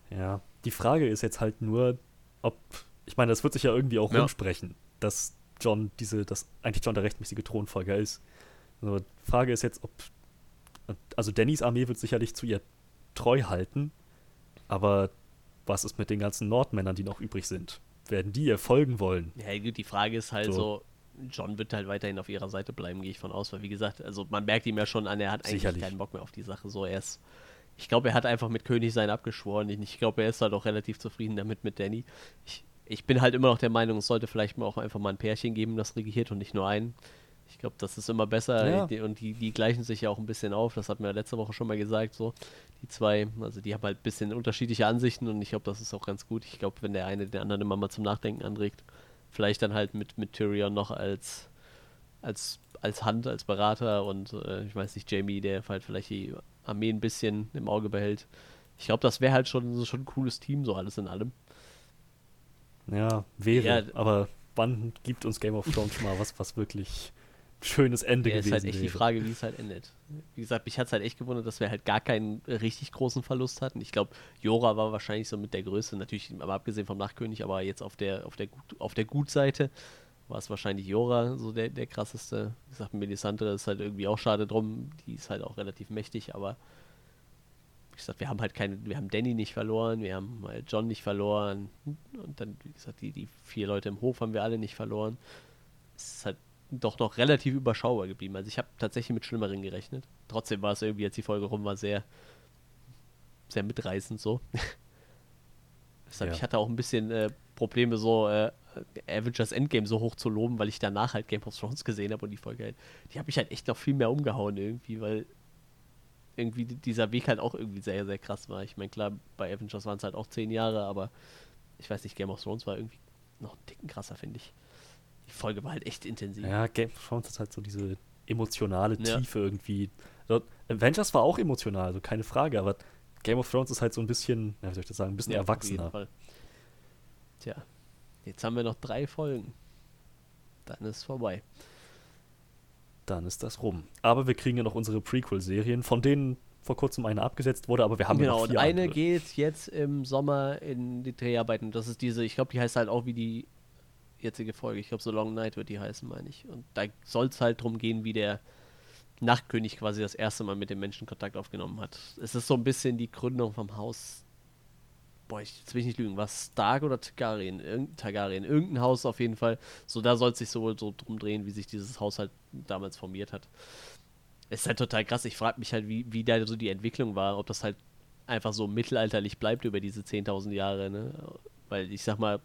Ja, die Frage ist jetzt halt nur, ob, ich meine, das wird sich ja irgendwie auch ja. rumsprechen, dass John diese, dass eigentlich John der rechtmäßige Thronfolger ist. Also, Frage ist jetzt, ob, also Dannys Armee wird sicherlich zu ihr treu halten. Aber was ist mit den ganzen Nordmännern, die noch übrig sind? Werden die ihr folgen wollen? Ja, gut, die Frage ist halt so, so John wird halt weiterhin auf ihrer Seite bleiben, gehe ich von aus, weil wie gesagt, also man merkt ihm ja schon an, er hat eigentlich Sicherlich. keinen Bock mehr auf die Sache. So, er ist, ich glaube, er hat einfach mit König sein abgeschworen. Ich, ich glaube, er ist halt auch relativ zufrieden damit mit Danny. Ich, ich bin halt immer noch der Meinung, es sollte vielleicht mal auch einfach mal ein Pärchen geben, das regiert und nicht nur einen. Ich glaube, das ist immer besser ja. und die, die gleichen sich ja auch ein bisschen auf. Das hatten wir letzte Woche schon mal gesagt. So, die zwei, also die haben halt ein bisschen unterschiedliche Ansichten und ich glaube, das ist auch ganz gut. Ich glaube, wenn der eine den anderen immer mal zum Nachdenken anregt, vielleicht dann halt mit, mit Tyrion noch als, als, als Hand, als Berater und äh, ich weiß nicht, Jamie, der halt vielleicht die Armee ein bisschen im Auge behält. Ich glaube, das wäre halt schon, schon ein cooles Team, so alles in allem. Ja, wäre, ja, aber wann gibt uns Game of Thrones mal was, was wirklich schönes Ende ja, gewesen ist halt echt wäre. die Frage, wie es halt endet. Wie gesagt, mich hat es halt echt gewundert, dass wir halt gar keinen richtig großen Verlust hatten. Ich glaube, Jora war wahrscheinlich so mit der Größe, natürlich, aber abgesehen vom Nachkönig, aber jetzt auf der, auf der, auf der Gutseite war es wahrscheinlich Jora so der, der krasseste. Wie gesagt, Melisandre ist halt irgendwie auch schade drum. Die ist halt auch relativ mächtig, aber gesagt, wir haben halt keine, wir haben Danny nicht verloren, wir haben halt John nicht verloren und dann, wie gesagt, die, die vier Leute im Hof haben wir alle nicht verloren. Es ist halt doch noch relativ überschaubar geblieben. Also ich habe tatsächlich mit Schlimmeren gerechnet. Trotzdem war es irgendwie, als die Folge rum war, sehr, sehr mitreißend so. Deshalb, ja. ich hatte auch ein bisschen äh, Probleme, so äh, Avengers Endgame so hoch zu loben, weil ich danach halt Game of Thrones gesehen habe und die Folge halt, die habe ich halt echt noch viel mehr umgehauen irgendwie, weil irgendwie dieser Weg halt auch irgendwie sehr, sehr krass war. Ich meine, klar, bei Avengers waren es halt auch zehn Jahre, aber ich weiß nicht, Game of Thrones war irgendwie noch einen Ticken krasser, finde ich die Folge war halt echt intensiv. Ja, Game of Thrones ist halt so diese emotionale Tiefe ja. irgendwie. Avengers war auch emotional, also keine Frage, aber Game of Thrones ist halt so ein bisschen, ja, wie soll ich das sagen, ein bisschen ja, erwachsener. Tja, jetzt haben wir noch drei Folgen. Dann ist es vorbei. Dann ist das rum. Aber wir kriegen ja noch unsere Prequel-Serien, von denen vor kurzem eine abgesetzt wurde, aber wir haben genau, ja noch vier und eine andere. geht jetzt im Sommer in die Dreharbeiten. Das ist diese, ich glaube, die heißt halt auch wie die jetzige Folge. Ich glaube, so Long Night wird die heißen, meine ich. Und da soll es halt darum gehen, wie der Nachtkönig quasi das erste Mal mit dem Menschen Kontakt aufgenommen hat. Es ist so ein bisschen die Gründung vom Haus boah, ich, jetzt will ich nicht lügen, was Stark oder Targaryen? Irgendein Targaryen, irgendein Haus auf jeden Fall. So, da soll es sich so, so drum drehen, wie sich dieses Haus halt damals formiert hat. Ist halt total krass. Ich frage mich halt, wie, wie da so die Entwicklung war, ob das halt einfach so mittelalterlich bleibt über diese 10.000 Jahre, ne? Weil ich sag mal,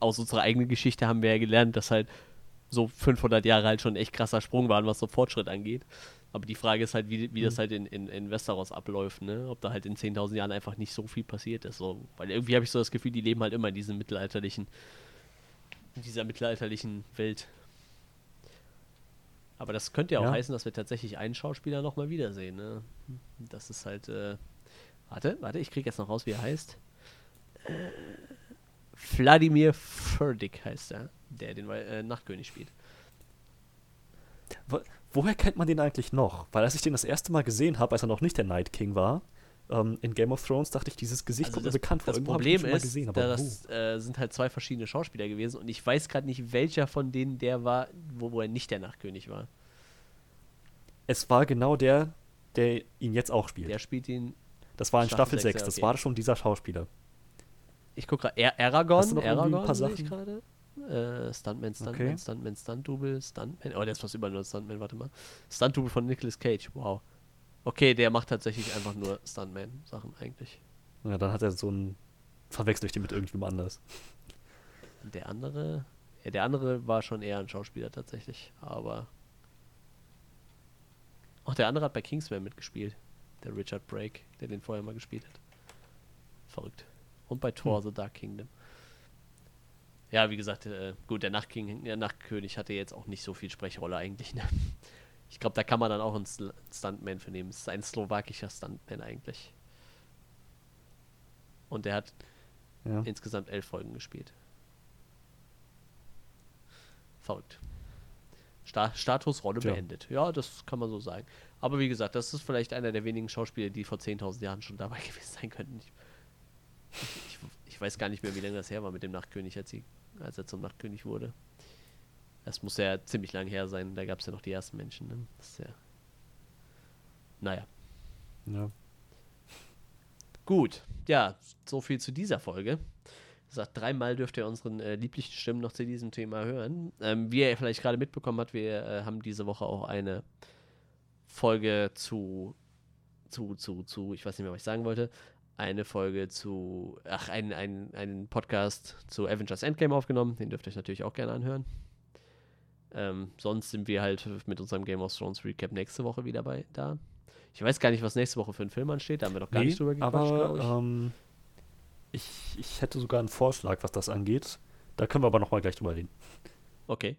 aus unserer eigenen Geschichte haben wir ja gelernt, dass halt so 500 Jahre halt schon ein echt krasser Sprung waren, was so Fortschritt angeht. Aber die Frage ist halt, wie, wie das mhm. halt in, in, in Westeros abläuft, ne? Ob da halt in 10.000 Jahren einfach nicht so viel passiert ist. So. Weil irgendwie habe ich so das Gefühl, die leben halt immer in diesem mittelalterlichen, in dieser mittelalterlichen Welt. Aber das könnte ja auch ja. heißen, dass wir tatsächlich einen Schauspieler nochmal wiedersehen, ne? Das ist halt, äh, warte, warte, ich kriege jetzt noch raus, wie er heißt. Äh, Wladimir Furdik heißt er, der den äh, Nachtkönig spielt. Wo, woher kennt man den eigentlich noch? Weil als ich den das erste Mal gesehen habe, als er noch nicht der Night King war, ähm, in Game of Thrones, dachte ich, dieses Gesicht also kommt mir bekannt vor. Das Problem ist, gesehen, aber das äh, sind halt zwei verschiedene Schauspieler gewesen und ich weiß gerade nicht, welcher von denen der war, wo, wo er nicht der Nachtkönig war. Es war genau der, der ihn jetzt auch spielt. Der spielt ihn. Das war in Staffel, Staffel 6, 6 okay. das war schon dieser Schauspieler. Ich gucke gerade, Aragorn, Aragorn ein paar Sachen? gerade. Äh, Stuntman, Stuntman, okay. Stuntman, Stunt-Double, Stuntman. Oh, der ist fast überall nur Stuntman, warte mal. Stunt-Double von Nicolas Cage, wow. Okay, der macht tatsächlich einfach nur Stuntman-Sachen eigentlich. Ja, dann hat er so ein. Verwechsel ich den mit irgendjemand anders. Der andere. Ja, der andere war schon eher ein Schauspieler tatsächlich, aber. Auch der andere hat bei Kingsman mitgespielt. Der Richard Brake, der den vorher mal gespielt hat. Verrückt. Und bei Thor hm. The Dark Kingdom. Ja, wie gesagt, äh, gut, der Nachtking, der Nachtkönig hatte jetzt auch nicht so viel Sprechrolle eigentlich. Ne? Ich glaube, da kann man dann auch einen Stuntman für nehmen. Es ist ein slowakischer Stuntman eigentlich. Und der hat ja. insgesamt elf Folgen gespielt. Verrückt. Sta Statusrolle ja. beendet. Ja, das kann man so sagen. Aber wie gesagt, das ist vielleicht einer der wenigen Schauspieler, die vor 10.000 Jahren schon dabei gewesen sein könnten. Ich, ich, ich, weiß gar nicht mehr, wie lange das her war mit dem Nachtkönig, als, sie, als er zum Nachtkönig wurde. Das muss ja ziemlich lang her sein. Da gab es ja noch die ersten Menschen. Ne? Das ist ja. Naja. Ja. Gut. Ja, so viel zu dieser Folge. Wie gesagt, dreimal dürft ihr unseren äh, lieblichen Stimmen noch zu diesem Thema hören. Ähm, wie ihr vielleicht gerade mitbekommen habt, wir äh, haben diese Woche auch eine Folge zu, zu, zu, zu, ich weiß nicht mehr, was ich sagen wollte, eine Folge zu, ach, einen, einen, einen Podcast zu Avengers Endgame aufgenommen. Den dürft ihr euch natürlich auch gerne anhören. Ähm, sonst sind wir halt mit unserem Game of Thrones Recap nächste Woche wieder bei da. Ich weiß gar nicht, was nächste Woche für ein Film ansteht, da haben wir noch gar nee, nicht drüber gequatscht, aber ich. Ähm, ich, ich hätte sogar einen Vorschlag, was das angeht. Da können wir aber noch mal gleich drüber reden. Okay.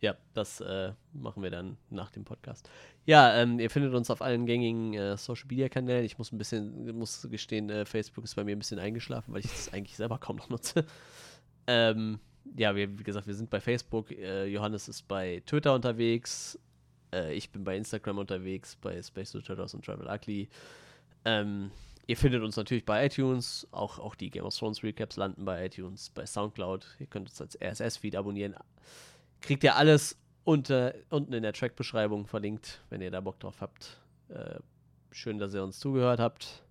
Ja, das äh, machen wir dann nach dem Podcast. Ja, ähm, ihr findet uns auf allen gängigen äh, Social Media Kanälen. Ich muss ein bisschen, muss gestehen, äh, Facebook ist bei mir ein bisschen eingeschlafen, weil ich das eigentlich selber kaum noch nutze. ähm, ja, wir, wie gesagt, wir sind bei Facebook. Äh, Johannes ist bei Twitter unterwegs. Äh, ich bin bei Instagram unterwegs, bei Space Turtles und Travel Ugly. Ähm, ihr findet uns natürlich bei iTunes. Auch, auch die Game of Thrones Recaps landen bei iTunes, bei Soundcloud. Ihr könnt uns als RSS-Feed abonnieren. Kriegt ihr alles unter, unten in der Track-Beschreibung verlinkt, wenn ihr da Bock drauf habt. Äh, schön, dass ihr uns zugehört habt.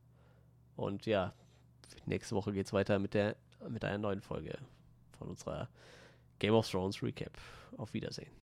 Und ja, nächste Woche geht es weiter mit, der, mit einer neuen Folge von unserer Game of Thrones Recap. Auf Wiedersehen.